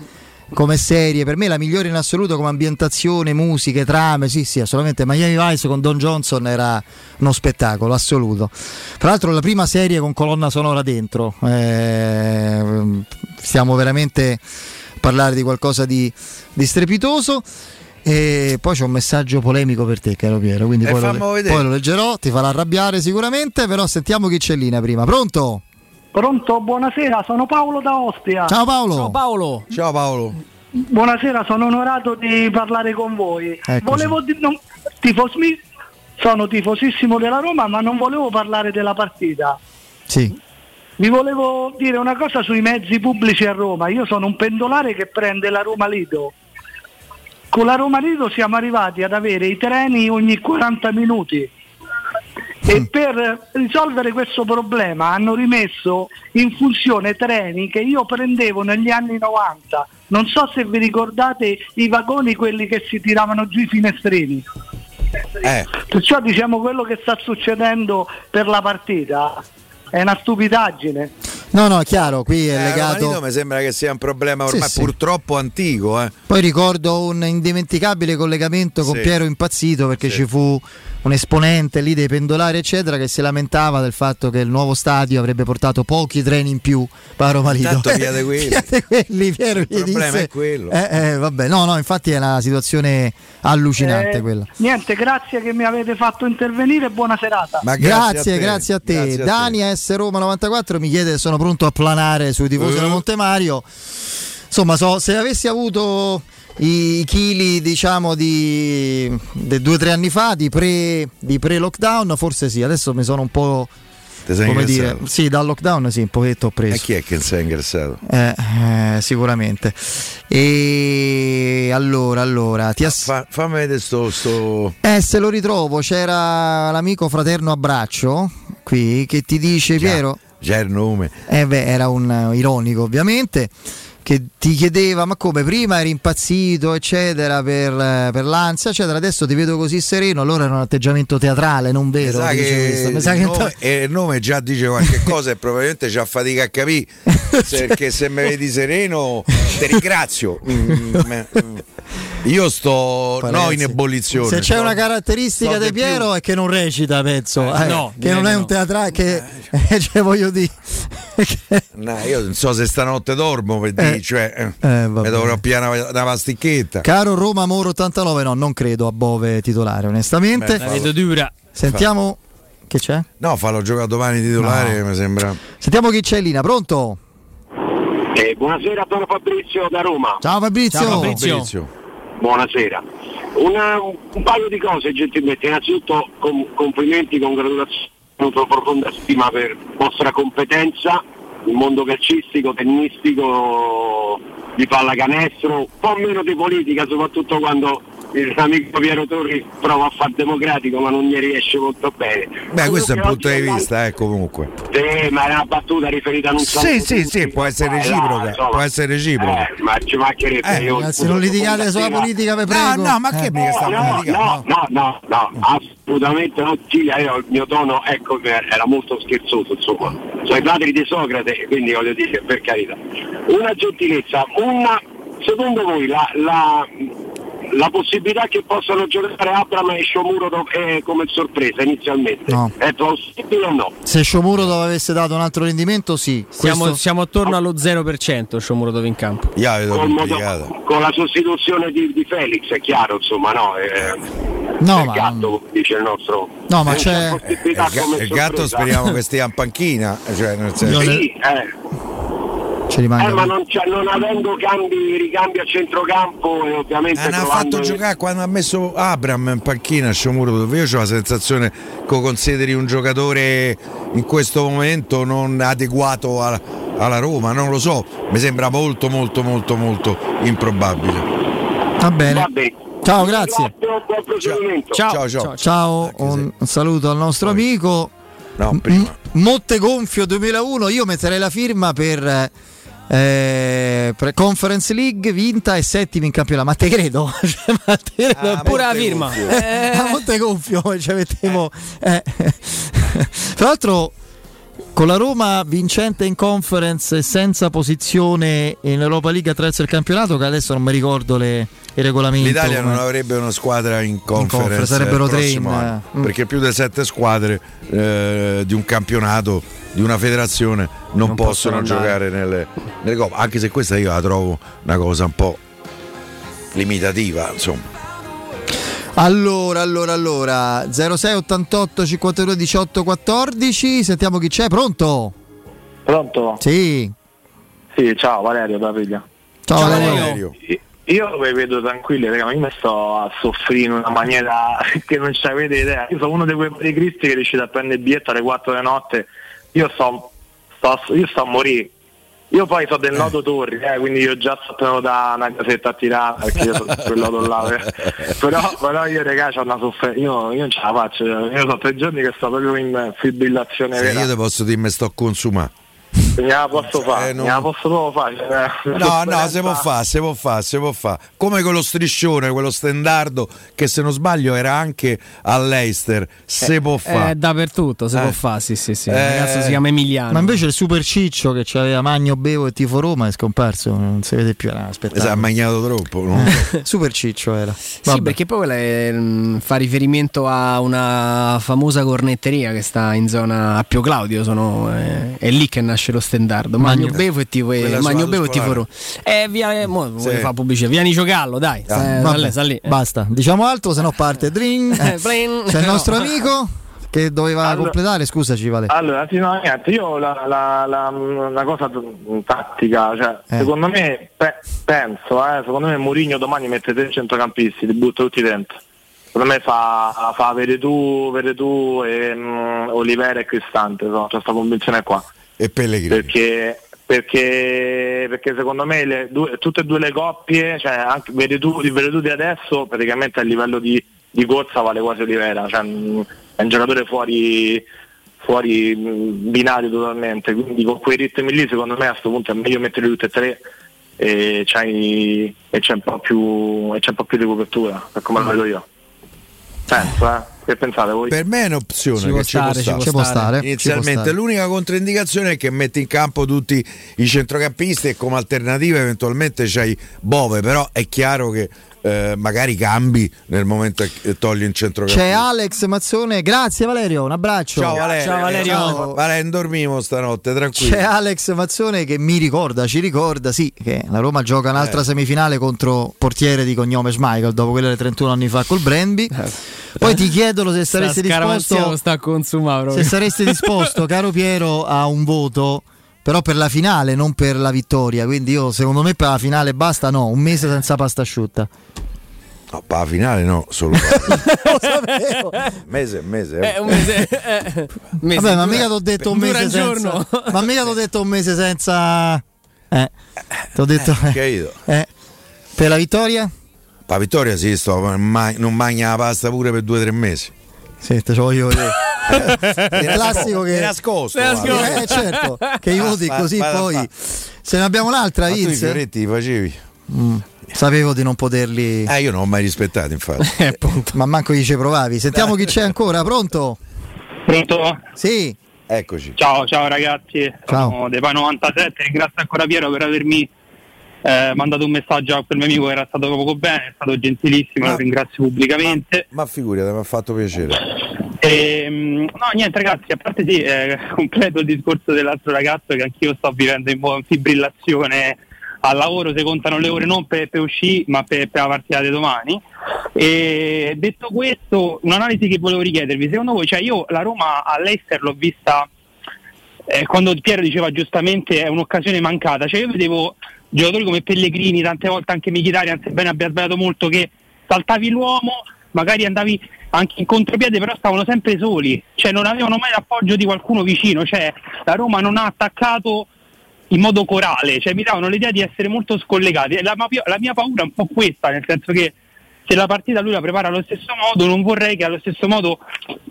come serie? Per me la migliore in assoluto come ambientazione, musiche, trame. Sì, sì, assolutamente. Miami Vice con Don Johnson era uno spettacolo assoluto. Tra l'altro la prima serie con colonna sonora dentro. Eh, stiamo veramente a parlare di qualcosa di, di strepitoso. E poi c'è un messaggio polemico per te, caro Piero. Quindi E poi lo, poi lo leggerò, ti farà arrabbiare sicuramente. Però sentiamo chi c'è in linea prima. Pronto? Pronto, buonasera, sono Paolo da Ostia. Ciao Paolo. Ciao Paolo. Ciao Paolo. Buonasera, sono onorato di parlare con voi. Eccoci. Volevo di- non- tifosmi- sono tifosissimo della Roma, ma non volevo parlare della partita. Sì. Vi volevo dire una cosa sui mezzi pubblici a Roma. Io sono un pendolare che prende la Roma Lido. Con la Roma Lido siamo arrivati ad avere i treni ogni 40 minuti. E per risolvere questo problema hanno rimesso in funzione treni che io prendevo negli anni 90. Non so se vi ricordate i vagoni, quelli che si tiravano giù i finestrini. Eh. Perciò diciamo quello che sta succedendo per la partita è una stupidaggine. No, no, è chiaro, qui è Eh, legato. Romanito mi sembra che sia un problema ormai Sì, sì. purtroppo antico. Eh. Poi ricordo un indimenticabile collegamento con Sì. Piero Impazzito perché ci fu un esponente lì dei pendolari eccetera che si lamentava del fatto che il nuovo stadio avrebbe portato pochi treni in più per Roma Lido. Tanto via di quelli. Via di quelli, Piero Il problema disse- è quello. Eh, eh, vabbè, no, no, infatti è una situazione allucinante Eh, quella. Niente, grazie che mi avete fatto intervenire buona serata. grazie, grazie a te. Dani S Roma 94 mi chiede se sono pronto a planare sui tifosi Eh. da Montemario. Insomma, so, se avessi avuto i chili, diciamo, di, di due o tre anni fa, di pre, di pre-lockdown, forse sì. Adesso mi sono un po'. Come dire, sì, dal lockdown sì, un pochetto ho preso. E chi è che si è ingrassato? Eh, eh, sicuramente. E allora, allora, ti ass- Fa- fammi vedere sto, sto... eh, se lo ritrovo, c'era l'amico fraterno Abbraccio qui che ti dice Piero. Già il nome. Eh beh, era un ironico ovviamente. Che ti chiedeva, ma come prima eri impazzito, eccetera, per, eh, per l'ansia, eccetera. Adesso ti vedo così sereno. Allora era un atteggiamento teatrale, non Mi vero? dice che. Mi il, sa che nome, eh, il nome già dice qualche cosa e probabilmente c'ha fatica a capire perché se mi vedi sereno ti ringrazio Mm, me- mm. Io sto Poi, no in ebollizione Se c'è una caratteristica sto di di più. Piero è che non recita, penso. Eh, eh, no, che non è no. un teatrale. Che, eh, cioè, voglio dire. No, io non so se stanotte dormo per dire, cioè, eh, mi dovrò pigliare una, una pasticchetta Caro Roma Moro 89, no, non credo a Bove titolare, onestamente. Beh, La vedo dura. Sentiamo. Che c'è? no fallo giocare domani titolare mi sembra Sentiamo chi c'è in linea, pronto? Eh, buonasera, sono Fabrizio da Roma. Ciao Fabrizio. Ciao, Fabrizio. Buonasera. Una- un paio di cose gentilmente. Innanzitutto com- complimenti, congratulazioni, profonda stima per vostra competenza nel mondo calcistico, tennistico, di pallacanestro, un po' meno di politica, soprattutto quando l'amico Piero Torri prova a far democratico ma non gli riesce molto bene. beh questo è il Comunque punto di vista eh comunque Sì, ma è una battuta riferita a un sì sì sì può essere reciproca può essere reciproca Eh, ma ci mancherebbe Eh, io Ragazzi, non litigate sulla politica, vi No, prego. no, ma che Eh. mica sta no, no, no, no, no, assolutamente no, Giulia, io il mio tono ecco che era molto scherzoso, insomma. Sono i padri di Socrate, quindi voglio dire, per carità. Una gentilezza, una secondo voi la, la, la possibilità che possano giocare Abram e Shomuro eh, come sorpresa inizialmente No. è possibile o no? Se Sciomuro avesse dato un altro rendimento, sì. Siamo, Questo- siamo attorno allo 0% Sciomuro dove in campo. Io la vedo Col modo- con la sostituzione di, di Felix, è chiaro, insomma, no? Eh, No, il ma- gatto, dice il nostro. No, ma Eh, c'è- possibilità il, ga- il gatto speriamo che stia in panchina cioè nel senso Sì, eh. Ci rimanga. Eh, ma non, c'è- non avendo cambi, ricambi a centrocampo e ovviamente Eh, ne ha fatto giocare quando ha messo Abram in panchina a Sciomuro dove io ho la sensazione che lo consideri un giocatore in questo momento non adeguato alla, alla Roma, non lo so, mi sembra molto molto molto molto improbabile. Va bene. Vabbè. Ciao, grazie. buon proseguimento. Ciao, ciao. Ciao, un, saluto al nostro amico. No, M- Monte Gonfio 2001, io metterei la firma per eh, Conference League vinta e settimi in campionato. Ma te credo? Cioè, ma te credo Ah, pure la firma. Eh, a Monte Gonfio ci mettiamo. eh. Tra l'altro, con la Roma vincente in conference e senza posizione in Europa League attraverso il campionato, che adesso non mi ricordo le, i regolamenti. L'Italia non avrebbe una squadra in conference, conference, sarebbero il tre in- anno, mm. perché più di sette squadre eh, di un campionato, di una federazione non, Non possono, possono giocare nelle, nelle coppe, anche se questa io la trovo una cosa un po' limitativa, insomma. Allora, allora, allora 06 88 52 18 14 Sentiamo chi c'è, pronto? Pronto? Sì, Sì, ciao Valerio da Piglia. ciao, Valerio. Io vi vedo tranquilli, raga, ma io mi sto a soffrire in una maniera che non ci avete idea. Io sono uno di quei cristi che riuscite a prendere il biglietto alle 4 di notte. Io sto, sto- io sto a morire. Io poi so del nodo Torri, eh, quindi io già sto da una casetta a tirare perché io sono quel nodo là. eh. però, però io raga c'ho una sofferenza, io, io non ce la faccio, io sono tre giorni che sto proprio in fibrillazione Se vera. io ti posso dire mi sto consumando. Ne la posso fare, Eh, non- la posso proprio fare. una No, no, si può fare, si può fare, si può fare. Come quello striscione, quello stendardo che se non sbaglio era anche all'Eister, si può fare. Eh, dappertutto, si Eh. può fare, sì, sì, sì. Il Eh. ragazzo si chiama Emiliano. Ma invece il Super Ciccio che c'aveva Magno, Bevo e Tifo Roma è scomparso, non si vede più. Ah, Mi sa magnato troppo. no? Super Ciccio era. Sì, Vabbè. perché poi è, mm, fa riferimento a una famosa cornetteria che sta in zona a Pio Claudio. Sono, eh, è lì che nasce lo stendardo. Magno Magno- Bevo e Tifo, Quella Magno Bevo e Tifo. Roma. Eh, via, eh, mo, Sì. fare pubblicità. Vieni Giogallo, dai. Ah, sta- vabbè, lì, sta lì. Eh. Basta, diciamo altro, se no parte. Dring. Eh. C'è il nostro No. amico che doveva Allora- completare, scusaci Vale. Allora, sì, no, niente, io la, la, la, una cosa tattica, cioè, Eh. secondo me, pe- penso, eh, secondo me Mourinho domani mette tre centrocampisti, li butta tutti dentro. Secondo me fa, fa Veretù, Veretù e mm, Olivera e Cristante, so, c'è questa convinzione qua. E Pellegrini. Perché, perché, perché secondo me le due- tutte e due le coppie, cioè anche Veretù di adesso praticamente a livello di, di corsa vale quasi Olivera, cioè, mm, è un giocatore fuori, fuori mm, binario totalmente, quindi con quei ritmi lì secondo me a questo punto è meglio mettere tutte e tre e, c'hai- e c'è un po' più e c'è un po' più di copertura, per come lo vedo io. Penso, eh? Che pensate voi? Per me è un'opzione Ci che può ci può stare, ci stare. può Ci può stare. stare, ci può Inizialmente stare. l'unica controindicazione è che metti in campo tutti i centrocampisti e come alternativa eventualmente c'hai Bove, però è chiaro che eh, magari cambi nel momento che togli in centrocampista. C'è Alex Mazzone, grazie Valerio, un abbraccio. Ciao Valerio. Ciao. Valerio, non dormivo stanotte, tranquillo. C'è Alex Mazzone che mi ricorda, ci ricorda, sì, che la Roma gioca un'altra Eh. semifinale contro portiere di cognome Schmeichel, dopo quelle di 31 anni fa col Brandby. Poi ti chiedono se saresti disposto sta se saresti disposto, caro Piero, a un voto però per la finale, non per la vittoria. Quindi io secondo me per la finale basta no, un mese senza pasta asciutta. No, per la finale no, solo Lo sapevo. mese mese. eh. Eh, un mese, eh, mese Vabbè, ma mica ti ho detto un mese senza. giorno. Ma mica ti ho detto un mese senza. Eh, ti ho detto. Eh, eh. Per la vittoria? Per la vittoria sì, sto, ma non mangia la pasta pure per due o tre mesi. Te ce voglio vedere. Il classico che Di nascosto. Eh, certo, che i voti Ah, così fa- fa- poi fa. se ne abbiamo un'altra Ma tu i Vince. fioretti li facevi? Mm, Sapevo di non poterli Eh, io non ho mai rispettato, infatti. Ma manco gli ci provavi. Sentiamo chi c'è ancora, pronto? Pronto? Sì. Eccoci. Ciao, ciao ragazzi, Ciao. sono Depa 97, ringrazio ancora Piero per avermi eh, mandato un messaggio a quel mio amico che era stato poco bene, è stato gentilissimo, lo ringrazio pubblicamente. Ma figurati, mi ha fatto piacere. E, mm, no, niente ragazzi, a parte sì, eh, completo il discorso dell'altro ragazzo che anch'io sto vivendo in fibrillazione al lavoro, se contano le ore non per, per uscire ma per, per la partita di domani. E detto questo, un'analisi che volevo richiedervi, secondo voi, cioè io la Roma all'Eister l'ho vista eh, quando Piero diceva giustamente è un'occasione mancata, cioè io vedevo giocatori come Pellegrini, tante volte anche Mkhitaryan, sebbene abbia sbagliato molto, che saltavi l'uomo, magari andavi anche in contropiede, però stavano sempre soli, cioè non avevano mai l'appoggio di qualcuno vicino, cioè la Roma non ha attaccato in modo corale, cioè mi davano l'idea di essere molto scollegati. La, la mia paura è un po' questa, nel senso che se la partita lui la prepara allo stesso modo, non vorrei che allo stesso modo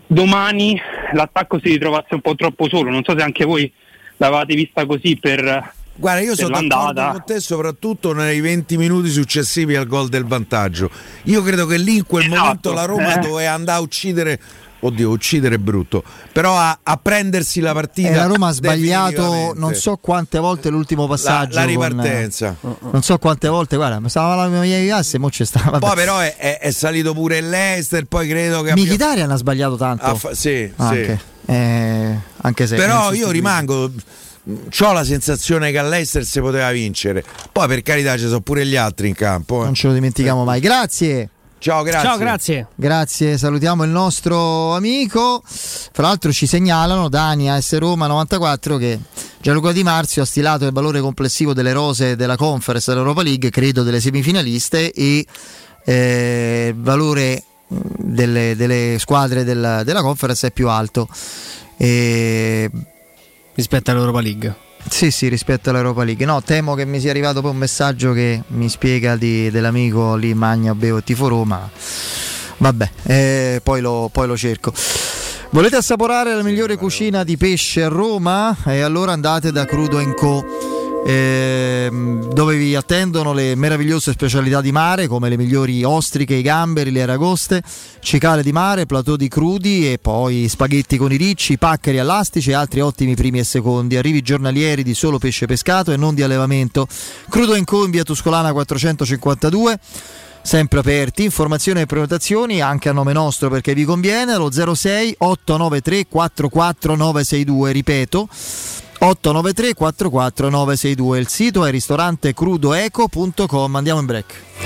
domani l'attacco si ritrovasse un po' troppo solo. Non so se anche voi l'avete vista così per. Guarda, io sono d'accordo con te soprattutto nei 20 minuti successivi al gol del vantaggio. Io credo che lì in quel esatto, momento la Roma eh. doveva andare a uccidere oddio, uccidere è brutto, però a, a prendersi la partita. E la Roma ha sbagliato non so quante volte l'ultimo passaggio. La, la ripartenza. Con, non so quante volte, guarda, stava la mia classe, mo c'è stava. Poi però è, è, è, salito pure l'Ester, poi credo che... Mkhitaryan abbia... ha sbagliato tanto. Fa- sì, anche. sì. Eh, anche se... Però io rimango... Ho la sensazione che all'Ester si poteva vincere. Poi per carità ci sono pure gli altri in campo. Eh. Non ce lo dimentichiamo mai. Grazie. Ciao, grazie. Ciao, grazie. Grazie, salutiamo il nostro amico. Fra l'altro ci segnalano Dani AS Roma 94 che Gianluca Di Marzio ha stilato il valore complessivo delle rose della conference dell'Europa League, credo delle semifinaliste e eh, il valore delle, delle squadre della, della, conference è più alto e... rispetto all'Europa League. Sì, sì, rispetto all'Europa League. No, temo che mi sia arrivato poi un messaggio che mi spiega di, dell'amico lì Magna Bevo Tifo Roma. Vabbè, eh, poi, lo, poi lo cerco. Volete assaporare la migliore cucina di pesce a Roma? E allora andate da Crudo Co eh, dove vi attendono le meravigliose specialità di mare come le migliori ostriche, i gamberi, le aragoste, cicale di mare, plateau di crudi e poi spaghetti con i ricci, paccheri allastici e altri ottimi primi e secondi. Arrivi giornalieri di solo pesce pescato e non di allevamento. Crudo in via Tuscolana 452 sempre aperti. Informazioni e prenotazioni anche a nome nostro perché vi conviene allo 06 893 44 962, ripeto 893 44 962 il sito è ristorantecrudoeco.com andiamo in break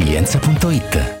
resilienza.it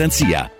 garanzia.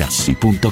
Stupendo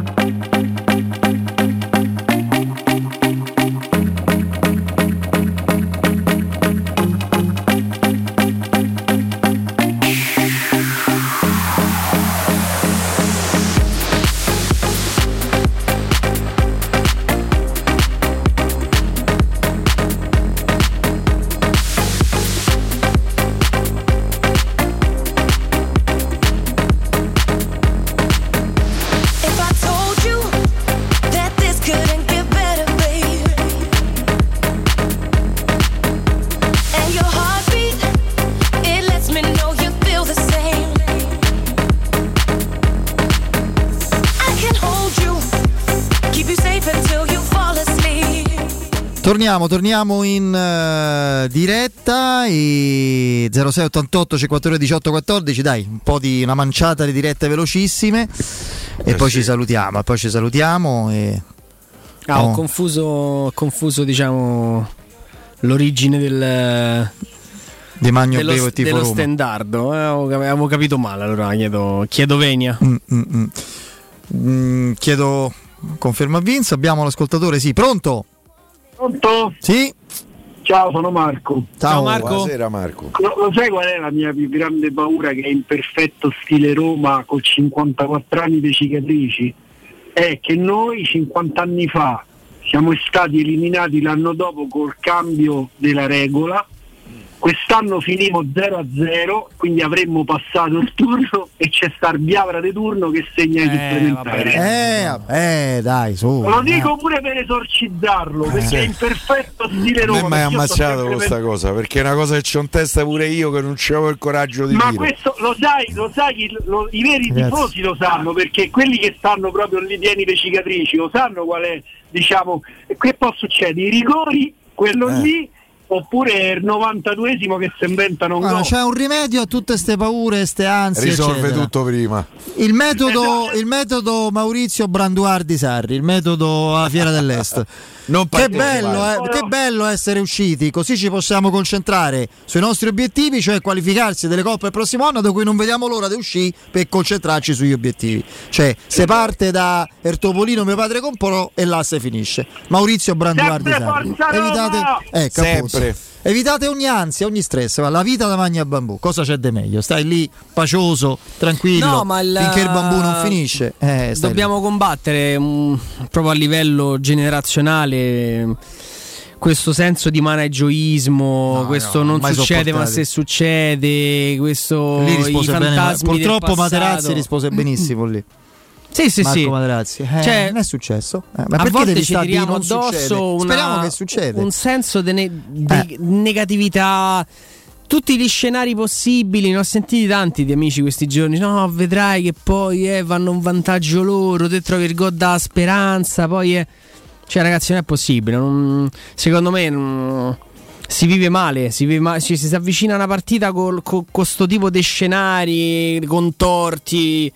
Torniamo, torniamo in eh, diretta e 0688 54 18 14, dai, un po' di una manciata di dirette velocissime e Eh poi sì. ci salutiamo, poi ci salutiamo e Ah, ho Oh. confuso, ho confuso, diciamo, l'origine del. Di Magno dello, Bevo e Tifo dello Roma. stendardo. Eh, avevo, avevo capito male, allora chiedo, chiedo venia. Mm, mm, mm. Mm, chiedo conferma a Vince, abbiamo l'ascoltatore, sì, pronto? Pronto? Sì. Ciao, sono Marco. Ciao, Buonasera Marco. Lo, lo sai qual è la mia più grande paura? Che è in perfetto stile Roma con 54 anni di cicatrici. è che noi 50 anni fa siamo stati eliminati l'anno dopo col cambio della regola Quest'anno finimo 0 a 0, quindi avremmo passato il turno e c'è sta Biavra di turno che segna i supplementari. Eh, vabbè, dai, su. Lo eh. dico pure per esorcizzarlo, perché è in perfetto stile A me Roma. mi hai ammazzato questa per- cosa perché è una cosa che c'ho in testa pure io che non c'avevo il coraggio di Ma dire. questo lo sai, lo sai, chi- lo- i veri Ragazzi. tifosi lo sanno, perché quelli che stanno proprio lì pieni di cicatrici lo sanno qual è, diciamo, che poi succede? I rigori, quello Eh. lì, oppure il 92esimo che si inventano un Guarda, gol. c'è un rimedio a tutte ste paure, queste ansie. Risolve eccetera. tutto prima. Il metodo, il metodo Maurizio Branduardi Sarri, il metodo alla Fiera dell'Est. che, bello, eh, che bello essere usciti, così ci possiamo concentrare sui nostri obiettivi, cioè qualificarsi delle coppe il prossimo anno, da cui non vediamo l'ora di uscire per concentrarci sugli obiettivi. Cioè, se parte da Ertopolino, mio padre comprò, e là si finisce. Maurizio Branduardi Sempre Sarri. Forza Roma! Evitate, ecco, appunto. Sempre. Evitate ogni ansia, ogni stress. guarda, La vita da magna bambù, cosa c'è di meglio? Stai lì pacioso, tranquillo, No, ma il- finché il bambù non finisce. Eh, Dobbiamo combattere mm, proprio a livello generazionale questo senso di managgioismo, questo no, non succede ma se succede, questo lì. Lì i rispose bene. ma- fantasmi del Purtroppo. Materazzi rispose benissimo lì. Sì, sì, Marco sì. Materazzi. Eh, Cioè, non è successo. Eh, ma a perché volte ci tiriamo addosso una- Speriamo che succede. un senso di ne- Eh. negatività. Tutti gli scenari possibili, ne ho sentiti tanti di amici questi giorni. No, vedrai che poi eh, vanno un vantaggio loro. Te trovi il gol da speranza. Poi è. Cioè, ragazzi, non è possibile. non- secondo me. non- si vive male, si, vive ma- ci- si avvicina a una partita con questo tipo di scenari contorti.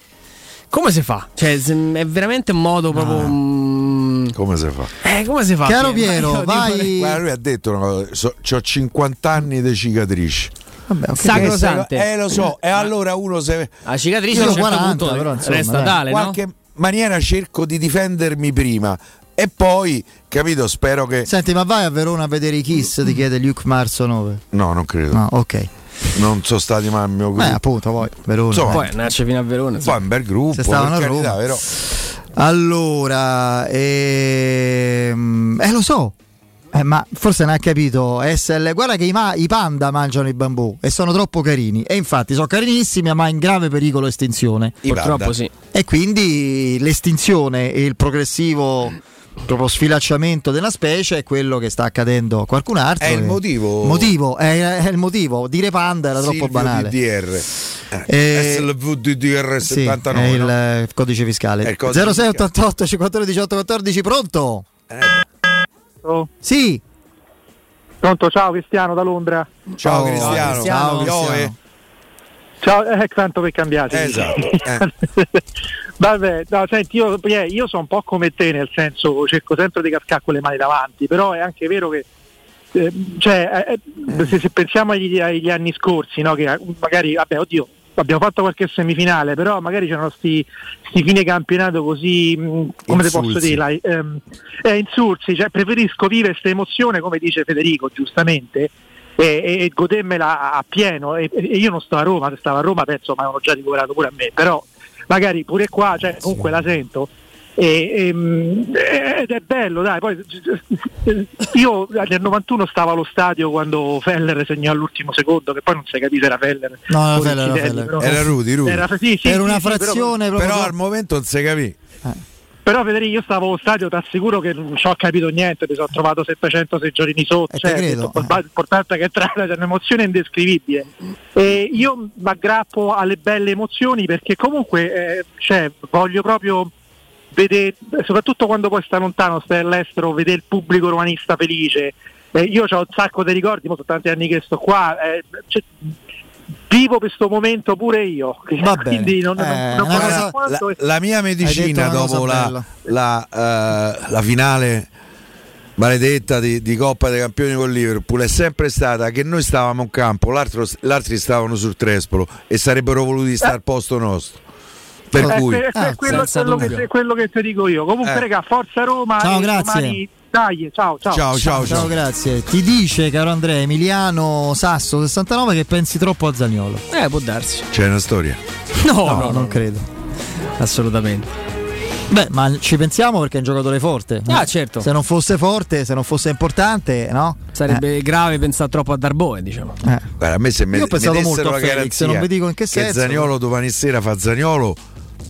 Come si fa? Cioè, è veramente un modo proprio. mm, Come si fa? eh, come si fa? Eh, Piero, io dico- vai. Guarda, lui ha detto una cosa, so, ho 50 anni di cicatrici. Vabbè. Sacrosante. Eh, lo so, e allora uno se. La cicatrice a un certo 40, punto però, insomma, resta dai. tale, in no? qualche maniera cerco di difendermi prima. E poi, capito, spero che. Senti, ma vai a Verona a vedere i Kiss? Ti chiede Luke Marzo 9. No, non credo. No, ok. Non sono stati mai al mio gruppo. Beh, appunto, poi Verona. Insomma. Poi nasce fino a Verona. Poi è un bel gruppo. Se stavano a Roma. carità, però. Allora, ehm, eh lo so. Eh, ma forse non ha capito SL. Guarda che i, ma- i panda mangiano i bambù e sono troppo carini. E infatti sono carinissimi, ma in grave pericolo estinzione. I Purtroppo panda. sì. E quindi l'estinzione e il progressivo proprio sfilacciamento della specie è quello che sta accadendo a qualcun altro. È il motivo. Motivo, è, è il motivo. Dire panda era troppo Silvio banale. DDR. Eh, Eh, SLVDDR Sì, 79. è il no? eh, codice fiscale. È il codice 0688 54 18 14 pronto? Oh. Sì. Pronto, ciao Cristiano da Londra. Ciao, Oh, Cristiano. Cristiano. Ioe. Ciao, eh, tanto per cambiare. Esatto. Eh. Vabbè, no, senti, io, eh, io sono un po' come te, nel senso cerco sempre di cascare con le mani davanti, però è anche vero che eh, cioè, eh, se, se pensiamo agli, agli anni scorsi, no, che eh, magari, vabbè, oddio, abbiamo fatto qualche semifinale, però magari c'erano sti, sti fine campionato così, mh, come te posso Insulsi. dire, la- ehm, eh, insulsi, cioè, preferisco vivere questa emozione, come dice Federico, giustamente, e, e- e godermela a pieno. E, e io non sto a Roma, se stavo a Roma penso mi avevano già ricoverato pure a me, però magari pure qua, cioè, comunque la sento. E, e, ed è bello, dai. Poi io nel 91 stavo allo stadio quando Feller segnò all'ultimo secondo, che poi non si capì se era Feller. No, era Feller, era Rudy, Rudy. Era, sì, sì, Era una sì, però- frazione. Però al momento non si capì. Però Federico io stavo allo stadio, ti assicuro che non ci ho capito niente, mi sono trovato 700 seggiolini sotto, Eh, cioè, credo. l'importante è che è entrata, c'è un'emozione indescrivibile. E io mi aggrappo alle belle emozioni perché comunque eh, cioè, voglio proprio vedere, soprattutto quando poi sta lontano, stai all'estero, vedere il pubblico romanista felice. Eh, io ho un sacco di ricordi, sono tanti anni che sto qua, eh, cioè, vivo questo momento pure io. Va bene. Quindi non, Eh, non cosa- La, la mia medicina dopo la, la, eh, la finale maledetta di, di Coppa dei Campioni con Liverpool è sempre stata che noi stavamo in campo, l'altro- gli altri stavano sul Trespolo e sarebbero voluti stare al posto nostro. Per Eh, cui que- Ah, quello, senza quello che, quello che ti dico io. Comunque, Eh. raga, forza Roma. Ciao, grazie. domani- dai, ciao, ciao. ciao ciao Ciao, ciao. grazie. Ti dice, caro Andrea, Emiliano Sasso 69 che pensi troppo a Zagnolo. Eh, può darsi. C'è una storia. No, No, no, no, non credo. assolutamente. Beh, ma ci pensiamo perché è un giocatore forte. Ah, certo. Se non fosse forte, se non fosse importante, no? Sarebbe grave pensare troppo a Darboe, diciamo. Eh. Guarda, a me se me, Io ho pensato molto a Felix, non vi dico in che senso. Zaniolo domani sera fa Zaniolo,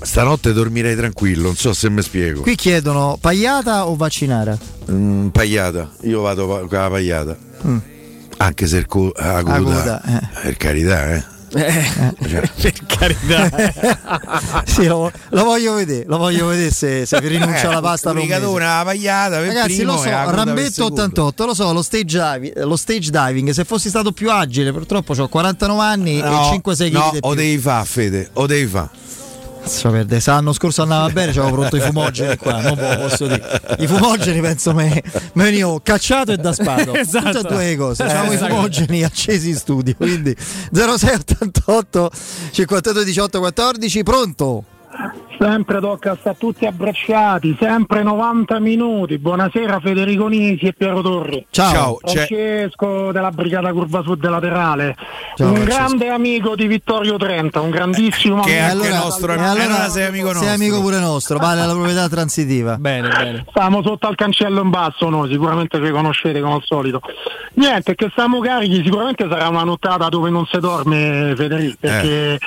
stanotte dormirei tranquillo, non so se mi spiego. Qui chiedono pagliata o vaccinare? Mm, pagliata, io vado con la pagliata. Mm. Anche se co- aguda, Aguda, eh. per carità, eh. Cioè, per carità. sì, lo, lo voglio vedere, lo voglio vedere se, se vi rinuncia Eh, alla pasta per un mese. l'unicatona, la pagliata Ragazzi, primo lo so, Rambetto secondo. 88, lo so, lo stage, lo stage diving, se fossi stato più agile, purtroppo ho 49 anni No, e 5-6 kg no, o devi fa, Fede, o devi fa. Perdere, se l'anno scorso andava bene, c'avevo pronto i fumogeni qua, non posso dire. I fumogeni penso me, me venivo cacciato e da spato. Esatto. Tutte e due le cose. C'avevo i esatto. fumogeni accesi in studio, quindi 0688 52 18 14, pronto? Sempre tocca sta tutti abbracciati, sempre 90 minuti. Buonasera Federico Nisi e Piero Torri. Ciao. Ciao, c'è- Francesco della Brigata Curva Sud laterale. Ciao, un Francesco. grande amico di Vittorio Trenta, un grandissimo Che è amico. anche allora- nostro, allora allora sei amico nostro. Sei amico pure nostro, vale la proprietà transitiva. Bene, bene. Stiamo sotto al cancello in basso noi, sicuramente ci conoscete come al solito. Niente, che stiamo carichi, sicuramente sarà una nottata dove non si dorme Federico, perché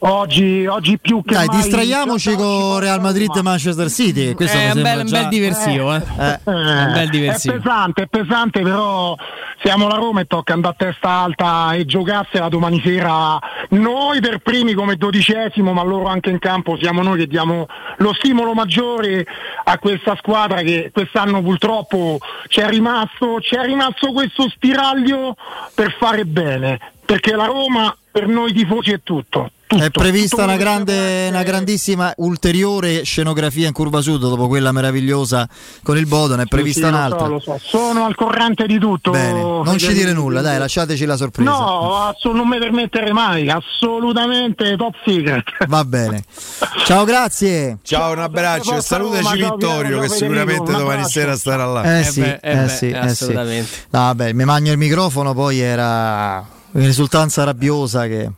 oggi, oggi più che Dai, mai... distraiamoci con Real Madrid e Manchester City. Questo mi È un sembra bel, un già- bel diversivo, eh. Eh, Un bel È diversivo. pesante, è pesante, però siamo la Roma e tocca andare a testa alta e giocarsela domani sera. Noi per primi come dodicesimo, ma loro anche in campo siamo noi che diamo lo stimolo maggiore a questa squadra che quest'anno purtroppo c'è rimasto, c'è rimasto questo spiraglio per fare bene, perché la Roma per noi tifosi è tutto. Tutto. È prevista Tutto una, grande, essere- una grandissima ulteriore scenografia in curva sud dopo quella meravigliosa con il Bodon, è prevista Sì, sì, lo un'altra. so, lo so. Sono al corrente di tutto. Bene, non ci dire nulla, dai, lasciateci la sorpresa. No, asso- non mi permetterei mai, assolutamente top secret. Va bene. Ciao, grazie. Ciao, un abbraccio e salutaci Roma, Vittorio che sicuramente domani sera starà là. Eh, Eh sì, beh, eh eh beh, sì, eh sì. assolutamente. No, vabbè, mi magno il microfono, poi era un'esultanza rabbiosa che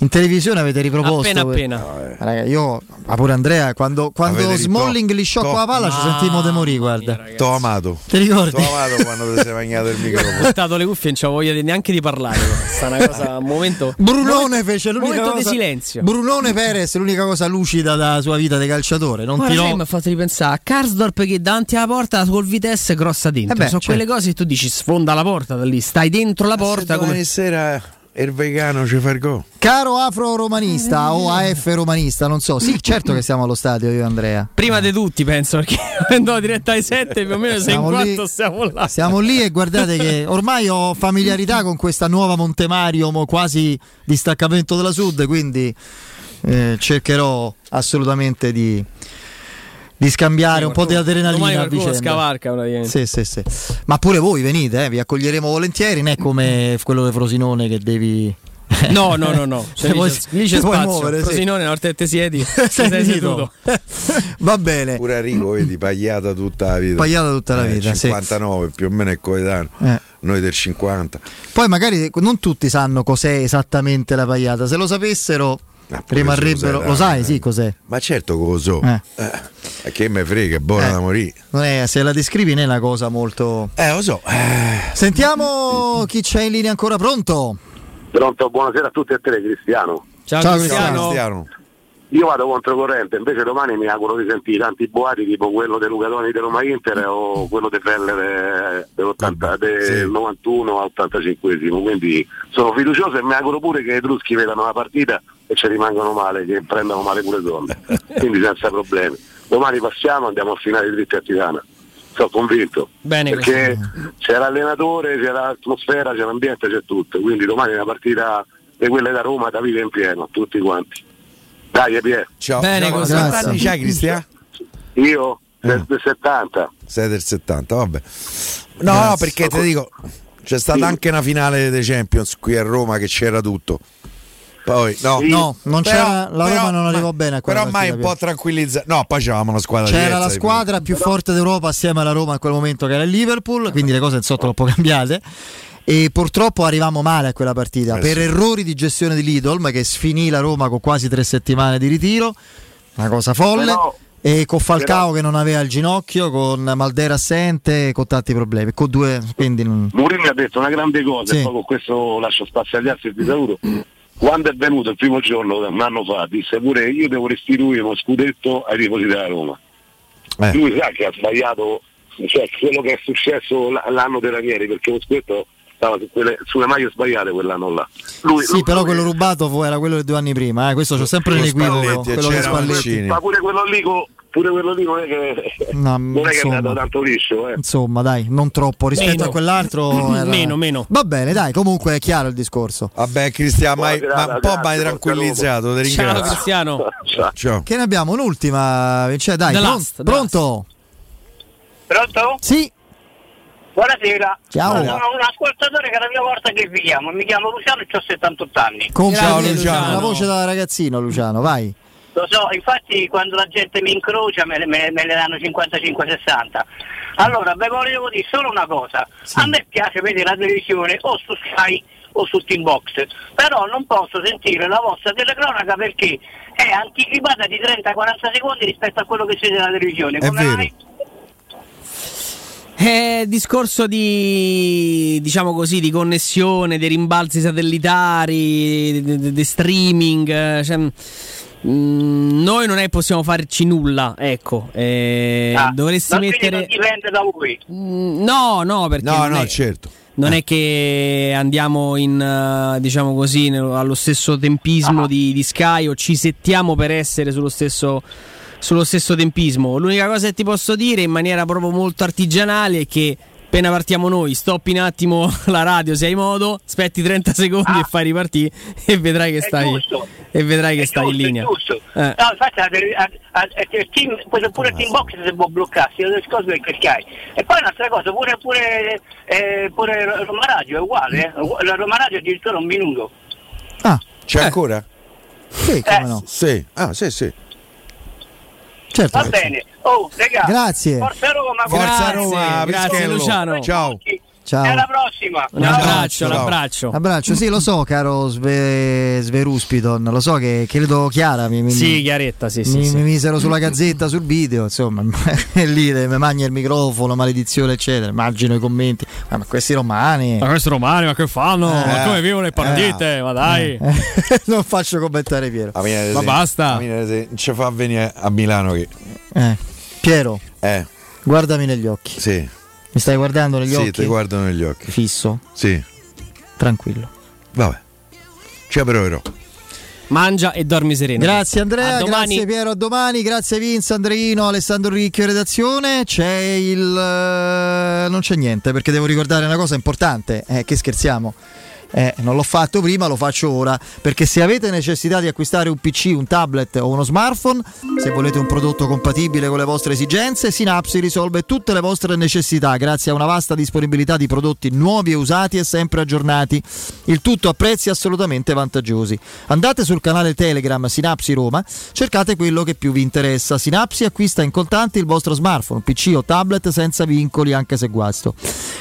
in televisione avete riproposto. Appena, que- appena. Raga, io, ma pure Andrea, quando, quando Smalling li sciocca la palla ci sentimmo de morire, guarda. T'ho amato. Ti ricordi? T'ho amato quando ti sei magnato il Ho microfono. portato le cuffie e non c'ho voglia di- neanche di parlare. Sta una cosa, un momento. Brunone fece l'unica momento cosa, di silenzio. Brunone Perez, l'unica cosa lucida della sua vita di calciatore. Non Guarda, tirò. mi ha fatto ripensare a Karsdorp che davanti alla porta col Vitesse grossa dentro. Eh beh, Sono certo. quelle cose che tu dici sfonda la porta da lì, stai dentro la porta Se come domani il vegano ci fa il go. Caro afro-romanista o AF romanista, non so. Sì, certo che siamo allo stadio io e Andrea. prima di tutti, penso, perché andò diretta ai 7, più o meno 6 in Siamo lì- stiamo là. Siamo lì e guardate che ormai ho familiarità con questa nuova Montemario, mo quasi distaccamento della Sud, quindi eh, cercherò assolutamente di, di scambiare un po' di Domani adrenalina a vicenda. scavarca. Sì, sì, sì. Ma pure voi venite, eh, vi accoglieremo volentieri, non è come quello di Frosinone che devi... No, no, no, no. Se Cioè, vuoi- lì c'è- lì c'è spazio. muovere, sì. Frosinone, una volta che ti siedi, Sei sei seduto. Va bene. Pure Enrico, vedi, pagliata tutta la vita. Pagliata tutta la Eh, vita, sì. 59, più o meno è coetaneo. Eh. Noi del 50. Poi magari non tutti sanno cos'è esattamente la pagliata, se lo sapessero Ah, rimarrebbero... lo sai, sì, cos'è? Ma certo che lo so. Eh. Eh, che me frega, è buona Eh. da morire. Se la descrivi non è una cosa molto... Eh, lo so. Sentiamo chi c'è in linea ancora pronto. Pronto, buonasera a tutti e tre, Cristiano. Ciao, Ciao, Cristiano. Cristiano. Io vado controcorrente, invece domani mi auguro di sentire tanti boati tipo quello di Luca Toni di Roma Inter o quello di Feller dell'80 del Sì. 91 al 85 quindi sono fiducioso e mi auguro pure che i Etruschi vedano la partita e ci rimangano male, che prendano male pure loro, quindi senza problemi. Domani passiamo, andiamo a finale dritti a Tirana. Sono convinto. Bene, perché c'è l'allenatore, c'è l'atmosfera, c'è l'ambiente, c'è tutto. Quindi domani è una partita di quelle da Roma da vita in pieno, tutti quanti. Dai, Pier. Ciao. Bene, Ciao, così. Quanti Grazie. anni c'hai, Cristian? Io Eh. del del 70. Sei del 70, vabbè. No, no, perché ti dico, c'è stata anche una finale dei Champions qui a Roma che c'era tutto. Poi, no, No, non Però- c'era, la Roma però- non arrivò bene a quella Però mai un po' tranquillizzato. No, poi c'avevamo una squadra C'era diversa la squadra più forte d'Europa assieme alla Roma in quel momento che era il Liverpool, quindi le cose non sono troppo cambiate. E purtroppo arrivammo male a quella partita Eh per sì. errori di gestione di Lidl, ma che sfinì la Roma con quasi tre settimane di ritiro, una cosa folle. Però- E con Falcao che non aveva il ginocchio, con Maldera assente, con tanti problemi. Con due, quindi Mourinho ha detto una grande cosa Sì. e poi con questo lascio spazio agli altri e vi saluto. Quando è venuto il primo giorno, un anno fa, disse pure io devo restituire uno scudetto ai tifosi della Roma. Eh. Lui sa che ha sbagliato cioè, quello che è successo l'anno dei Ranieri, perché lo scudetto stava su quelle- sulle maglie sbagliate quell'anno là. Lui, Sì, però quello rubato era quello di due anni prima, eh. questo c'ho sempre Con l'equivoco. Quello che Spalletti. Ma pure quello lì, co- pure quello lì non è che, No, non è, che è tanto liscio. Eh. Insomma, dai, non troppo rispetto Meno. a quell'altro. era- Meno, meno. Va bene, dai, comunque è chiaro il discorso. Vabbè, Cristian, ma, ma un po' grazie, tranquillizzato, ti Ciao ringrazio. Cristiano. Ciao. Che ne abbiamo? Un'ultima, cioè, dai, last, pronto? Pronto? Sì, Buonasera. Ciao. Sono un ascoltatore che è la mia volta che vi chiamo. Mi chiamo Luciano e ho 78 anni. complimenti, Luciano. la voce da ragazzino, Luciano, vai. Lo so, infatti quando la gente mi incrocia me, le- me- me le danno 55-60. Allora, vi volevo dire solo una cosa. A me piace vedere la televisione o su Sky o su Teambox, però non posso sentire la vostra telecronaca perché è anticipata di 30-40 secondi rispetto a quello che c'è nella televisione. È Come vero. mai? È discorso di diciamo così di connessione, dei rimbalzi satellitari, di, di- di streaming. eh, cioè, noi non è possiamo farci nulla, ecco. eh, Ah, dovresti mettere. non dipende da voi. Mm, No, no, perché. No, non no, è- certo. Non è che andiamo in, eh, diciamo così, allo stesso tempismo di, di Sky o ci settiamo per essere sullo stesso, sullo stesso tempismo. L'unica cosa che ti posso dire in maniera proprio molto artigianale è che appena partiamo noi, stoppi un attimo la radio se hai modo, aspetti 30 secondi e fai ripartire e vedrai che È stai, giusto. e vedrai che È stai in giusto, è linea. giusto. Eh. No, infatti a- a- a- il team, pure il team box si può bloccare, sia delle cose del Sky. E poi un'altra cosa, pure, pure, eh, pure Roma Radio è uguale, eh. la Roma Radio addirittura un minuto. Ah, C'è Eh. ancora? sì, come no. Sì. Ah, sì, sì. Certo. Va bene. Oh, regà, Grazie. Forza Roma, Forza forza Roma, grazie, Pischello. Luciano. Ciao. Ciao. E alla prossima. Un Ciao. abbraccio, un Ciao. abbraccio. Abbraccio, sì, lo so, caro Sve- Sveruspiton, lo so che credo Chiara mi, mi, Sì, Chiaretta, sì, sì. mi, sì. mi misero sulla gazzetta sul video, insomma, e lì mi mangia il microfono, maledizione, eccetera. Immagino i commenti. Ma, ma questi romani. Ma questi romani, ma che fanno? Eh. ma come vivono le partite? ma dai. Eh, non faccio commentare Piero. Ma sì. basta. Non ci fa venire a Milano che... Eh, Piero, Eh, guardami negli occhi. sì. Mi stai guardando negli sì, occhi? ti guardo negli occhi. Fisso, Sì. tranquillo. Vabbè. Ci proverò. Mangia e dormi sereno. Grazie Andrea, A domani. grazie Piero, a domani, grazie Vince, Andreino, Alessandro Ricchio redazione. C'è il... eh, non c'è niente perché devo ricordare una cosa importante, eh, che scherziamo. Eh, non l'ho fatto prima, lo faccio ora, perché se avete necessità di acquistare un PC, un tablet o uno smartphone, se volete un prodotto compatibile con le vostre esigenze, Synapsi risolve tutte le vostre necessità grazie a una vasta disponibilità di prodotti nuovi e usati e sempre aggiornati, il tutto a prezzi assolutamente vantaggiosi. Andate sul canale Telegram Sinapsi Roma, cercate quello che più vi interessa. Sinapsi acquista in contanti il vostro smartphone, PC o tablet senza vincoli anche se guasto.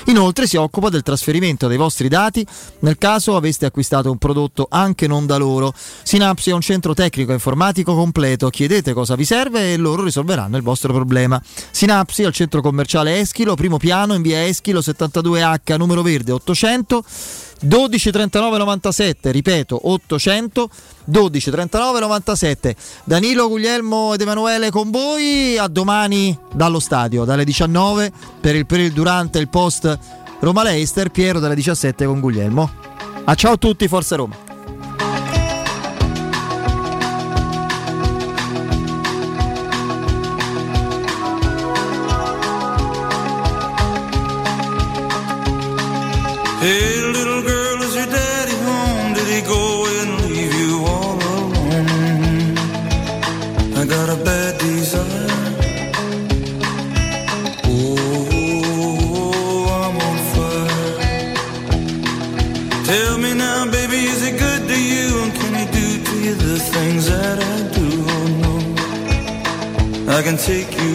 Inoltre si occupa del trasferimento dei vostri dati nel caso aveste acquistato un prodotto anche non da loro. Sinapsi è un centro tecnico informatico completo, chiedete cosa vi serve e loro risolveranno il vostro problema. Sinapsi al centro commerciale Eschilo, primo piano in via Eschilo 72H, numero verde 800 12 39 97, ripeto 800 12 39 97. Danilo, Guglielmo ed Emanuele con voi. A domani dallo stadio, dalle 19 per il, per il durante il post Roma Leicester, Piero dalle 17 con Guglielmo. A ciao a tutti, Forza Roma. Hey, I can take you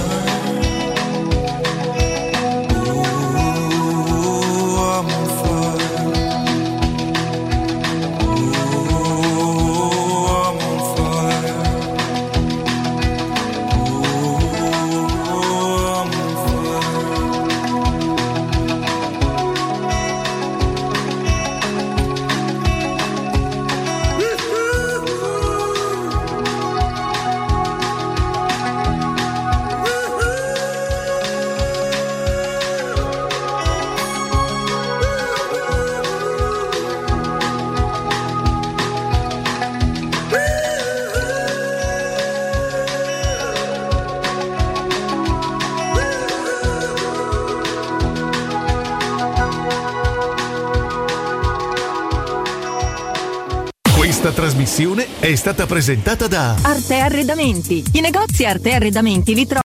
Trasmissione è stata presentata da Arte Arredamenti. I negozi Arte Arredamenti li trovi